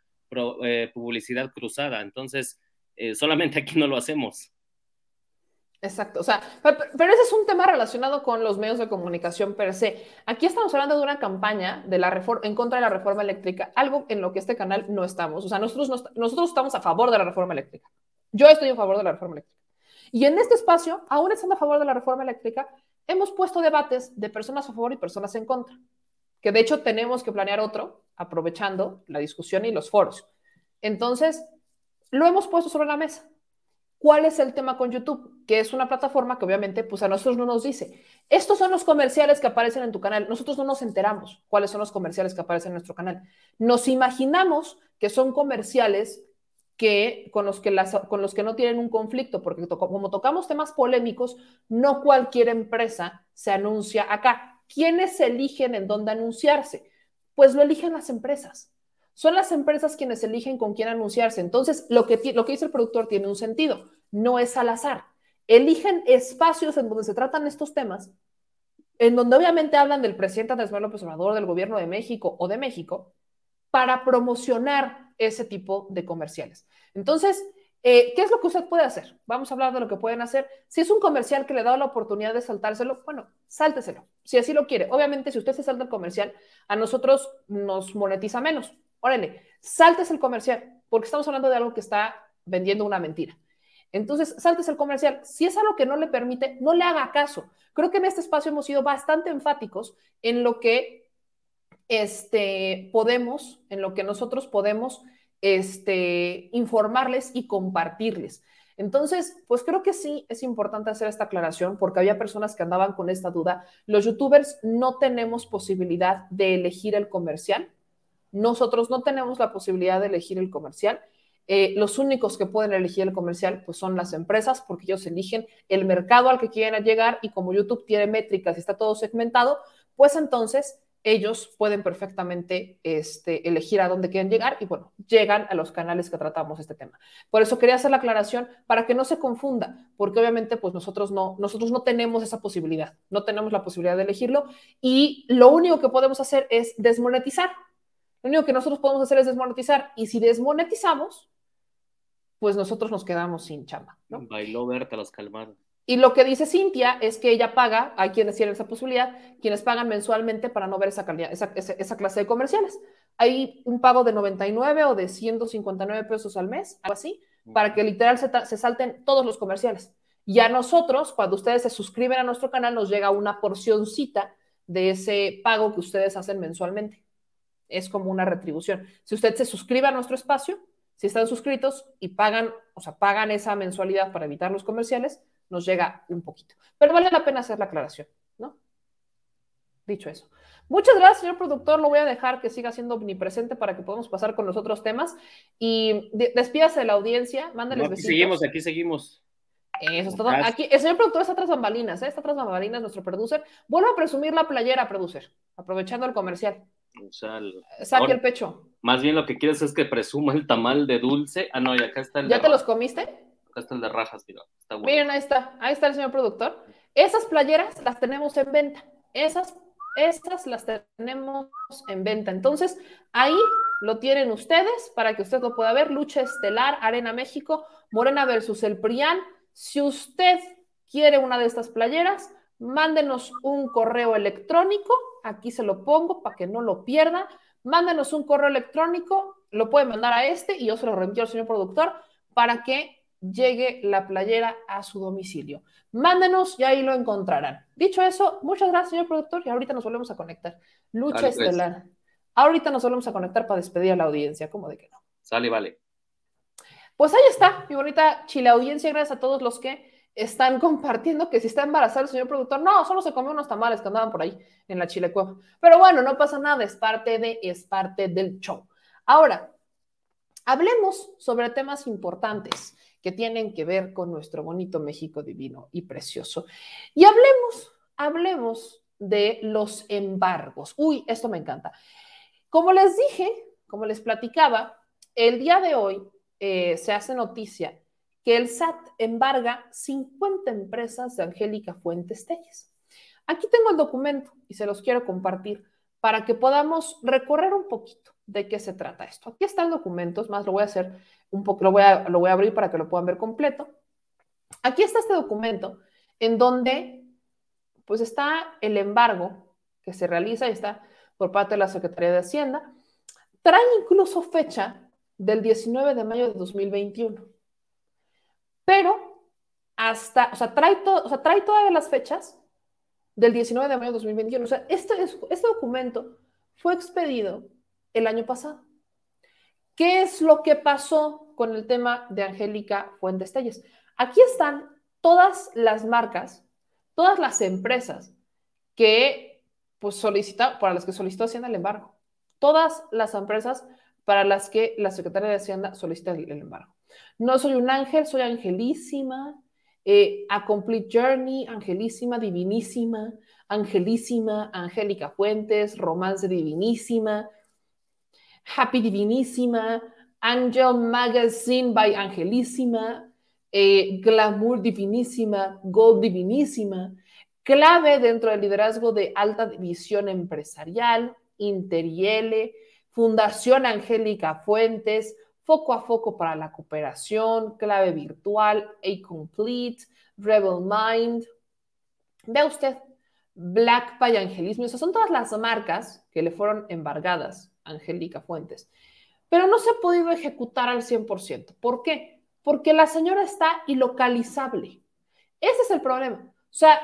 eh, publicidad cruzada, entonces eh, solamente aquí no lo hacemos. Exacto, o sea, pero ese es un tema relacionado con los medios de comunicación per se. Aquí estamos hablando de una campaña de la reforma, en contra de la reforma eléctrica, algo en lo que este canal no estamos. O sea, nosotros, nosotros estamos a favor de la reforma eléctrica. Yo estoy a favor de la reforma eléctrica. Y en este espacio, aún estando a favor de la reforma eléctrica, hemos puesto debates de personas a favor y personas en contra, que de hecho tenemos que planear otro, aprovechando la discusión y los foros. Entonces, lo hemos puesto sobre la mesa. ¿Cuál es el tema con YouTube? Que es una plataforma que obviamente pues a nosotros no nos dice, estos son los comerciales que aparecen en tu canal. Nosotros no nos enteramos cuáles son los comerciales que aparecen en nuestro canal. Nos imaginamos que son comerciales que, con, los que las, con los que no tienen un conflicto, porque como tocamos temas polémicos, no cualquier empresa se anuncia acá. ¿Quiénes eligen en dónde anunciarse? Pues lo eligen las empresas. Son las empresas quienes eligen con quién anunciarse. Entonces, lo que, lo que dice el productor tiene un sentido, no es al azar. Eligen espacios en donde se tratan estos temas, en donde obviamente hablan del presidente Andrés Manuel López Obrador, del gobierno de México o de México, para promocionar ese tipo de comerciales. Entonces, eh, ¿qué es lo que usted puede hacer? Vamos a hablar de lo que pueden hacer. Si es un comercial que le da la oportunidad de saltárselo, bueno, sálteselo, si así lo quiere. Obviamente, si usted se salta el comercial, a nosotros nos monetiza menos. Órale, saltes el comercial, porque estamos hablando de algo que está vendiendo una mentira. Entonces, saltes el comercial. Si es algo que no le permite, no le haga caso. Creo que en este espacio hemos sido bastante enfáticos en lo que este, podemos, en lo que nosotros podemos este, informarles y compartirles. Entonces, pues creo que sí es importante hacer esta aclaración porque había personas que andaban con esta duda. Los youtubers no tenemos posibilidad de elegir el comercial. Nosotros no tenemos la posibilidad de elegir el comercial. Eh, los únicos que pueden elegir el comercial pues son las empresas porque ellos eligen el mercado al que quieren llegar y como YouTube tiene métricas y está todo segmentado, pues entonces ellos pueden perfectamente este, elegir a dónde quieren llegar y bueno, llegan a los canales que tratamos este tema. Por eso quería hacer la aclaración para que no se confunda, porque obviamente pues nosotros no, nosotros no tenemos esa posibilidad, no tenemos la posibilidad de elegirlo y lo único que podemos hacer es desmonetizar. Lo único que nosotros podemos hacer es desmonetizar y si desmonetizamos, pues nosotros nos quedamos sin chamba. ¿no? Bailó Berta los calmados. Y lo que dice Cintia es que ella paga, hay quienes tienen esa posibilidad, quienes pagan mensualmente para no ver esa, calidad, esa, esa, clase de comerciales. Hay un pago de 99 o de 159 pesos al mes, algo así, para que literal se, se salten todos los comerciales. Y a nosotros, cuando ustedes se suscriben a nuestro canal, nos llega una porcioncita de ese pago que ustedes hacen mensualmente. Es como una retribución. Si usted se suscribe a nuestro espacio, si están suscritos y pagan, o sea, pagan esa mensualidad para evitar los comerciales, nos llega un poquito. Pero vale la pena hacer la aclaración, ¿no? Dicho eso. Muchas gracias, señor productor. Lo voy a dejar que siga siendo omnipresente para que podamos pasar con los otros temas. Y despídase de la audiencia, mándales no, aquí seguimos, aquí seguimos. Eso es todo. Aquí, el señor productor está tras bambalinas, ¿eh? está tras bambalinas, nuestro producer. Vuelvo a presumir la playera, producer, aprovechando el comercial. O sea, el, Saque el pecho. Más bien lo que quieres es que presuma el tamal de dulce. Ah, no, y acá está el. ¿Ya te los comiste? Acá está el de rajas, mira. Está Miren, ahí está. Ahí está el señor productor. Esas playeras las tenemos en venta. Esas, esas las tenemos en venta. Entonces, ahí lo tienen ustedes para que usted lo pueda ver. Lucha Estelar, Arena México, Morena versus el PRIAN. Si usted quiere una de estas playeras, mándenos un correo electrónico. Aquí se lo pongo para que no lo pierda. Mándenos un correo electrónico. Lo puede mandar a este y yo se lo reenvío al señor productor para que llegue la playera a su domicilio. Mándenos y ahí lo encontrarán. Dicho eso, muchas gracias, señor productor, y ahorita nos volvemos a conectar. Lucha pues. estelar. Ahorita nos volvemos a conectar para despedir a la audiencia, ¿cómo de que no? Sale, vale. Pues ahí está, mi bonita chile audiencia, gracias a todos los que están compartiendo que si está embarazado el señor productor, no, solo se comió unos tamales que andaban por ahí en la chile cueva. Pero bueno, no pasa nada, es parte de, es parte del show. Ahora, hablemos sobre temas importantes que tienen que ver con nuestro bonito México divino y precioso. Y hablemos, hablemos de los embargos. Uy, esto me encanta. Como les dije, como les platicaba, el día de hoy eh, se hace noticia que el SAT embarga 50 empresas de Angélica Fuentes Telles. Aquí tengo el documento y se los quiero compartir para que podamos recorrer un poquito de qué se trata esto. Aquí está el documento, más lo voy a hacer un poco, lo voy a, lo voy a abrir para que lo puedan ver completo. Aquí está este documento en donde pues está el embargo que se realiza y está por parte de la Secretaría de Hacienda. Trae incluso fecha del 19 de mayo de 2021. Pero hasta, o sea, trae, o sea, trae todas las fechas del 19 de mayo de 2021. O sea, este, este documento fue expedido el año pasado. ¿Qué es lo que pasó con el tema de Angélica Fuentes Telles? Aquí están todas las marcas, todas las empresas que pues para las que solicitó Hacienda el embargo. Todas las empresas para las que la Secretaría de Hacienda solicita el, embargo. No soy un ángel, soy angelísima, eh, A Complete Journey, angelísima, divinísima, angelísima, Angélica Fuentes, Romance Divinísima, Happy Divinísima, Angel Magazine by Angelísima, eh, Glamour Divinísima, Gold Divinísima, clave dentro del liderazgo de alta división empresarial, Interiele, Fundación Angélica Fuentes, Foco a Foco para la Cooperación, Clave Virtual, A Complete, Rebel Mind. Vea usted, Black Pie Angelismo, esas son todas las marcas que le fueron embargadas Angélica Fuentes. Pero no se ha podido ejecutar al 100%. ¿Por qué? Porque la señora está ilocalizable. Ese es el problema. O sea,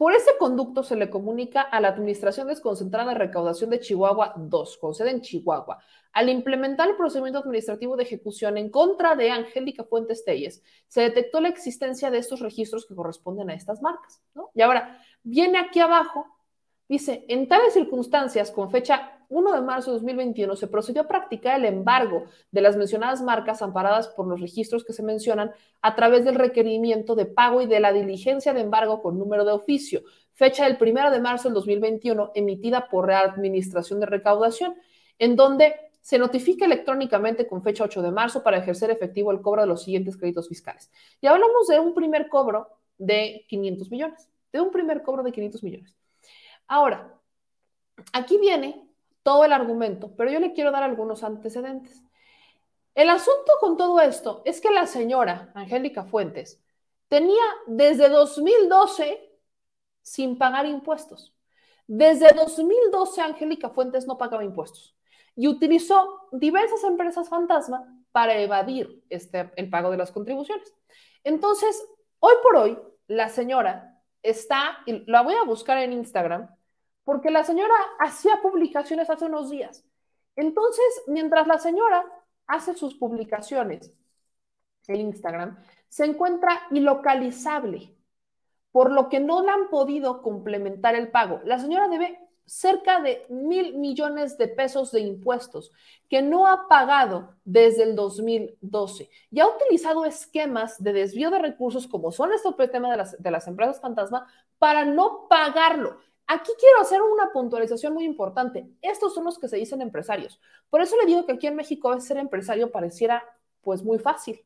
por ese conducto se le comunica a la Administración Desconcentrada de Recaudación de Chihuahua 2, con sede en Chihuahua, al implementar el procedimiento administrativo de ejecución en contra de Angélica Fuentes Telles, se detectó la existencia de estos registros que corresponden a estas marcas. Y ahora, viene aquí abajo, dice, en tales circunstancias, con fecha 1 de marzo de 2021 se procedió a practicar el embargo de las mencionadas marcas amparadas por los registros que se mencionan a través del requerimiento de pago y de la diligencia de embargo con número de oficio, fecha del 1 de marzo del 2021, emitida por la Administración de Recaudación, en donde se notifica electrónicamente con fecha 8 de marzo para ejercer efectivo el cobro de los siguientes créditos fiscales. Y hablamos de un primer cobro de 500 millones, de un primer cobro de 500 millones. Ahora, aquí viene todo el argumento, pero yo le quiero dar algunos antecedentes. El asunto con todo esto es que la señora Angélica Fuentes tenía desde 2012 sin pagar impuestos. Desde 2012 Angélica Fuentes no pagaba impuestos y utilizó diversas empresas fantasma para evadir este, el pago de las contribuciones. Entonces, hoy por hoy, la señora está, y la voy a buscar en Instagram, porque la señora hacía publicaciones hace unos días. Entonces, mientras la señora hace sus publicaciones en Instagram, se encuentra ilocalizable, por lo que no le han podido complementar el pago. La señora debe cerca de mil millones de pesos de impuestos que no ha pagado desde el 2012 y ha utilizado esquemas de desvío de recursos como son este tema de las, de las empresas fantasma para no pagarlo. Aquí quiero hacer una puntualización muy importante. Estos son los que se dicen empresarios. Por eso le digo que aquí en México ser empresario pareciera pues muy fácil,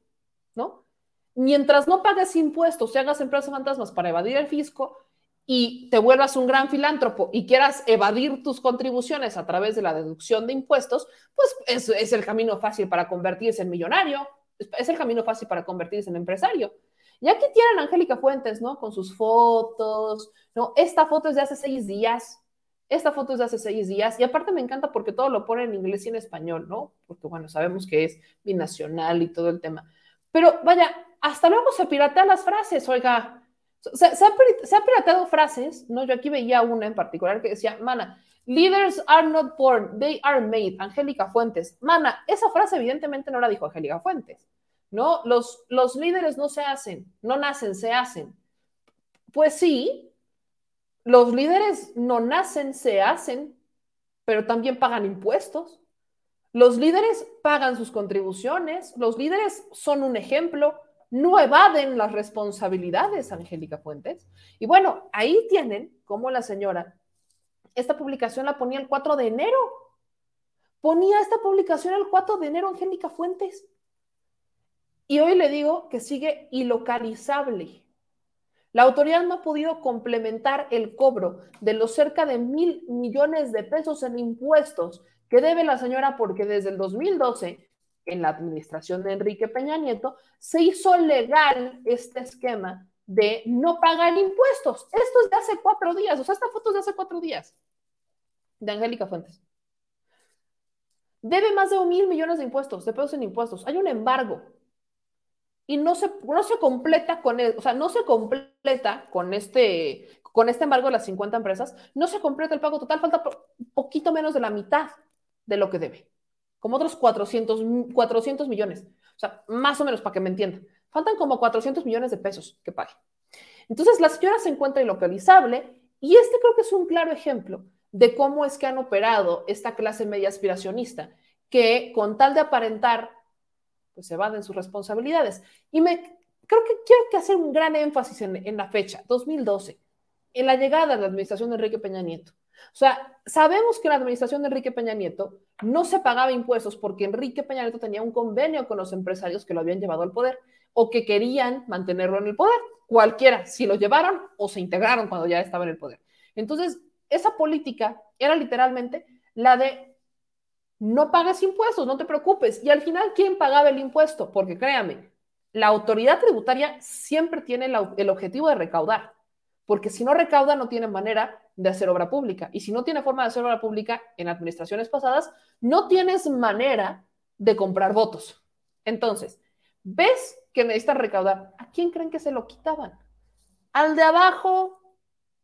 ¿no? Mientras no pagues impuestos y hagas empresas fantasmas para evadir el fisco y te vuelvas un gran filántropo y quieras evadir tus contribuciones a través de la deducción de impuestos, pues es, es el camino fácil para convertirse en millonario, es el camino fácil para convertirse en empresario. Y aquí tienen Angélica Fuentes, ¿no? Con sus fotos, ¿no? Esta foto es de hace seis días. Esta foto es de hace seis días. Y aparte me encanta porque todo lo pone en inglés y en español, ¿no? Porque, bueno, sabemos que es binacional y todo el tema. Pero vaya, hasta luego se piratean las frases, oiga. Se, se, ha, pirateado frases, ¿no? Yo aquí veía una en particular que decía, mana, leaders are not born, they are made. Angélica Fuentes. Mana, esa frase evidentemente no la dijo Angélica Fuentes. ¿No? Los, los líderes no se hacen, no nacen, se hacen. Pues sí, los líderes no nacen, se hacen, pero también pagan impuestos. Los líderes pagan sus contribuciones, los líderes son un ejemplo, no evaden las responsabilidades, Angélica Fuentes. Y bueno, ahí tienen como la señora, esta publicación la ponía el 4 de enero. Ponía esta publicación el 4 de enero, Angélica Fuentes. Y hoy le digo que sigue ilocalizable. La autoridad no ha podido complementar el cobro de los cerca de mil millones de pesos en impuestos que debe la señora porque desde el 2012, en la administración de Enrique Peña Nieto, se hizo legal este esquema de no pagar impuestos. Esto es de hace cuatro días, o sea, esta foto es de hace cuatro días, de Angélica Fuentes. Debe más de un mil millones de impuestos, de pesos en impuestos. Hay un embargo y no se, no se completa con, el, o sea, no se completa con este, con este embargo de las 50 empresas, no se completa el pago total, falta poquito menos de la mitad de lo que debe, como otros 400, 400 millones, o sea, más o menos para que me entiendan, faltan como 400 millones de pesos que pague. Entonces, la señora se encuentra ilocalizable y este creo que es un claro ejemplo de cómo es que han operado esta clase media aspiracionista, que con tal de aparentar pues evaden sus responsabilidades. Y me creo que quiero hacer un gran énfasis en, la fecha, 2012, en la llegada de la administración de Enrique Peña Nieto. O sea, sabemos que la administración de Enrique Peña Nieto no se pagaba impuestos porque Enrique Peña Nieto tenía un convenio con los empresarios que lo habían llevado al poder o que querían mantenerlo en el poder. Cualquiera, si lo llevaron o se integraron cuando ya estaba en el poder. Entonces, esa política era literalmente la de no pagas impuestos, no te preocupes. Y al final, ¿quién pagaba el impuesto? Porque créame, la autoridad tributaria siempre tiene el objetivo de recaudar, porque si no recauda, no tiene manera de hacer obra pública. Y si no tiene forma de hacer obra pública en administraciones pasadas, no tienes manera de comprar votos. Entonces, ves que necesitan recaudar, ¿a quién creen que se lo quitaban? Al de abajo,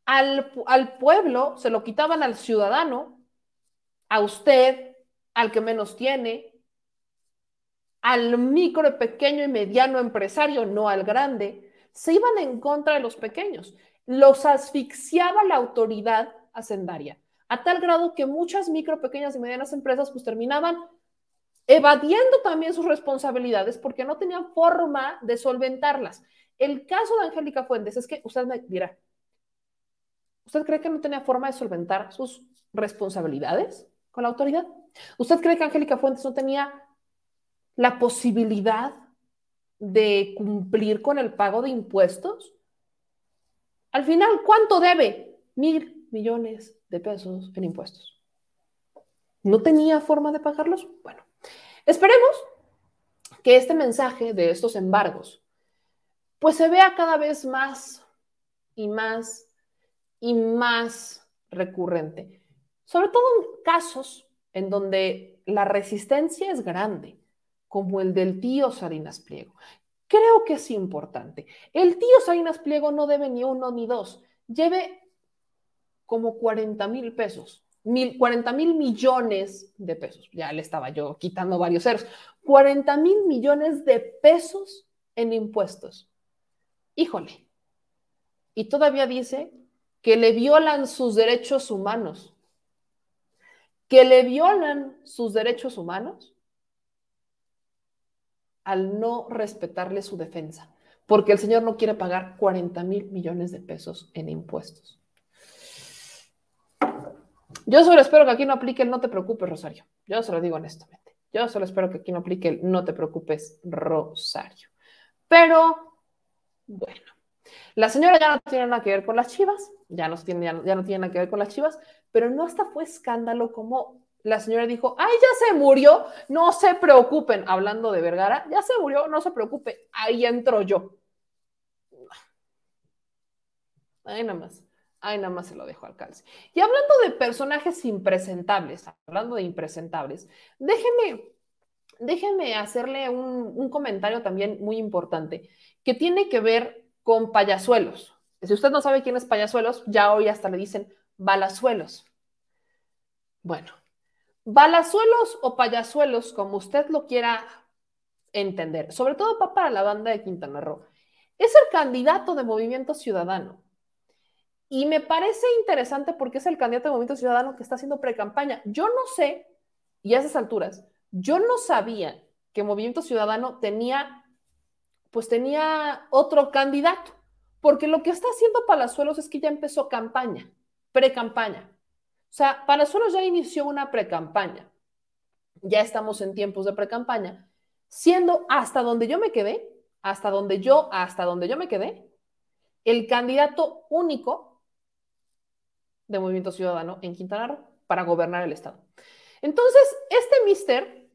al, al pueblo, se lo quitaban al ciudadano, a usted, al que menos tiene, al micro, pequeño y mediano empresario, no al grande. Se iban en contra de los pequeños. Los asfixiaba la autoridad hacendaria, a tal grado que muchas micro, pequeñas y medianas empresas pues terminaban evadiendo también sus responsabilidades porque no tenían forma de solventarlas. El caso de Angélica Fuentes es que usted me dirá, ¿usted cree que no tenía forma de solventar sus responsabilidades con la autoridad? ¿Usted cree que Angélica Fuentes no tenía la posibilidad de cumplir con el pago de impuestos? Al final, ¿cuánto debe? Mil millones de pesos en impuestos. ¿No tenía forma de pagarlos? Bueno, esperemos que este mensaje de estos embargos pues se vea cada vez más y más y más recurrente, sobre todo en casos en donde la resistencia es grande, como el del tío Salinas Pliego. Creo que es importante. El tío Salinas Pliego no debe ni uno ni dos, lleve como 40 mil pesos, mil, 40 mil millones de pesos. Ya le estaba yo quitando varios ceros. 40 mil millones de pesos en impuestos. Híjole. Y todavía dice que le violan sus derechos humanos. Que le violan sus derechos humanos al no respetarle su defensa, porque el señor no quiere pagar 40 mil millones de pesos en impuestos. Yo solo espero que aquí no aplique el no te preocupes, Rosario. Yo se lo digo honestamente. Yo solo espero que aquí no aplique el no te preocupes, Rosario. Pero, bueno, la señora ya no tiene nada que ver con las chivas, ya no, tiene, ya no tiene nada que ver con las chivas, pero no hasta fue escándalo como la señora dijo, ay, ya se murió, no se preocupen, hablando de Vergara, ya se murió, no se preocupe, ahí entro yo. Ahí nada más, ahí nada más se lo dejo al calce. Y hablando de personajes impresentables, hablando de impresentables, déjeme, déjeme hacerle un, un comentario también muy importante que tiene que ver con payasuelos. Si usted no sabe quién es payasuelos, ya hoy hasta le dicen balazuelos. Bueno, Balazuelos o payasuelos, como usted lo quiera entender, sobre todo para la banda de Quintana Roo, es el candidato de Movimiento Ciudadano. Y me parece interesante porque es el candidato de Movimiento Ciudadano que está haciendo pre-campaña. Yo no sé, y a esas alturas, yo no sabía que Movimiento Ciudadano tenía, pues tenía otro candidato, porque lo que está haciendo Palazuelos es que ya empezó campaña, pre-campaña. O sea, Palazuelos ya inició una precampaña. Ya estamos en tiempos de precampaña, siendo hasta donde yo me quedé, hasta donde yo, hasta donde yo me quedé, el candidato único de Movimiento Ciudadano en Quintana Roo para gobernar el estado. Entonces, este mister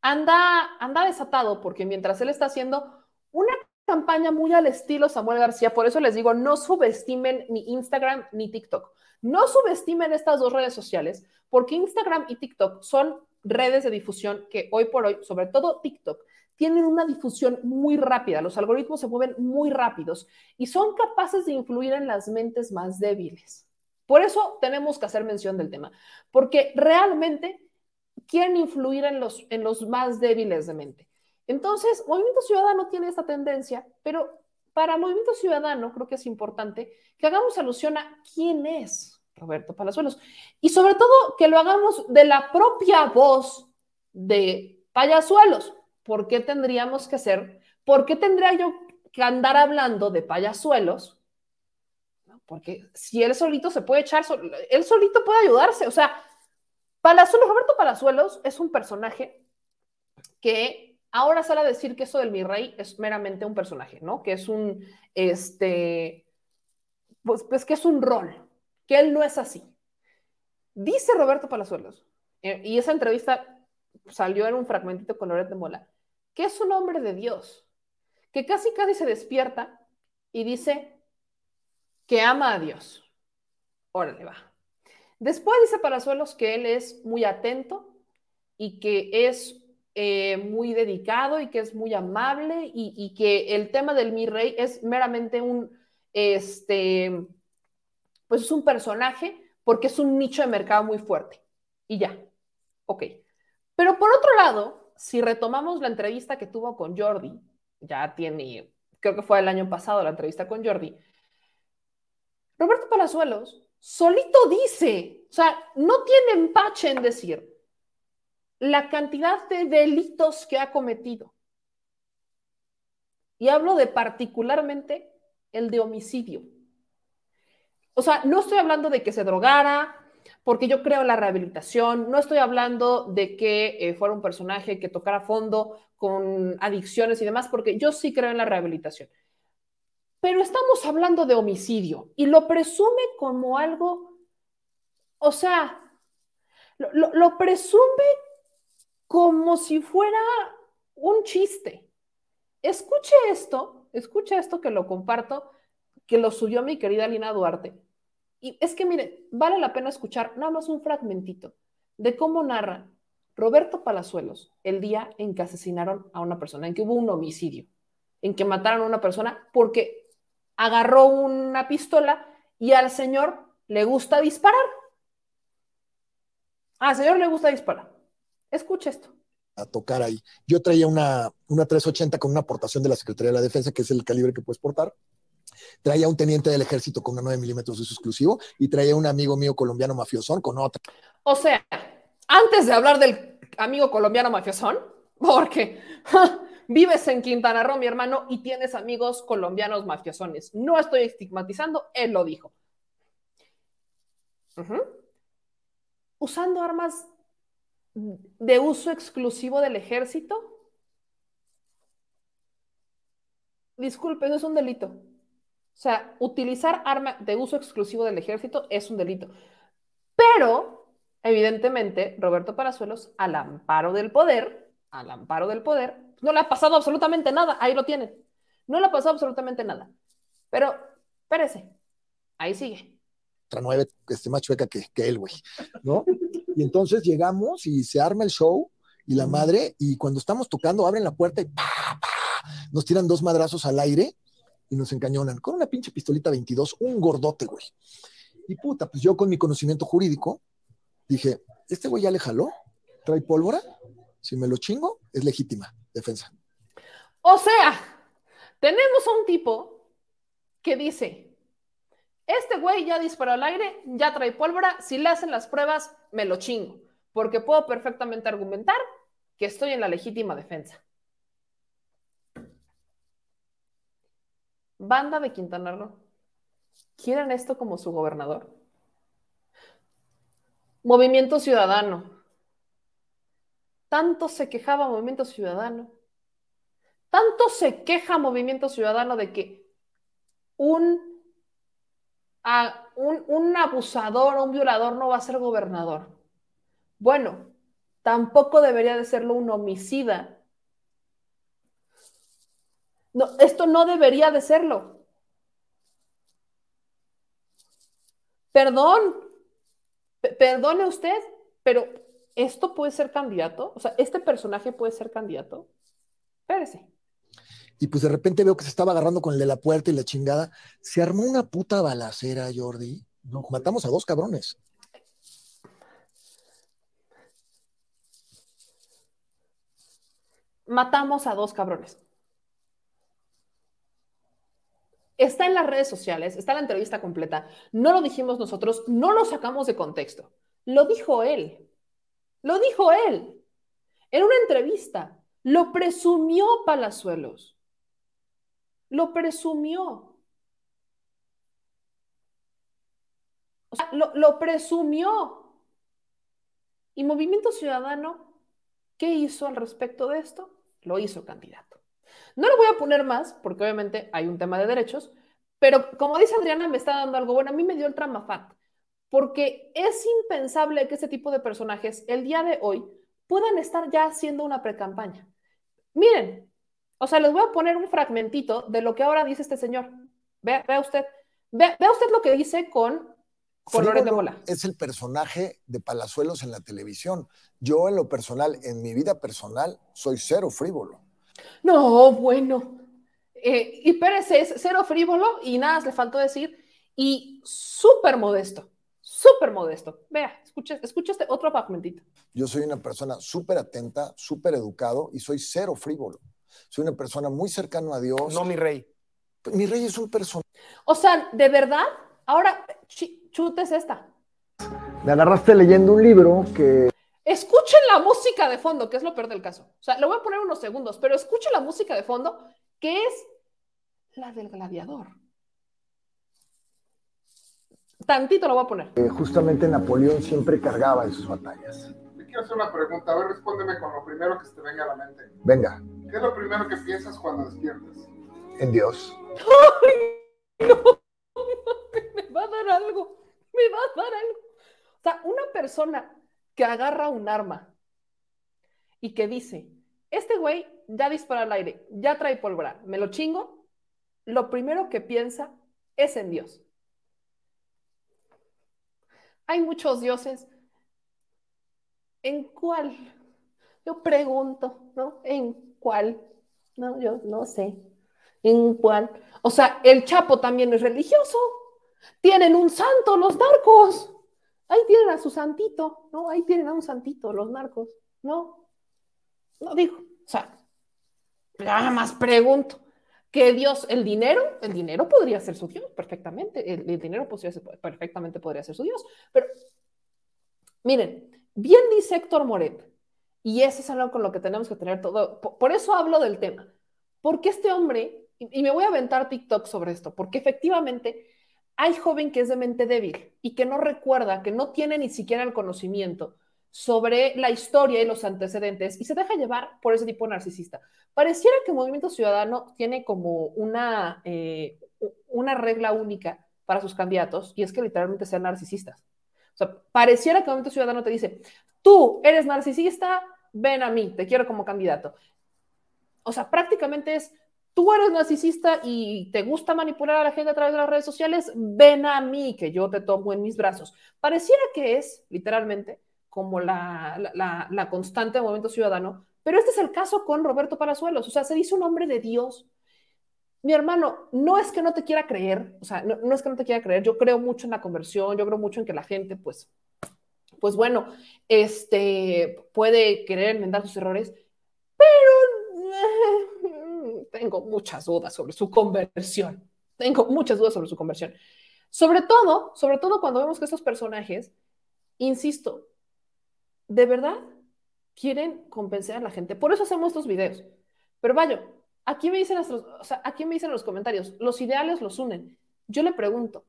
anda, anda desatado porque mientras él está haciendo una campaña muy al estilo Samuel García, por eso les digo, no subestimen ni Instagram ni TikTok. No subestimen estas dos redes sociales, porque Instagram y TikTok son redes de difusión que hoy por hoy, sobre todo TikTok, tienen una difusión muy rápida, los algoritmos se mueven muy rápidos y son capaces de influir en las mentes más débiles. Por eso tenemos que hacer mención del tema, porque realmente quieren influir en los, en los más débiles de mente. Entonces, Movimiento Ciudadano tiene esta tendencia, pero para Movimiento Ciudadano creo que es importante que hagamos alusión a quién es Roberto Palazuelos y sobre todo que lo hagamos de la propia voz de Payasuelos. ¿Por qué tendríamos que hacer? ¿Por qué tendría yo que andar hablando de Payasuelos? Porque si él solito se puede echar, él solito puede ayudarse. O sea, Palazuelos, Roberto Palazuelos es un personaje que Ahora sale a decir que eso del mi rey es meramente un personaje, ¿no? Que es un, este, pues, pues que es un rol, que él no es así. Dice Roberto Palazuelos, eh, y esa entrevista salió en un fragmentito con Loret de Mola, que es un hombre de Dios, que casi casi se despierta y dice que ama a Dios. Órale, va. Después dice Palazuelos que él es muy atento y que es eh, muy dedicado y que es muy amable y, que el tema del mi rey es meramente un, este, pues es un personaje porque es un nicho de mercado muy fuerte. Y ya, ok. Pero por otro lado, si retomamos la entrevista que tuvo con Jordi, ya tiene, creo que fue el año pasado la entrevista con Jordi, Roberto Palazuelos solito dice, o sea, no tiene empache en decir la cantidad de delitos que ha cometido. Y hablo de particularmente el de homicidio. O sea, no estoy hablando de que se drogara, porque yo creo en la rehabilitación, no estoy hablando de que eh, fuera un personaje que tocara fondo con adicciones y demás, porque yo sí creo en la rehabilitación. Pero estamos hablando de homicidio y lo presume como algo, o sea, lo, presume como si fuera un chiste. Escuche esto, escuche esto que lo comparto, que lo subió mi querida Lina Duarte. Y es que, mire, vale la pena escuchar nada más un fragmentito de cómo narra Roberto Palazuelos el día en que asesinaron a una persona, en que hubo un homicidio, en que mataron a una persona porque agarró una pistola y al señor le gusta disparar. Al señor le gusta disparar. Escucha esto. A tocar ahí. Yo traía una, una 380 con una aportación de la Secretaría de la Defensa, que es el calibre que puedes portar. Traía un teniente del ejército con una 9 milímetros de uso exclusivo y traía un amigo mío colombiano mafiosón con otra. O sea, antes de hablar del amigo colombiano mafiosón, porque Vives en Quintana Roo, mi hermano, y tienes amigos colombianos mafiosones. No estoy estigmatizando, él lo dijo. Usando armas de uso exclusivo del ejército. Disculpe, eso es un delito. O sea, utilizar arma de uso exclusivo del ejército es un delito. Pero, evidentemente, Roberto Parazuelos, al amparo del poder, al amparo del poder, no le ha pasado absolutamente nada. Ahí lo tienen. No le ha pasado absolutamente nada. Pero, espérese. Ahí sigue. Otra nueve, este, más chueca que, que él, güey. ¿No? Y entonces llegamos y se arma el show y la madre, y cuando estamos tocando, abren la puerta y pa, nos tiran dos madrazos al aire y nos encañonan con una pinche pistolita 22, un gordote, güey. Y puta, pues yo con mi conocimiento jurídico dije, este güey ya le jaló, trae pólvora, si me lo chingo, es legítima defensa. O sea, tenemos a un tipo que dice, este güey ya disparó al aire, ya trae pólvora, si le hacen las pruebas, me lo chingo, porque puedo perfectamente argumentar que estoy en la legítima defensa. Banda de Quintana Roo, ¿quieren esto como su gobernador? Movimiento Ciudadano, tanto se quejaba Movimiento Ciudadano, tanto se queja Movimiento Ciudadano de que un, un, un abusador o un violador no va a ser gobernador. Bueno, tampoco debería de serlo un homicida. No, esto no debería de serlo. Perdón, perdone usted, pero ¿esto puede ser candidato? O sea, ¿este personaje puede ser candidato? Espérese. Y pues de repente veo que se estaba agarrando con el de la puerta y la chingada. Se armó una puta balacera, Jordi. No, matamos a dos cabrones. Matamos a dos cabrones. Está en las redes sociales, está la entrevista completa. No lo dijimos nosotros, no lo sacamos de contexto. Lo dijo él. Lo dijo él en una entrevista. Lo presumió Palazuelos. Lo presumió. O sea, lo, lo presumió. ¿Y Movimiento Ciudadano qué hizo al respecto de esto? Lo hizo candidato. No lo voy a poner más, porque obviamente hay un tema de derechos, pero como dice Adriana, me está dando algo bueno. A mí me dio el tramafat porque es impensable que este tipo de personajes el día de hoy puedan estar ya haciendo una precampaña. Miren, o sea, les voy a poner un fragmentito de lo que ahora dice este señor. Vea, usted, vea, usted lo que dice con Loret de Mola. es el personaje de Palazuelos en la televisión. Yo en lo personal, en mi vida personal, soy cero frívolo. No, bueno. Eh, y Pérez es cero frívolo y nada, le faltó decir, y súper modesto, súper modesto. Vea, escucha, escucha este otro fragmentito. Yo soy una persona súper atenta, súper educado y soy cero frívolo. Soy una persona muy cercano a Dios. No, mi rey. Mi rey es un personaje. O sea, de verdad, ahora chi- chutes esta. Me agarraste leyendo un libro que Escuchen la música de fondo, que es lo peor del caso. O sea, le voy a poner unos segundos, pero escuchen la música de fondo, que es la del gladiador. Tantito lo voy a poner. eh, justamente Napoleón siempre cargaba en sus batallas. Te quiero hacer una pregunta. A ver, respóndeme con lo primero que se te venga a la mente. Venga, ¿Qué es lo primero que piensas cuando despiertas? en Dios. ¡Ay, no! Me va a dar algo. Me va a dar algo. O sea, una persona que agarra un arma y que dice, este güey ya dispara al aire, ya trae pólvora, me lo chingo, lo primero que piensa es en Dios. Hay muchos dioses. ¿En cuál? Yo pregunto, ¿no? ¿En cuál? No, yo no sé. ¿En cuál? O sea, el Chapo también es religioso. Tienen un santo los narcos. Ahí tienen a su santito, ¿no? Ahí tienen a un santito los narcos, ¿no? No digo, o sea, nada más pregunto. Que Dios, el dinero, el dinero podría ser su Dios perfectamente. El, dinero podría ser- perfectamente podría ser su Dios. Pero, miren, bien dice Héctor Moret, y eso es algo con lo que tenemos que tener todo. Por, eso hablo del tema. Porque este hombre, y, y me voy a aventar TikTok sobre esto, porque efectivamente hay joven que es de mente débil y que no recuerda, que no tiene ni siquiera el conocimiento sobre la historia y los antecedentes y se deja llevar por ese tipo narcisista. Pareciera que Movimiento Ciudadano tiene como una, eh, una regla única para sus candidatos y es que literalmente sean narcisistas. O sea, pareciera que Movimiento Ciudadano te dice, tú eres narcisista, ven a mí, te quiero como candidato. O sea, prácticamente es, tú eres narcisista y te gusta manipular a la gente a través de las redes sociales, ven a mí, que yo te tomo en mis brazos. Pareciera que es, literalmente, como la, la, constante del movimiento ciudadano, pero este es el caso con Roberto Palazuelos, o sea, se dice un hombre de Dios. Mi hermano, no es que no te quiera creer, o sea, no, no, es que no te quiera creer, yo creo mucho en la conversión, yo creo mucho en que la gente, pues, pues bueno, este, puede querer enmendar sus errores, pero tengo muchas dudas sobre su conversión. Tengo muchas dudas sobre su conversión. Sobre todo, sobre todo cuando vemos que estos personajes, insisto, de verdad quieren convencer a la gente. Por eso hacemos estos videos. Pero vaya, aquí me dicen, o sea, aquí me dicen en los comentarios, los ideales los unen. Yo le pregunto,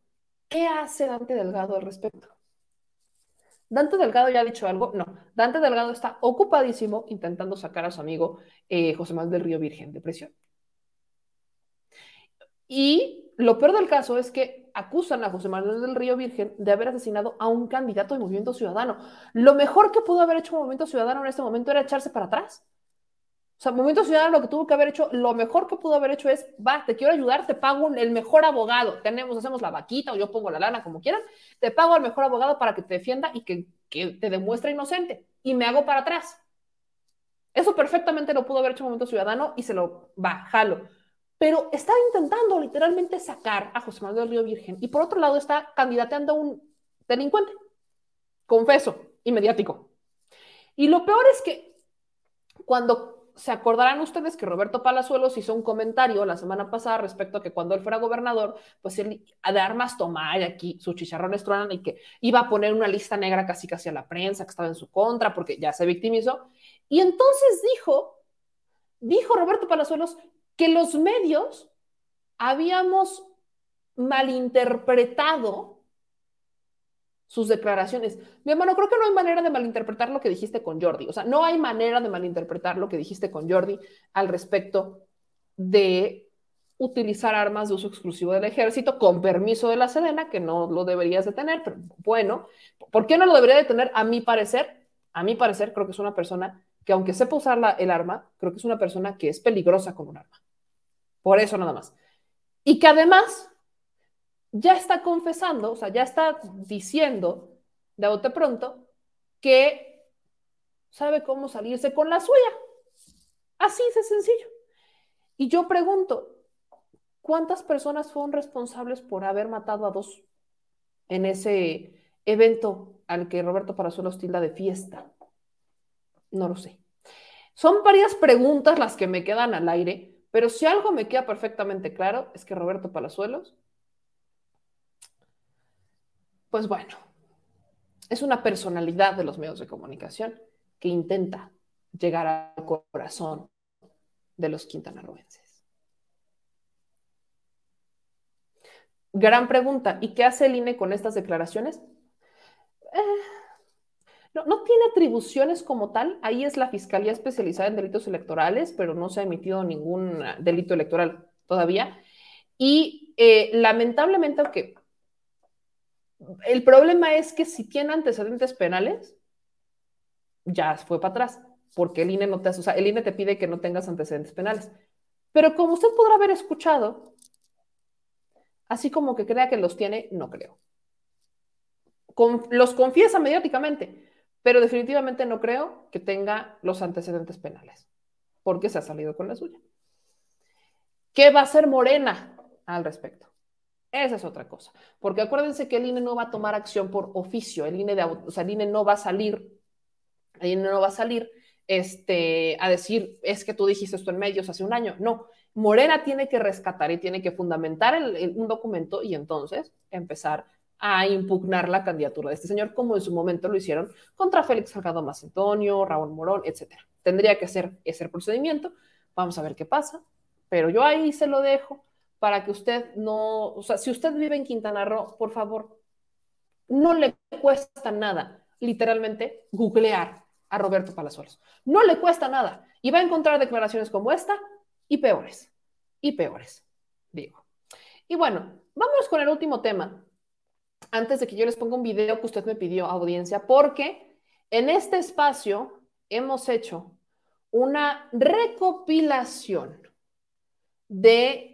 ¿qué hace Dante Delgado al respecto? Dante Delgado ya ha dicho algo. No, Dante Delgado está ocupadísimo intentando sacar a su amigo eh, José Manuel del Río Virgen de prisión. Y lo peor del caso es que acusan a José Manuel del Río Virgen de haber asesinado a un candidato del Movimiento Ciudadano. Lo mejor que pudo haber hecho Movimiento Ciudadano en este momento era echarse para atrás. O sea, Movimiento Ciudadano lo que tuvo que haber hecho, lo mejor que pudo haber hecho es, va, te quiero ayudar, te pago el mejor abogado. Tenemos, hacemos la vaquita o yo pongo la lana, como quieran. Te pago al mejor abogado para que te defienda y que, que te demuestre inocente. Y me hago para atrás. Eso perfectamente lo pudo haber hecho Movimiento Ciudadano y se lo va, jalo pero está intentando literalmente sacar a José Manuel del Río Virgen y por otro lado está candidateando a un delincuente, confeso y mediático. Y lo peor es que cuando se acordarán ustedes que Roberto Palazuelos hizo un comentario la semana pasada respecto a que cuando él fuera gobernador, pues él de armas tomar aquí sus chicharrones truenan y que iba a poner una lista negra casi casi a la prensa que estaba en su contra porque ya se victimizó. Y entonces dijo, dijo Roberto Palazuelos que los medios habíamos malinterpretado sus declaraciones. Mi hermano, creo que no hay manera de malinterpretar lo que dijiste con Jordi. O sea, no hay manera de malinterpretar lo que dijiste con Jordi al respecto de utilizar armas de uso exclusivo del ejército con permiso de la Sedena, que no lo deberías de tener, pero bueno, ¿por qué no lo debería de tener? A mi parecer, a mi parecer, creo que es una persona que aunque sepa usar el arma, creo que es una persona que es peligrosa con un arma. Por eso nada más. Y que además ya está confesando, o sea, ya está diciendo de bote pronto que sabe cómo salirse con la suya. Así de sencillo. Y yo pregunto, ¿cuántas personas fueron responsables por haber matado a dos en ese evento al que Roberto Parazuelos tilda de fiesta? No lo sé. Son varias preguntas las que me quedan al aire, pero si algo me queda perfectamente claro es que Roberto Palazuelos, pues bueno, es una personalidad de los medios de comunicación que intenta llegar al corazón de los quintanarroenses. Gran pregunta, ¿y qué hace el INE con estas declaraciones? Eh, no, tiene atribuciones como tal, ahí es la Fiscalía especializada en delitos electorales, pero no se ha emitido ningún delito electoral todavía. Y eh, lamentablemente, aunque el problema es que si tiene antecedentes penales, ya fue para atrás, porque el INE no te, o sea, el INE te pide que no tengas antecedentes penales. Pero como usted podrá haber escuchado, así como que crea que los tiene, no creo. Con, los confiesa mediáticamente, pero definitivamente no creo que tenga los antecedentes penales, porque se ha salido con la suya. ¿Qué va a hacer Morena al respecto? Esa es otra cosa, porque acuérdense que el INE no va a tomar acción por oficio, el INE, de, o sea, INE no va a salir, el INE no va a salir este, a decir, es que tú dijiste esto en medios hace un año. No, Morena tiene que rescatar y tiene que fundamentar un documento y entonces empezar a impugnar la candidatura de este señor, como en su momento lo hicieron contra Félix Salgado Macedonio, Raúl Morón, etc. Tendría que ser ese procedimiento. Vamos a ver qué pasa, pero yo ahí se lo dejo para que usted no, o sea, si usted vive en Quintana Roo, por favor, no le cuesta nada, literalmente, googlear a Roberto Palazuelos. No le cuesta nada y va a encontrar declaraciones como esta y peores, y peores, digo. Y bueno, vamos con el último tema antes de que yo les ponga un video que usted me pidió, audiencia, porque en este espacio hemos hecho una recopilación de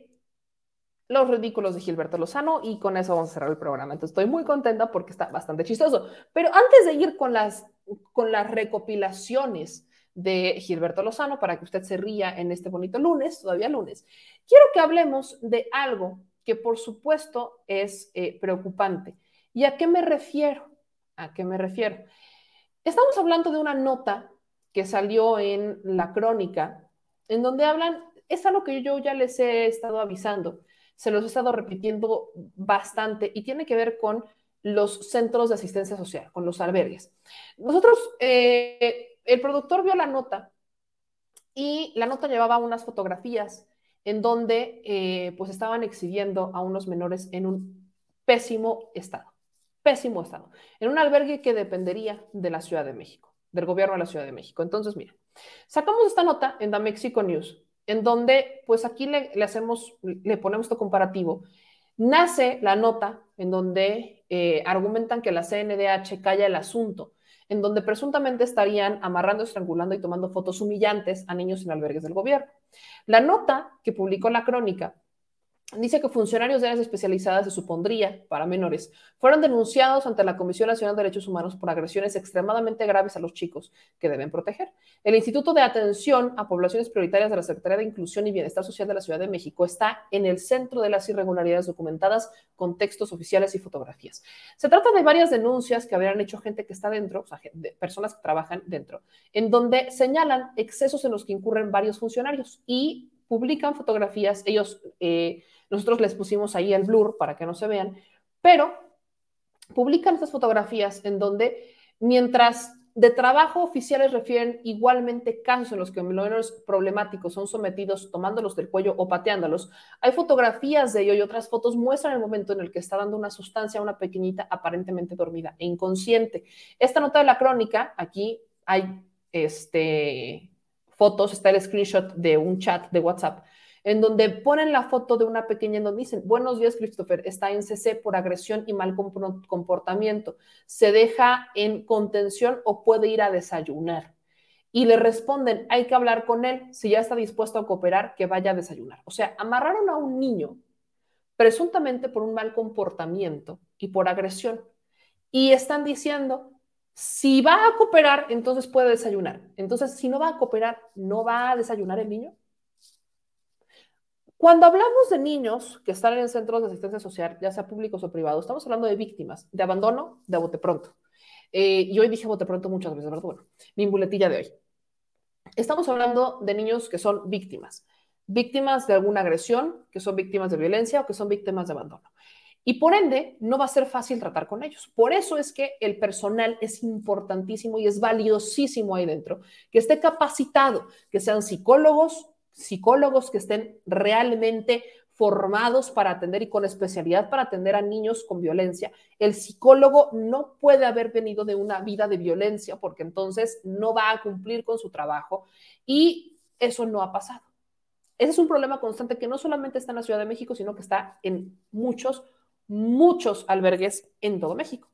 los ridículos de Gilberto Lozano y con eso vamos a cerrar el programa. Entonces estoy muy contenta porque está bastante chistoso. Pero antes de ir con las, con las recopilaciones de Gilberto Lozano, para que usted se ría en este bonito lunes, todavía lunes, quiero que hablemos de algo que por supuesto es eh, preocupante. ¿Y a qué me refiero? ¿A qué me refiero? Estamos hablando de una nota que salió en la crónica, en donde hablan, es algo que yo ya les he estado avisando, se los he estado repitiendo bastante y tiene que ver con los centros de asistencia social, con los albergues. Nosotros, eh, el productor vio la nota y la nota llevaba unas fotografías en donde eh, pues estaban exhibiendo a unos menores en un pésimo estado pésimo estado, en un albergue que dependería de la Ciudad de México, del gobierno de la Ciudad de México. Entonces, mira, sacamos esta nota en The Mexico News, en donde, pues aquí le, hacemos, le ponemos esto comparativo. Nace la nota en donde eh, argumentan que la CNDH calla el asunto, en donde presuntamente estarían amarrando, estrangulando y tomando fotos humillantes a niños en albergues del gobierno. La nota que publicó la crónica Dice que funcionarios de áreas especializadas, se supondría, para menores, fueron denunciados ante la Comisión Nacional de Derechos Humanos por agresiones extremadamente graves a los chicos que deben proteger. El Instituto de Atención a Poblaciones Prioritarias de la Secretaría de Inclusión y Bienestar Social de la Ciudad de México está en el centro de las irregularidades documentadas con textos oficiales y fotografías. Se trata de varias denuncias que habrían hecho gente que está dentro, o sea, personas que trabajan dentro, en donde señalan excesos en los que incurren varios funcionarios y publican fotografías, ellos... Eh, nosotros les pusimos ahí el blur para que no se vean, pero publican estas fotografías en donde mientras de trabajo oficiales refieren igualmente casos en los que menores problemáticos son sometidos tomándolos del cuello o pateándolos. Hay fotografías de ello y otras fotos muestran el momento en el que está dando una sustancia a una pequeñita aparentemente dormida e inconsciente. Esta nota de la crónica, aquí hay este, fotos, está el screenshot de un chat de WhatsApp en donde ponen la foto de una pequeña en donde dicen, buenos días Christopher, está en CC por agresión y mal comportamiento, se deja en contención o puede ir a desayunar. Y le responden, hay que hablar con él, si ya está dispuesto a cooperar, que vaya a desayunar. O sea, amarraron a un niño presuntamente por un mal comportamiento y por agresión. Y están diciendo, si va a cooperar, entonces puede desayunar. Entonces, si no va a cooperar, ¿no va a desayunar el niño? Cuando hablamos de niños que están en centros de asistencia social, ya sea públicos o privados, estamos hablando de víctimas, de abandono, de bote pronto. Eh, y hoy dije bote pronto muchas veces, ¿verdad? Bueno, mi buletilla de hoy. Estamos hablando de niños que son víctimas víctimas de alguna agresión, que son víctimas de violencia o que son víctimas de abandono. Y por ende, no va a ser fácil tratar con ellos. Por eso es que el personal es importantísimo y es valiosísimo ahí dentro, que esté capacitado, que sean psicólogos, psicólogos que estén realmente formados para atender y con especialidad para atender a niños con violencia. El psicólogo no puede haber venido de una vida de violencia porque entonces no va a cumplir con su trabajo y eso no ha pasado. Ese es un problema constante que no solamente está en la Ciudad de México, sino que está en muchos, muchos albergues en todo México.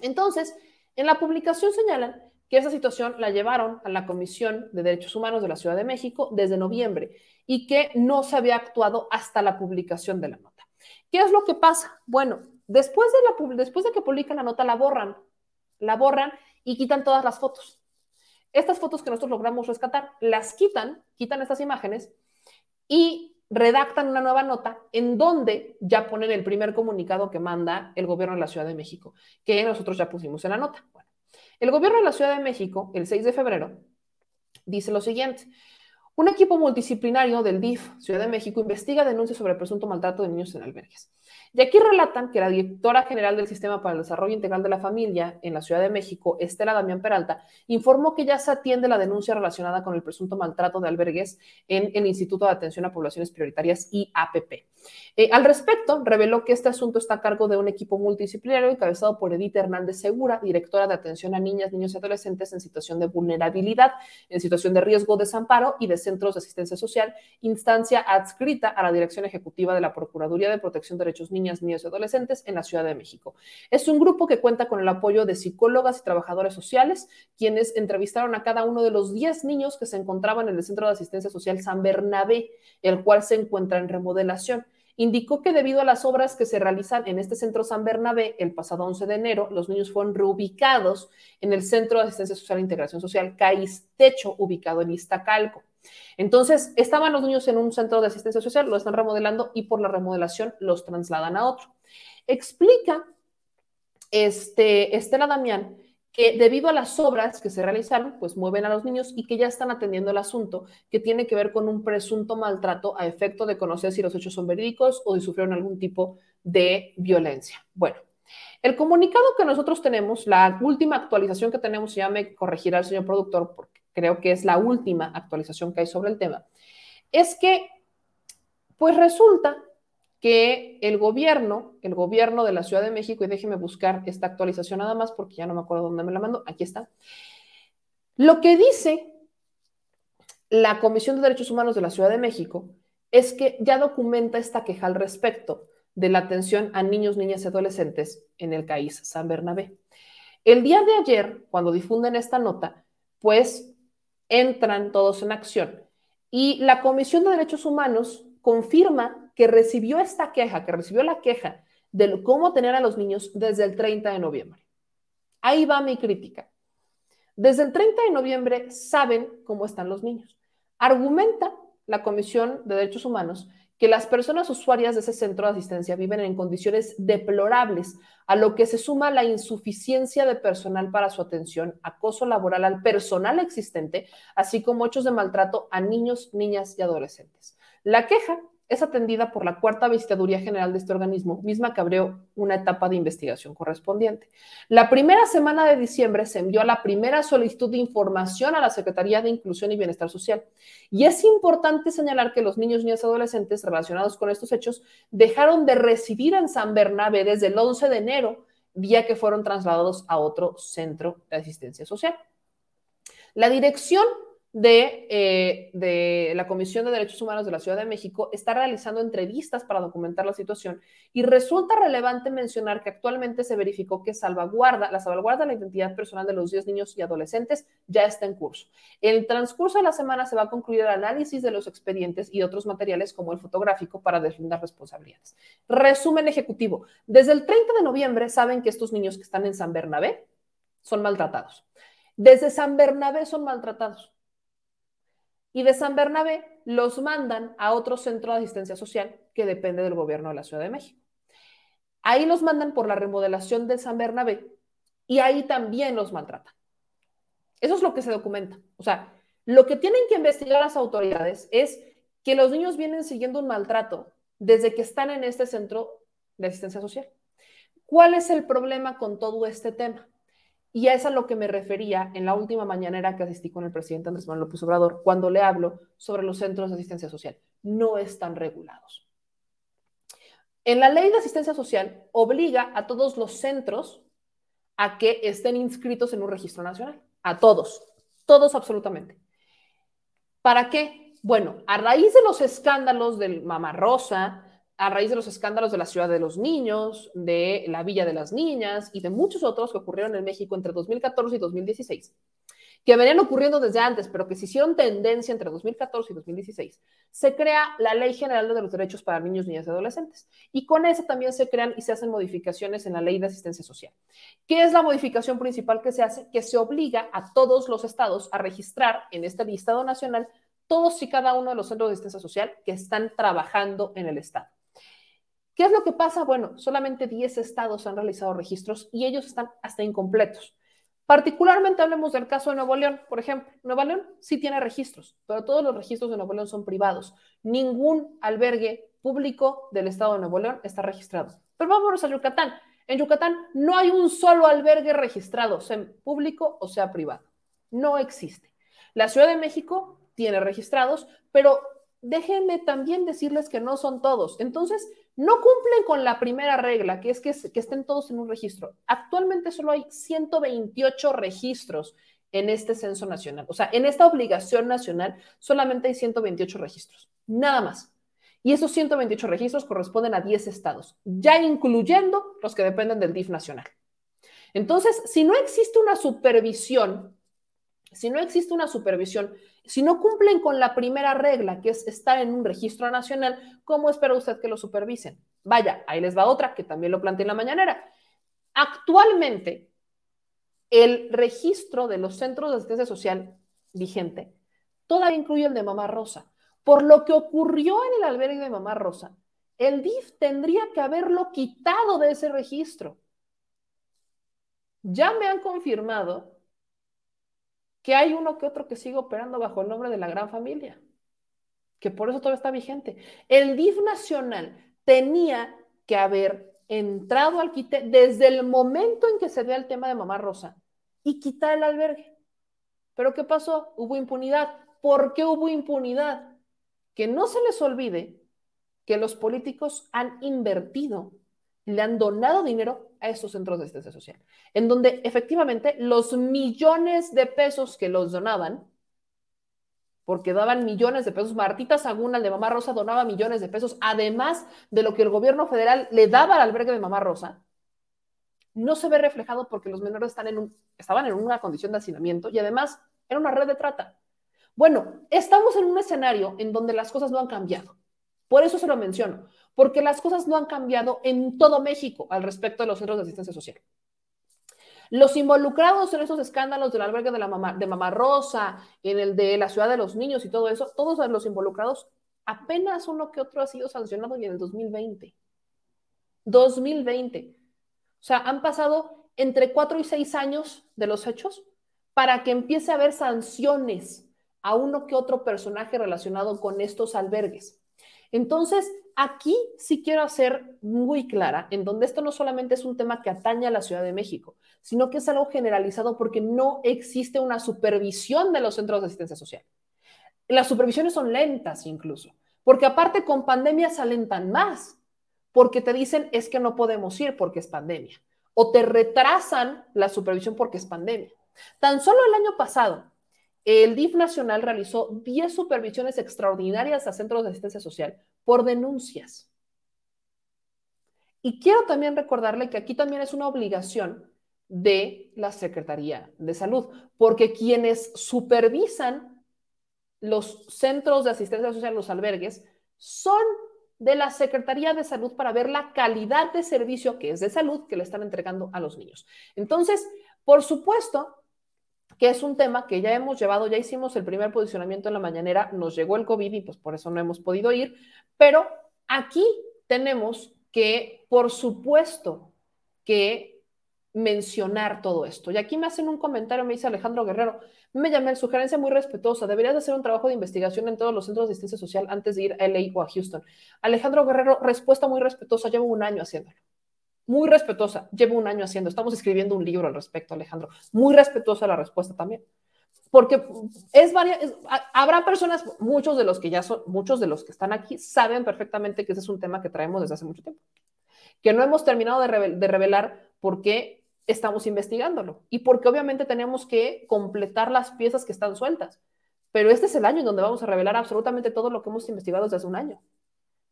Entonces, en la publicación señalan que esa situación la llevaron a la Comisión de Derechos Humanos de la Ciudad de México desde noviembre y que no se había actuado hasta la publicación de la nota. ¿Qué es lo que pasa? Bueno, después de, la, después de que publican la nota, la borran, la borran y quitan todas las fotos. Estas fotos que nosotros logramos rescatar, las quitan, quitan estas imágenes y redactan una nueva nota en donde ya ponen el primer comunicado que manda el gobierno de la Ciudad de México, que nosotros ya pusimos en la nota. Bueno, el gobierno de la Ciudad de México, el 6 de febrero, dice lo siguiente. Un equipo multidisciplinario del DIF Ciudad de México investiga denuncias sobre presunto maltrato de niños en albergues. Y aquí relatan que la directora general del Sistema para el Desarrollo Integral de la Familia en la Ciudad de México, Estela Damián Peralta, informó que ya se atiende la denuncia relacionada con el presunto maltrato de albergues en el Instituto de Atención a Poblaciones Prioritarias IAPP. Eh, al respecto, reveló que este asunto está a cargo de un equipo multidisciplinario encabezado por Edith Hernández Segura, directora de atención a niñas, niños y adolescentes en situación de vulnerabilidad, en situación de riesgo, desamparo y de centros de asistencia social, instancia adscrita a la Dirección Ejecutiva de la Procuraduría de Protección de Derechos Niños niños y adolescentes en la Ciudad de México. Es un grupo que cuenta con el apoyo de psicólogas y trabajadores sociales, quienes entrevistaron a cada uno de los 10 niños que se encontraban en el Centro de Asistencia Social San Bernabé, el cual se encuentra en remodelación indicó que debido a las obras que se realizan en este centro San Bernabé el pasado 11 de enero, los niños fueron reubicados en el Centro de Asistencia Social e Integración Social CAIS Techo, ubicado en Iztacalco. Entonces, estaban los niños en un centro de asistencia social, lo están remodelando y por la remodelación los trasladan a otro. Explica este, Estela Damián que debido a las obras que se realizaron, pues mueven a los niños y que ya están atendiendo el asunto que tiene que ver con un presunto maltrato a efecto de conocer si los hechos son verídicos o si sufrieron algún tipo de violencia. Bueno, el comunicado que nosotros tenemos, la última actualización que tenemos, ya me corregirá el señor productor porque creo que es la última actualización que hay sobre el tema, es que, pues resulta que el gobierno, el gobierno de la Ciudad de México, y déjeme buscar esta actualización nada más porque ya no me acuerdo dónde me la mando, aquí está. Lo que dice la Comisión de Derechos Humanos de la Ciudad de México es que ya documenta esta queja al respecto de la atención a niños, niñas y adolescentes en el CAIS San Bernabé. El día de ayer, cuando difunden esta nota, pues entran todos en acción. Y la Comisión de Derechos Humanos confirma que recibió esta queja, que recibió la queja de cómo tener a los niños desde el 30 de noviembre. Ahí va mi crítica. Desde el 30 de noviembre saben cómo están los niños. Argumenta la Comisión de Derechos Humanos que las personas usuarias de ese centro de asistencia viven en condiciones deplorables, a lo que se suma la insuficiencia de personal para su atención, acoso laboral al personal existente, así como hechos de maltrato a niños, niñas y adolescentes. La queja es atendida por la cuarta visitaduría general de este organismo, misma que abrió una etapa de investigación correspondiente. La primera semana de diciembre se envió la primera solicitud de información a la Secretaría de Inclusión y Bienestar Social. Y es importante señalar que los niños, niñas y adolescentes relacionados con estos hechos dejaron de residir en San Bernabé desde el 11 de enero, día que fueron trasladados a otro centro de asistencia social. La dirección de, eh, de, la Comisión de Derechos Humanos de la Ciudad de México está realizando entrevistas para documentar la situación y resulta relevante mencionar que actualmente se verificó que salvaguarda, la salvaguarda de la identidad personal de los 10 niños y adolescentes ya está en curso. En el transcurso de la semana se va a concluir el análisis de los expedientes y otros materiales como el fotográfico para deslindar responsabilidades. Resumen ejecutivo. Desde el 30 de noviembre saben que estos niños que están en San Bernabé son maltratados. Desde San Bernabé son maltratados y de San Bernabé los mandan a otro centro de asistencia social que depende del gobierno de la Ciudad de México. Ahí los mandan por la remodelación de San Bernabé y ahí también los maltratan. Eso es lo que se documenta. O sea, lo que tienen que investigar las autoridades es que los niños vienen siguiendo un maltrato desde que están en este centro de asistencia social. ¿Cuál es el problema con todo este tema? Y es a lo que me refería en la última mañanera que asistí con el presidente Andrés Manuel López Obrador, cuando le hablo sobre los centros de asistencia social. No están regulados. En la ley de asistencia social obliga a todos los centros a que estén inscritos en un registro nacional. A todos, todos absolutamente. ¿Para qué? Bueno, a raíz de los escándalos del Mamá Rosa, a raíz de los escándalos de la ciudad de los niños, de la Villa de las Niñas y de muchos otros que ocurrieron en México entre 2014 y 2016, que venían ocurriendo desde antes, pero que se hicieron tendencia entre 2014 y 2016, se crea la Ley General de los Derechos para Niños, Niñas y Adolescentes. Y con eso también se crean y se hacen modificaciones en la Ley de Asistencia Social. ¿Qué es la modificación principal que se hace? Que se obliga a todos los estados a registrar en este listado nacional todos y cada uno de los centros de asistencia social que están trabajando en el estado. ¿Qué es lo que pasa? Bueno, solamente 10 estados han realizado registros y ellos están hasta incompletos. Particularmente hablemos del caso de Nuevo León, por ejemplo. Nuevo León sí tiene registros, pero todos los registros de Nuevo León son privados. Ningún albergue público del estado de Nuevo León está registrado. Pero vámonos a Yucatán. En Yucatán no hay un solo albergue registrado, sea público o sea privado. No existe. La Ciudad de México tiene registrados, pero déjenme también decirles que no son todos. Entonces, no cumplen con la primera regla, que es que, estén todos en un registro. Actualmente solo hay 128 registros en este censo nacional. O sea, en esta obligación nacional solamente hay 128 registros, nada más. Y esos 128 registros corresponden a 10 estados, ya incluyendo los que dependen del DIF nacional. Entonces, si no existe una supervisión, si no existe una supervisión si no cumplen con la primera regla, que es estar en un registro nacional, ¿cómo espera usted que lo supervisen? Vaya, ahí les va otra que también lo planteé en la mañanera. Actualmente, el registro de los centros de asistencia social vigente todavía incluye el de Mamá Rosa. Por lo que ocurrió en el albergue de Mamá Rosa, el DIF tendría que haberlo quitado de ese registro. Ya me han confirmado que hay uno que otro que sigue operando bajo el nombre de la gran familia, que por eso todavía está vigente. El DIF nacional tenía que haber entrado al quite desde el momento en que se vea el tema de Mamá Rosa y quitar el albergue. Pero ¿qué pasó? Hubo impunidad. ¿Por qué hubo impunidad? Que no se les olvide que los políticos han invertido, le han donado dinero a estos centros de asistencia social, en donde efectivamente los millones de pesos que los donaban, porque daban millones de pesos, Martita Saguna, el de Mamá Rosa, donaba millones de pesos, además de lo que el gobierno federal le daba al albergue de Mamá Rosa, no se ve reflejado porque los menores están en un, estaban en una condición de hacinamiento y además era una red de trata. Bueno, estamos en un escenario en donde las cosas no han cambiado. Por eso se lo menciono, porque las cosas no han cambiado en todo México al respecto de los centros de asistencia social. Los involucrados en esos escándalos del albergue de, la mamá, de Mamá Rosa, en el de la ciudad de los niños y todo eso, todos los involucrados, apenas uno que otro ha sido sancionado y en el 2020. 2020. O sea, han pasado entre cuatro y seis años de los hechos para que empiece a haber sanciones a uno que otro personaje relacionado con estos albergues. Entonces, aquí sí quiero hacer muy clara, en donde esto no solamente es un tema que atañe a la Ciudad de México, sino que es algo generalizado porque no existe una supervisión de los centros de asistencia social. Las supervisiones son lentas incluso, porque aparte con pandemia se alentan más, porque te dicen es que no podemos ir porque es pandemia, o te retrasan la supervisión porque es pandemia. Tan solo el año pasado, el DIF nacional realizó 10 supervisiones extraordinarias a centros de asistencia social por denuncias. Y quiero también recordarle que aquí también es una obligación de la Secretaría de Salud, porque quienes supervisan los centros de asistencia social, los albergues, son de la Secretaría de Salud para ver la calidad de servicio que es de salud que le están entregando a los niños. Entonces, por supuesto que es un tema que ya hemos llevado, ya hicimos el primer posicionamiento en la mañanera, nos llegó el COVID y pues por eso no hemos podido ir, pero aquí tenemos que, por supuesto, que mencionar todo esto. Y aquí me hacen un comentario, me dice Alejandro Guerrero, me llamé, sugerencia muy respetuosa, deberías de hacer un trabajo de investigación en todos los centros de asistencia social antes de ir a LA o a Houston. Alejandro Guerrero, respuesta muy respetuosa, llevo un año haciéndolo. Muy respetuosa, llevo un año haciendo, estamos escribiendo un libro al respecto, Alejandro. Muy respetuosa la respuesta también. Porque es varias, habrá personas, muchos de los que ya son, muchos de los que están aquí saben perfectamente que ese es un tema que traemos desde hace mucho tiempo. Que no hemos terminado de, de revelar por qué estamos investigándolo y porque obviamente tenemos que completar las piezas que están sueltas. Pero este es el año en donde vamos a revelar absolutamente todo lo que hemos investigado desde hace un año.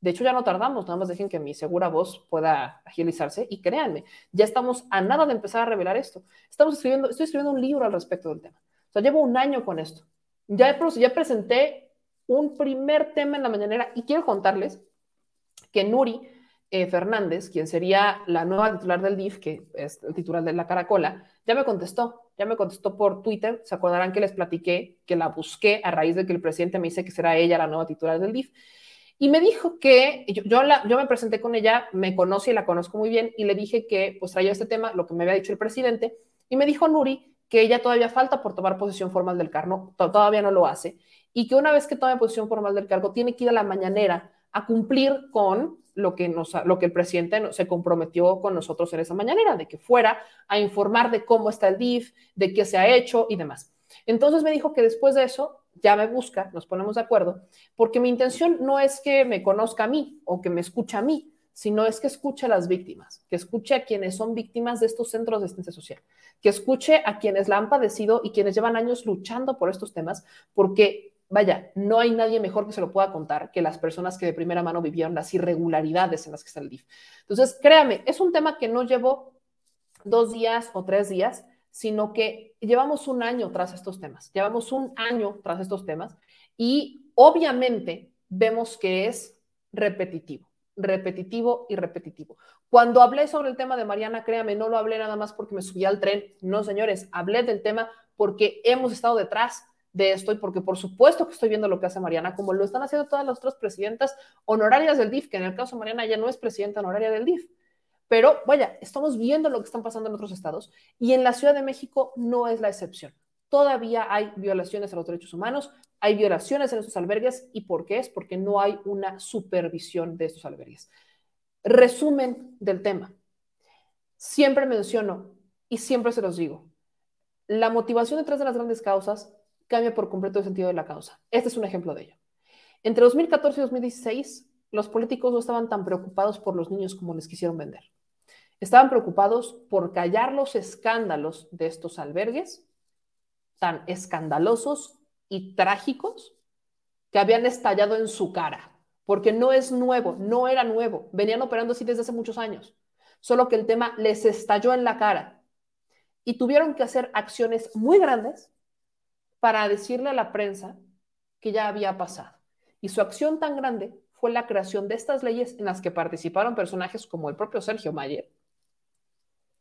De hecho, ya no tardamos, nada más dejen que mi segura voz pueda agilizarse y créanme, ya estamos a nada de empezar a revelar esto. Estamos escribiendo, estoy escribiendo un libro al respecto del tema. O sea, llevo un año con esto. Ya, ya presenté un primer tema en la mañanera y quiero contarles que Nuri eh, Fernández, quien sería la nueva titular del DIF, que es el titular de la Caracola, ya me contestó, ya me contestó por Twitter. Se acordarán que les platiqué que la busqué a raíz de que el presidente me dice que será ella la nueva titular del DIF. Y me dijo que yo, yo, me presenté con ella, me conoce y la conozco muy bien, y le dije que pues traía este tema, lo que me había dicho el presidente, y me dijo Nuri que ella todavía falta por tomar posición formal del cargo, todavía no lo hace, y que una vez que tome posición formal del cargo, tiene que ir a la mañanera a cumplir con lo que, nos, lo que el presidente se comprometió con nosotros en esa mañanera, de que fuera a informar de cómo está el DIF, de qué se ha hecho y demás. Entonces me dijo que después de eso ya me busca, nos ponemos de acuerdo, porque mi intención no es que me conozca a mí o que me escuche a mí, sino es que escuche a las víctimas, que escuche a quienes son víctimas de estos centros de asistencia social, que escuche a quienes la han padecido y quienes llevan años luchando por estos temas, porque vaya, no hay nadie mejor que se lo pueda contar que las personas que de primera mano vivieron las irregularidades en las que está el DIF. Entonces, créame, es un tema que no llevó dos días o tres días, sino que llevamos un año tras estos temas, llevamos un año tras estos temas y obviamente vemos que es repetitivo, repetitivo y repetitivo. Cuando hablé sobre el tema de Mariana, créame, no lo hablé nada más porque me subí al tren, no señores, hablé del tema porque hemos estado detrás de esto y porque por supuesto que estoy viendo lo que hace Mariana, como lo están haciendo todas las otras presidentas honorarias del DIF, que en el caso de Mariana ya no es presidenta honoraria del DIF. Pero vaya, estamos viendo lo que están pasando en otros estados y en la Ciudad de México no es la excepción. Todavía hay violaciones a los derechos humanos, hay violaciones en estos albergues y ¿por qué es? Porque no hay una supervisión de estos albergues. Resumen del tema. Siempre menciono y siempre se los digo, la motivación detrás de las grandes causas cambia por completo el sentido de la causa. Este es un ejemplo de ello. Entre 2014 y 2016, los políticos no estaban tan preocupados por los niños como les quisieron vender. Estaban preocupados por callar los escándalos de estos albergues, tan escandalosos y trágicos, que habían estallado en su cara, porque no es nuevo, no era nuevo, venían operando así desde hace muchos años, solo que el tema les estalló en la cara y tuvieron que hacer acciones muy grandes para decirle a la prensa que ya había pasado. Y su acción tan grande fue la creación de estas leyes en las que participaron personajes como el propio Sergio Mayer,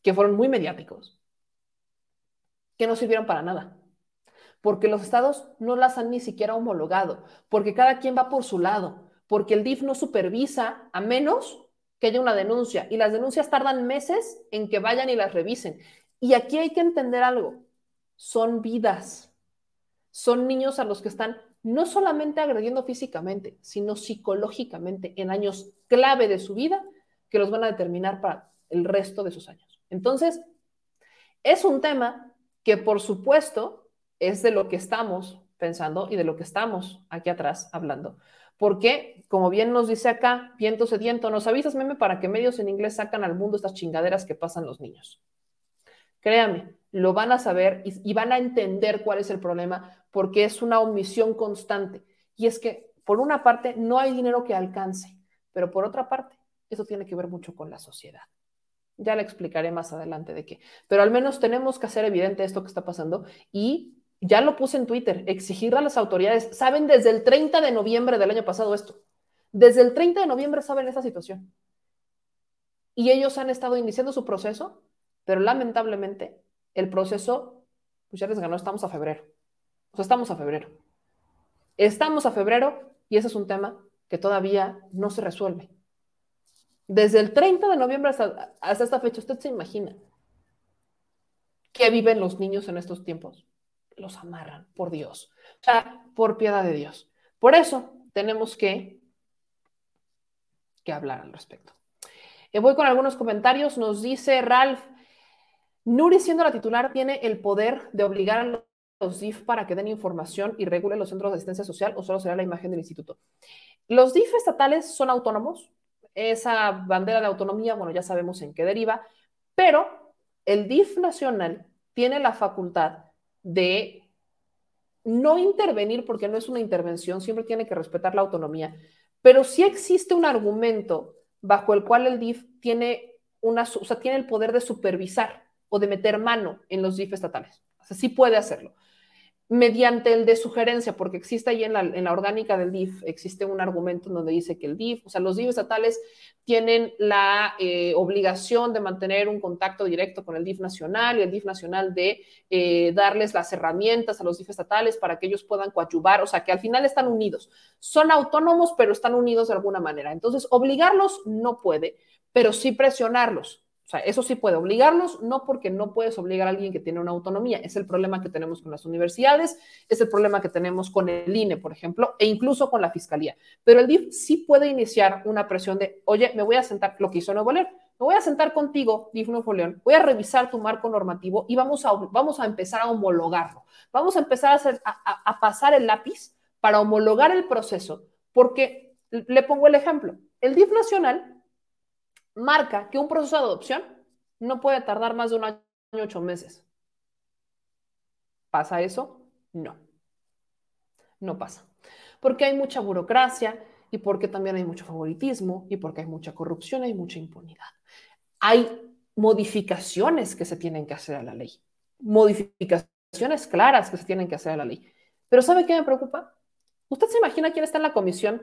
que fueron muy mediáticos, que no sirvieron para nada, porque los estados no las han ni siquiera homologado, porque cada quien va por su lado, porque el DIF no supervisa a menos que haya una denuncia y las denuncias tardan meses en que vayan y las revisen. Y aquí hay que entender algo, son vidas son niños a los que están no solamente agrediendo físicamente, sino psicológicamente en años clave de su vida que los van a determinar para el resto de sus años. Entonces, es un tema que por supuesto es de lo que estamos pensando y de lo que estamos aquí atrás hablando. Porque, como bien nos dice acá, viento sediento, nos avisas, meme, para que medios en inglés sacan al mundo estas chingaderas que pasan los niños. Créame, lo van a saber y, van a entender cuál es el problema, porque es una omisión constante. Y es que, por una parte, no hay dinero que alcance, pero por otra parte, eso tiene que ver mucho con la sociedad. Ya le explicaré más adelante de qué. Pero al menos tenemos que hacer evidente esto que está pasando y ya lo puse en Twitter, exigir a las autoridades. Saben desde el 30 de noviembre del año pasado esto. Desde el 30 de noviembre saben esta situación. Y ellos han estado iniciando su proceso, pero lamentablemente el proceso, pues ya les ganó, estamos a febrero. O sea, estamos a febrero. Estamos a febrero y ese es un tema que todavía no se resuelve. Desde el 30 de noviembre hasta, hasta esta fecha, ¿usted se imagina qué viven los niños en estos tiempos? Los amarran, por Dios. O sea, por piedad de Dios. Por eso tenemos que, que hablar al respecto. Eh, voy con algunos comentarios. Nos dice Ralph, Nuri siendo la titular tiene el poder de obligar a los DIF para que den información y regule los centros de asistencia social o solo será la imagen del instituto. Los DIF estatales son autónomos, esa bandera de autonomía, bueno, ya sabemos en qué deriva, pero el DIF nacional tiene la facultad de no intervenir porque no es una intervención, siempre tiene que respetar la autonomía, pero sí existe un argumento bajo el cual el DIF tiene, una, o sea, tiene el poder de supervisar o de meter mano en los DIF estatales. O sea, sí puede hacerlo mediante el de sugerencia, porque existe ahí en la, en la, orgánica del DIF, existe un argumento donde dice que el DIF, o sea, los DIF estatales tienen la eh, obligación de mantener un contacto directo con el DIF nacional y el DIF nacional de eh, darles las herramientas a los DIF estatales para que ellos puedan coadyuvar, o sea, que al final están unidos. Son autónomos, pero están unidos de alguna manera. Entonces, obligarlos no puede, pero sí presionarlos. O sea, eso sí puede obligarlos, no porque no puedes obligar a alguien que tiene una autonomía. Es el problema que tenemos con las universidades, es el problema que tenemos con el INE, por ejemplo, e incluso con la fiscalía. Pero el DIF sí puede iniciar una presión de, oye, me voy a sentar, lo que hizo Nuevo León, me voy a sentar contigo, DIF Nuevo León, voy a revisar tu marco normativo y vamos a, vamos a empezar a homologarlo. Vamos a empezar a, pasar el lápiz para homologar el proceso, porque le pongo el ejemplo. El DIF nacional marca que un proceso de adopción no puede tardar más de un año ocho meses. ¿Pasa eso? No. No pasa. Porque hay mucha burocracia y porque también hay mucho favoritismo y porque hay mucha corrupción y mucha impunidad. Hay modificaciones que se tienen que hacer a la ley. Modificaciones claras que se tienen que hacer a la ley. Pero ¿sabe qué me preocupa? ¿Usted se imagina quién está en la comisión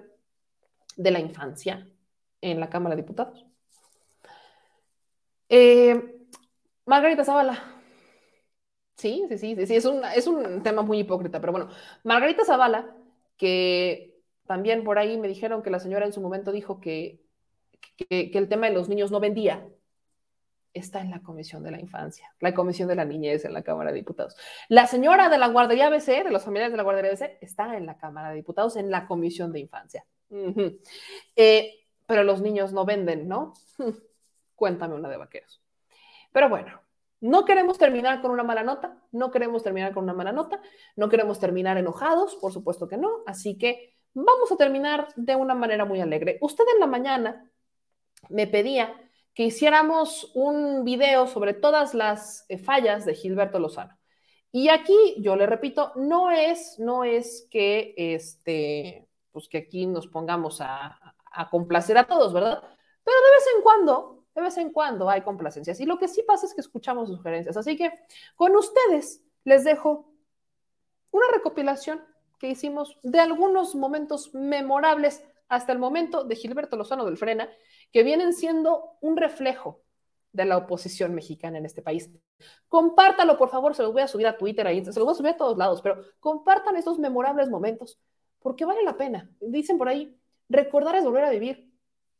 de la infancia en la Cámara de Diputados? Eh, Margarita Zavala. Sí, sí, sí, sí, es un, es un tema muy hipócrita, pero bueno, Margarita Zavala, que también por ahí me dijeron que la señora en su momento dijo que, que, el tema de los niños no vendía, está en la Comisión de la Infancia, la Comisión de la Niñez en la Cámara de Diputados. La señora de la guardería ABC, de los familiares de la guardería ABC, está en la Cámara de Diputados, en la Comisión de Infancia. Eh, pero los niños no venden, ¿no? Cuéntame una de vaqueros. Pero bueno, no queremos terminar con una mala nota, no queremos terminar con una mala nota, no queremos terminar enojados, por supuesto que no, así que vamos a terminar de una manera muy alegre. Usted en la mañana me pedía que hiciéramos un video sobre todas las eh, fallas de Gilberto Lozano. Y aquí yo le repito, no es, no es que este, pues que aquí nos pongamos a, a complacer a todos, ¿verdad? Pero de vez en cuando de vez en cuando hay complacencias. Y lo que sí pasa es que escuchamos sugerencias. Así que con ustedes les dejo una recopilación que hicimos de algunos momentos memorables hasta el momento de Gilberto Lozano del Frena, que vienen siendo un reflejo de la oposición mexicana en este país. Compártalo, por favor, se los voy a subir a Twitter, ahí, se los voy a subir a todos lados, pero compartan estos memorables momentos, porque vale la pena. Dicen por ahí, recordar es volver a vivir.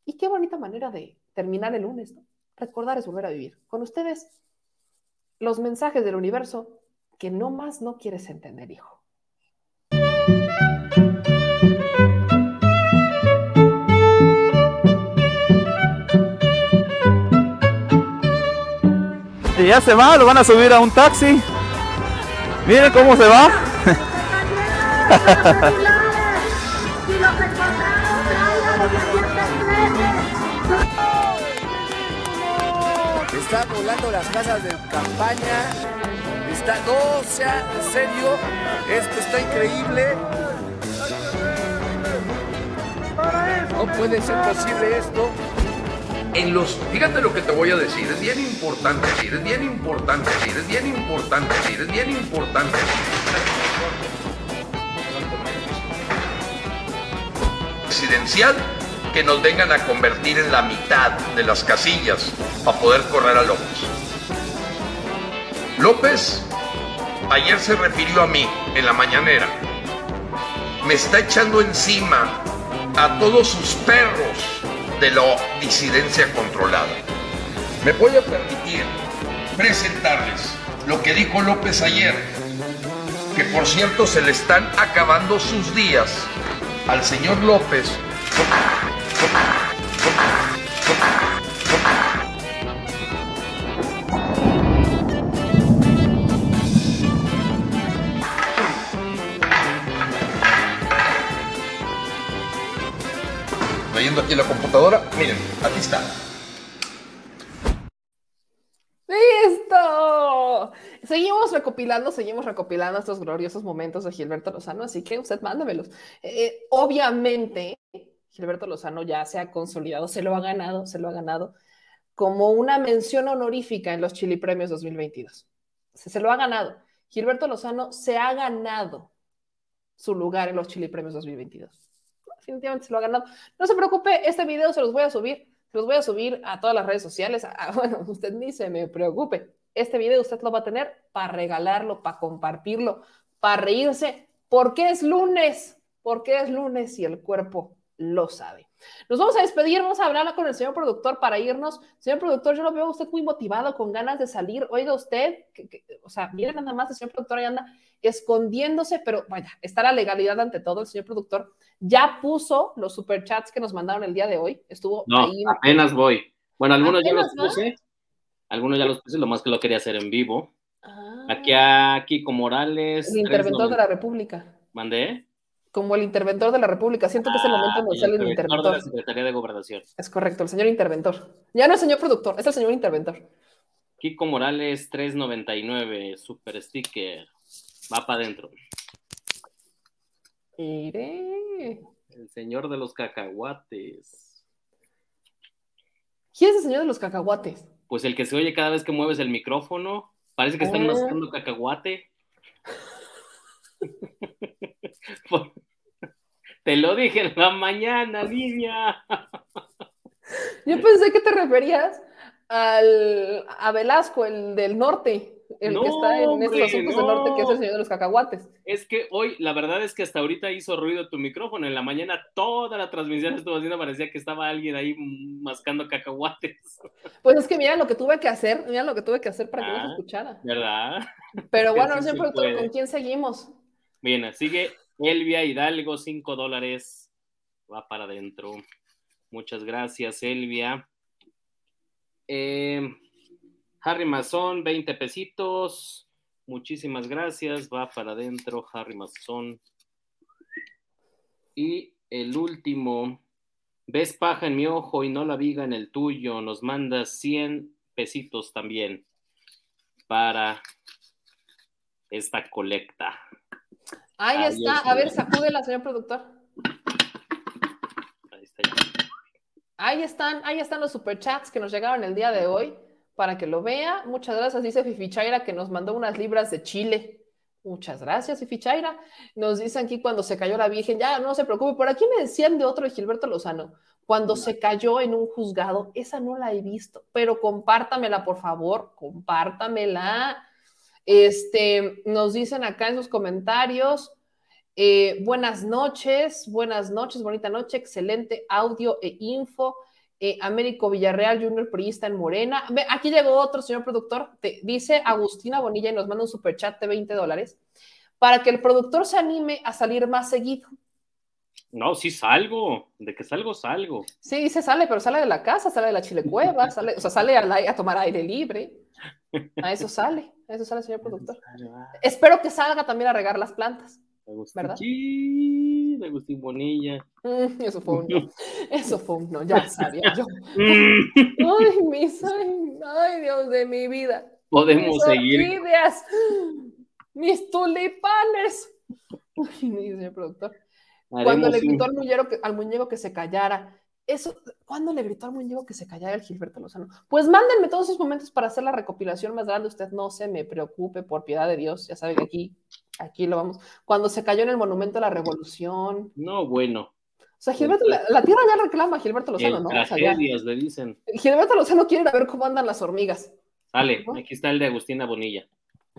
Y qué bonita manera de, terminar el lunes. ¿no? Recordar es volver a vivir. Con ustedes, los mensajes del universo que no más no quieres entender, hijo. Y ya se va, lo van a subir a un taxi. Miren cómo se va. Están volando las casas de campaña está, no sea, en serio, esto está increíble. No puede ser posible esto. En los, fíjate lo que te voy a decir, es bien importante decir, es bien importante decir, es bien importante decir, es bien importante Presidencial que nos vengan a convertir en la mitad de las casillas para poder correr a López. López ayer se refirió a mí en la mañanera. Me está echando encima a todos sus perros de la disidencia controlada. Me voy a permitir presentarles lo que dijo López ayer, que por cierto se le están acabando sus días al señor López leyendo aquí la computadora, miren, aquí está. ¡Listo! Seguimos recopilando, seguimos recopilando estos gloriosos momentos de Gilberto Lozano, así que usted mándamelos. Eh, obviamente, Gilberto Lozano ya se ha consolidado, se lo ha ganado, se lo ha ganado como una mención honorífica en los Chili Premios 2022. Se, lo ha ganado. Gilberto Lozano se ha ganado su lugar en los Chili Premios 2022. Definitivamente se lo ha ganado. No se preocupe, este video se los voy a subir, se los voy a subir a todas las redes sociales. Ah, bueno, usted ni se me preocupe. Este video usted lo va a tener para regalarlo, para compartirlo, para reírse, porque es lunes, porque es lunes y el cuerpo lo sabe. Nos vamos a despedir, vamos a hablar con el señor productor para irnos. Señor productor, yo lo veo a usted muy motivado, con ganas de salir. Oiga usted, o sea, miren nada más, el señor productor ahí anda escondiéndose, pero vaya, está la legalidad ante todo. El señor productor ya puso los superchats que nos mandaron el día de hoy. Estuvo no, ahí. apenas voy. Bueno, algunos ya los puse, algunos ya los puse, lo más que lo quería hacer en vivo. Ah. Aquí a Kiko Morales. El interventor de la República. ¿Mandé? Como el interventor de la República. Siento que es el momento en donde sale el interventor. de la Secretaría de Gobernación. Es correcto, el señor interventor. Ya no es señor productor, es el señor interventor. Kiko Morales 399, super sticker. Va para adentro. Iré. El señor de los cacahuates. ¿Quién es el señor de los cacahuates? Pues el que se oye cada vez que mueves el micrófono. Parece que están Ah. mascando cacahuate. Te lo dije en la mañana, niña. Yo pensé que te referías al, a Velasco, el del norte, el No, que está en estos hombre, asuntos del norte, que es el no. señor de los cacahuates. Es que hoy, la verdad es que hasta ahorita hizo ruido tu micrófono. En la mañana toda la transmisión estuvo haciendo, parecía que estaba alguien ahí mascando cacahuates. Pues es que mira lo que tuve que hacer, mira lo que tuve que hacer para que no se Ah. escuchara. ¿Verdad? Pero bueno, productor, puede. ¿con quién seguimos? Bien, sigue Elvia Hidalgo, 5 dólares. Va para adentro. Muchas gracias, Elvia. Eh, Harry Mazón, 20 pesitos. Muchísimas gracias. Va para adentro, Harry Mazón. Y el último, ves paja en mi ojo y no la viga en el tuyo. Nos manda 100 pesitos también para esta colecta. Ahí Ahí está, está. a ver, sacúdela, señor productor. Ahí está. Ahí están, ahí están los superchats que nos llegaron el día de hoy para que lo vea. Muchas gracias, dice Fifichaira, que nos mandó unas libras de Chile. Muchas gracias, Fifichaira. Nos dicen aquí cuando se cayó la Virgen, ya no se preocupe. Por aquí me decían de otro de Gilberto Lozano, cuando se cayó en un juzgado. Esa no la he visto, pero compártamela, por favor, compártamela. Este, nos dicen acá en sus comentarios. Eh, buenas noches, buenas noches, bonita noche, excelente audio e info. Eh, Américo Villarreal, Junior Priista en Morena. Ve, aquí llegó otro señor productor, te, dice Agustina Bonilla y nos manda un superchat de 20 dólares para que el productor se anime a salir más seguido. No, sí salgo. De que salgo, salgo. Sí, dice sale, pero sale de la casa, sale de la chilecueva, sale, o sea, sale a, la- a tomar aire libre. A eso sale, eso sale, señor productor. Espero que salga también a regar las plantas. Agustín, ¿Verdad? sí, de Agustín Bonilla. Mm, eso fue un no. Eso fue un no, ya sabía yo. Ay, mis, ay, ay, Dios de mi vida. podemos mis seguir. orquídeas, mis tulipanes. Uy, señor productor. Cuando le un- gritó al muñeco, que, al muñeco que se callara. Eso, ¿Cuándo le gritó al muñeco que se callara el Gilberto Lozano? Pues mándenme todos esos momentos para hacer la recopilación más grande. Usted no se me preocupe, por piedad de Dios. Ya sabe que aquí, aquí lo vamos. Cuando se cayó en el Monumento a la Revolución. No, bueno. O sea, Gilberto, la, la tierra ya reclama a Gilberto Lozano, En ¿no? O sea, ya- tragedias le dicen. Gilberto Lozano quiere ver cómo andan las hormigas. Dale, aquí está el de Agustina Bonilla.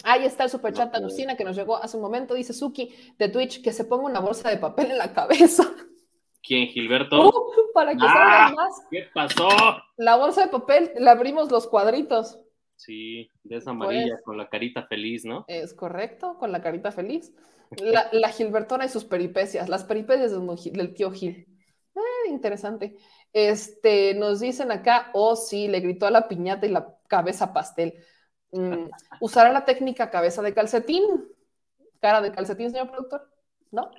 Ahí está el superchat de Agustina que nos llegó hace un momento. Dice Suki de Twitch que se ponga una bolsa de papel en la cabeza ¿Quién, Gilberto? Uh, para que ¡Ah! más. ¿Qué pasó? La bolsa de papel, le abrimos los cuadritos. Sí, de esa amarilla Pues- con la carita feliz, ¿no? Es correcto, con la carita feliz. La, la Gilbertona y sus peripecias, las peripecias de don Gil- del tío Gil. Eh, interesante. Este, nos dicen acá, oh sí, le gritó a la piñata y la cabeza pastel. Mm, ¿Usará la técnica cabeza de calcetín? ¿Cara de calcetín, señor productor? ¿No?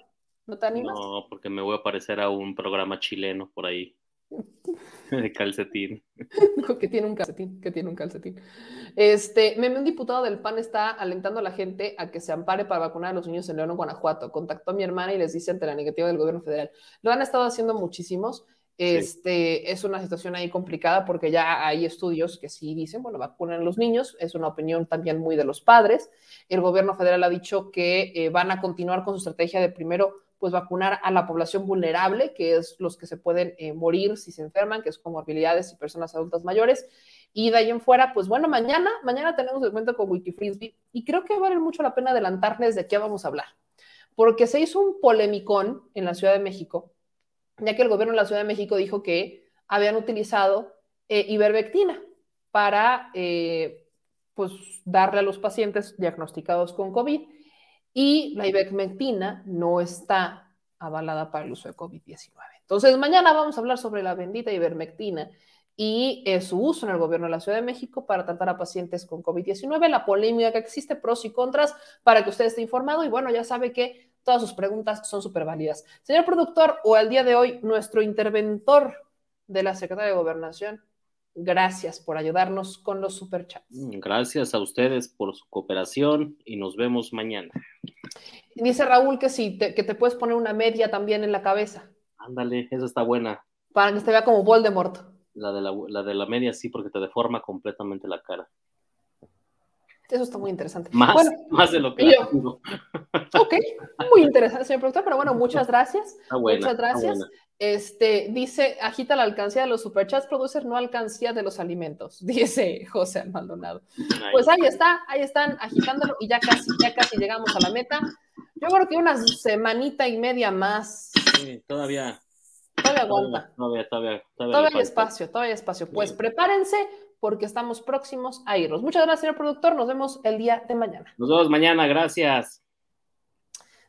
¿No te animas? No, porque me voy a parecer a un programa chileno por ahí. De calcetín. que tiene un calcetín, que tiene un calcetín. Este, meme, un diputado del PAN está alentando a la gente a que se ampare para vacunar a los niños en León, Guanajuato. Contactó a mi hermana y les dice ante la negativa del gobierno federal. Lo han estado haciendo muchísimos. Este, Es una situación ahí complicada porque ya hay estudios que sí dicen, bueno, vacunan a los niños, es una opinión también muy de los padres. El gobierno federal ha dicho que eh, van a continuar con su estrategia de primero pues vacunar a la población vulnerable, que es los que se pueden eh, morir si se enferman, que es comorbilidades y personas adultas mayores. Y de ahí en fuera, pues bueno, mañana, mañana tenemos el cuento con Wikifrisbee y creo que vale mucho la pena adelantarles de qué vamos a hablar, porque se hizo un polemicón en la Ciudad de México, ya que el gobierno de la Ciudad de México dijo que habían utilizado eh, ivermectina para eh, pues darle a los pacientes diagnosticados con COVID y la ivermectina no está avalada para el uso de COVID-19. Entonces, mañana vamos a hablar sobre la bendita ivermectina y eh, su uso en el gobierno de la Ciudad de México para tratar a pacientes con COVID-19, la polémica que existe, pros y contras, para que usted esté informado y bueno, ya sabe que todas sus preguntas son súper válidas. Señor productor, o al día de hoy, nuestro interventor de la Secretaría de Gobernación, gracias por ayudarnos con los superchats. Gracias a ustedes por su cooperación y nos vemos mañana. Dice Raúl que sí, te, que te puedes poner una media también en la cabeza Ándale, esa está buena. para que se vea como Voldemort. La de la, la de la media sí, porque te deforma completamente la cara. Eso está muy interesante. Más, Bueno, más de lo que yo- ok, muy interesante, señor productor, pero bueno, muchas gracias. Está buena, muchas está gracias. buena. Este, dice, agita la alcancía de los superchats, producer, no alcancía de los alimentos, dice José Maldonado. Pues ahí está, ahí están agitándolo y ya casi, ya casi llegamos a la meta. Yo creo que una semanita y media más, Sí, todavía, todavía aguanta. todavía, todavía, todavía, hay espacio, todavía hay espacio. Pues prepárense porque estamos próximos a irnos. Muchas gracias, señor productor. Nos vemos el día de mañana. Nos vemos mañana, gracias.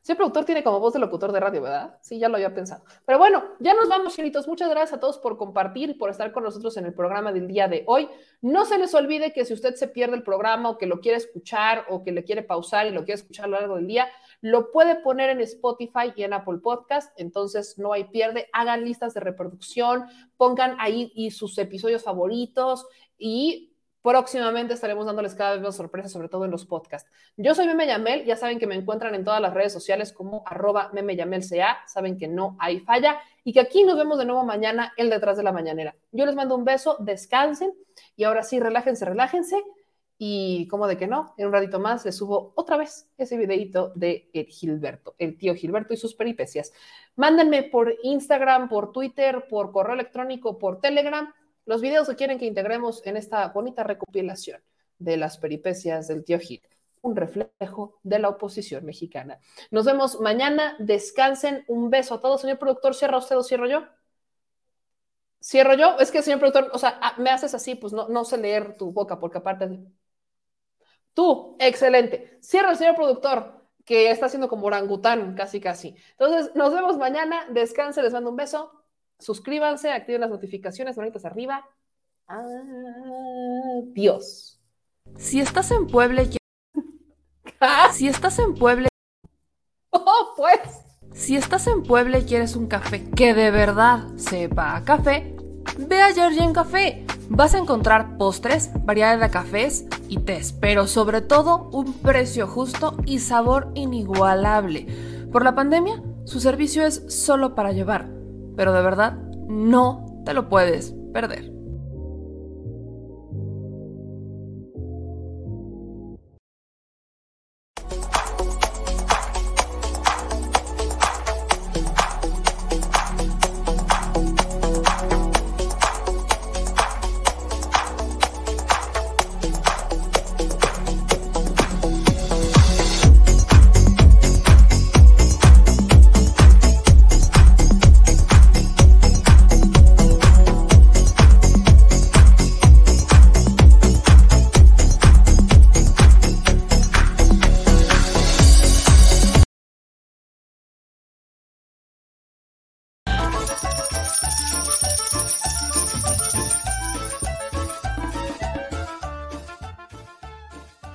Señor productor tiene como voz de locutor de radio, ¿verdad? Sí, ya lo había pensado. Pero bueno, ya nos vamos, señoritos. Muchas gracias a todos por compartir y por estar con nosotros en el programa del día de hoy. No se les olvide que si usted se pierde el programa o que lo quiere escuchar o que le quiere pausar y lo quiere escuchar a lo largo del día, lo puede poner en Spotify y en Apple Podcast. Entonces no hay pierde. Hagan listas de reproducción, pongan ahí y sus episodios favoritos y próximamente estaremos dándoles cada vez más sorpresas, sobre todo en los podcasts. Yo soy Meme Yamel, ya saben que me encuentran en todas las redes sociales como arroba saben que no hay falla y que aquí nos vemos de nuevo mañana, el detrás de la mañanera. Yo les mando un beso, descansen y ahora sí, relájense, relájense y como de que no, en un ratito más les subo otra vez ese videito de el Gilberto, el tío Gilberto y sus peripecias. Mándenme por Instagram, por Twitter, por correo electrónico, por Telegram, los videos que quieren que integremos en esta bonita recopilación de las peripecias del tío Gil, un reflejo de la oposición mexicana. Nos vemos mañana, descansen, un beso a todos. Señor productor, ¿cierra usted o cierro yo? ¿Cierro yo? Es que, señor productor, o sea, ah, me haces así, pues no, no sé leer tu boca, porque aparte. Tú, excelente. Cierra el señor productor, que está haciendo como orangután, casi, casi. Entonces, nos vemos mañana, descansen, les mando un beso. Suscríbanse, activen las notificaciones, manitas arriba. Adiós. Si estás en Puebla y qui- Si estás en Puebla Oh, pues. Si estás en Puebla y quieres un café que de verdad sepa a café, ve a Georgian Café. Vas a encontrar postres, variedad de cafés y tés, pero sobre todo un precio justo y sabor inigualable. Por la pandemia, su servicio es solo para llevar, pero de verdad no te lo puedes perder.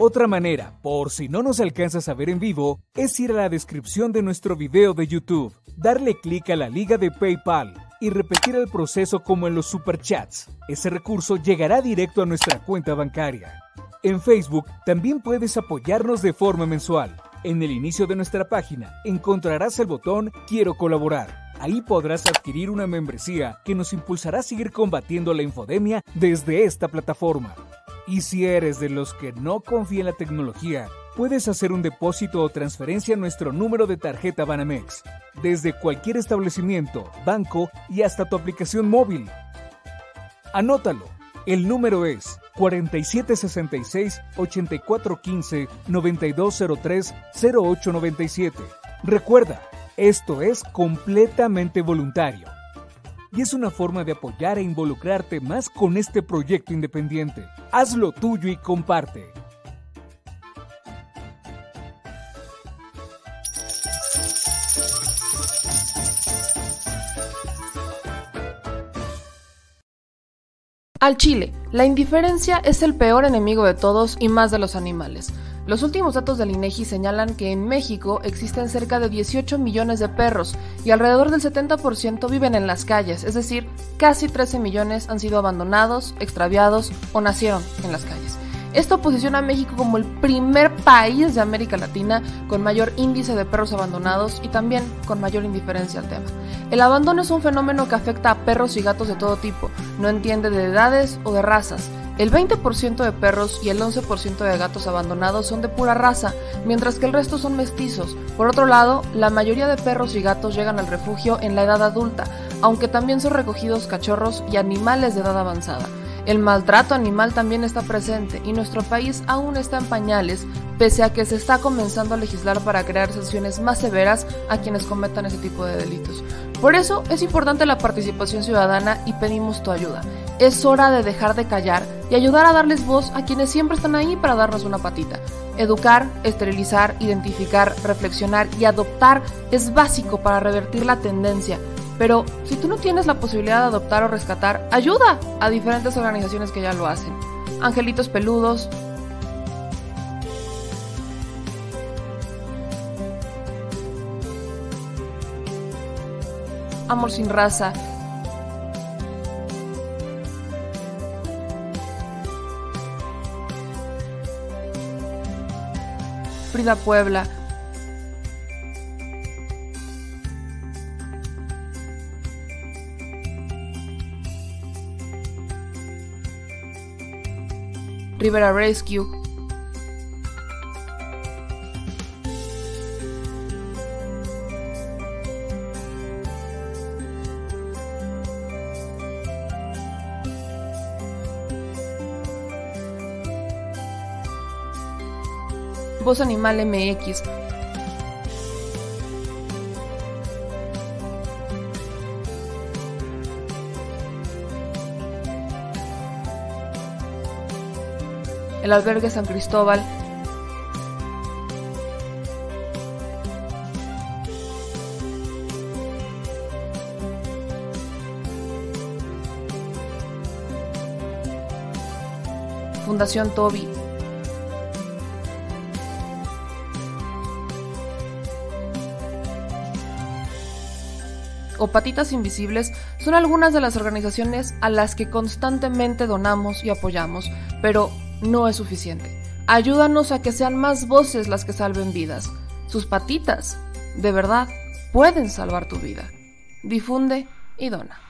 Otra manera, por si no nos alcanzas a ver en vivo, es ir a la descripción de nuestro video de YouTube, darle clic a la liga de PayPal y repetir el proceso como en los superchats. Ese recurso llegará directo a nuestra cuenta bancaria. En Facebook también puedes apoyarnos de forma mensual. En el inicio de nuestra página encontrarás el botón Quiero colaborar. Ahí podrás adquirir una membresía que nos impulsará a seguir combatiendo la infodemia desde esta plataforma. Y si eres de los que no confía en la tecnología, puedes hacer un depósito o transferencia a nuestro número de tarjeta Banamex, desde cualquier establecimiento, banco y hasta tu aplicación móvil. Anótalo. El número es 4766-8415-9203-0897. Recuerda, esto es completamente voluntario y es una forma de apoyar e involucrarte más con este proyecto independiente. Hazlo tuyo y comparte. Al chile, la indiferencia es el peor enemigo de todos y más de los animales. Los últimos datos del INEGI señalan que en México existen cerca de 18 millones de perros y alrededor del 70% viven en las calles, es decir, casi 13 millones han sido abandonados, extraviados o nacieron en las calles. Esto posiciona a México como el primer país de América Latina con mayor índice de perros abandonados y también con mayor indiferencia al tema. El abandono es un fenómeno que afecta a perros y gatos de todo tipo, no entiende de edades o de razas, el 20% de perros y el 11% de gatos abandonados son de pura raza, mientras que el resto son mestizos. Por otro lado, la mayoría de perros y gatos llegan al refugio en la edad adulta, aunque también son recogidos cachorros y animales de edad avanzada. El maltrato animal también está presente y nuestro país aún está en pañales, pese a que se está comenzando a legislar para crear sanciones más severas a quienes cometan ese tipo de delitos. Por eso es importante la participación ciudadana y pedimos tu ayuda. Es hora de dejar de callar y ayudar a darles voz a quienes siempre están ahí para darnos una patita. Educar, esterilizar, identificar, reflexionar y adoptar es básico para revertir la tendencia. Pero si tú no tienes la posibilidad de adoptar o rescatar, ayuda a diferentes organizaciones que ya lo hacen. Angelitos peludos, Amor sin raza, Puebla. Rivera Rescue. Voz Animal MX. el albergue San Cristóbal, Fundación Toby. O Patitas Invisibles son algunas de las organizaciones a las que constantemente donamos y apoyamos, pero no es suficiente. Ayúdanos a que sean más voces las que salven vidas. Sus patitas, de verdad, pueden salvar tu vida. Difunde y dona.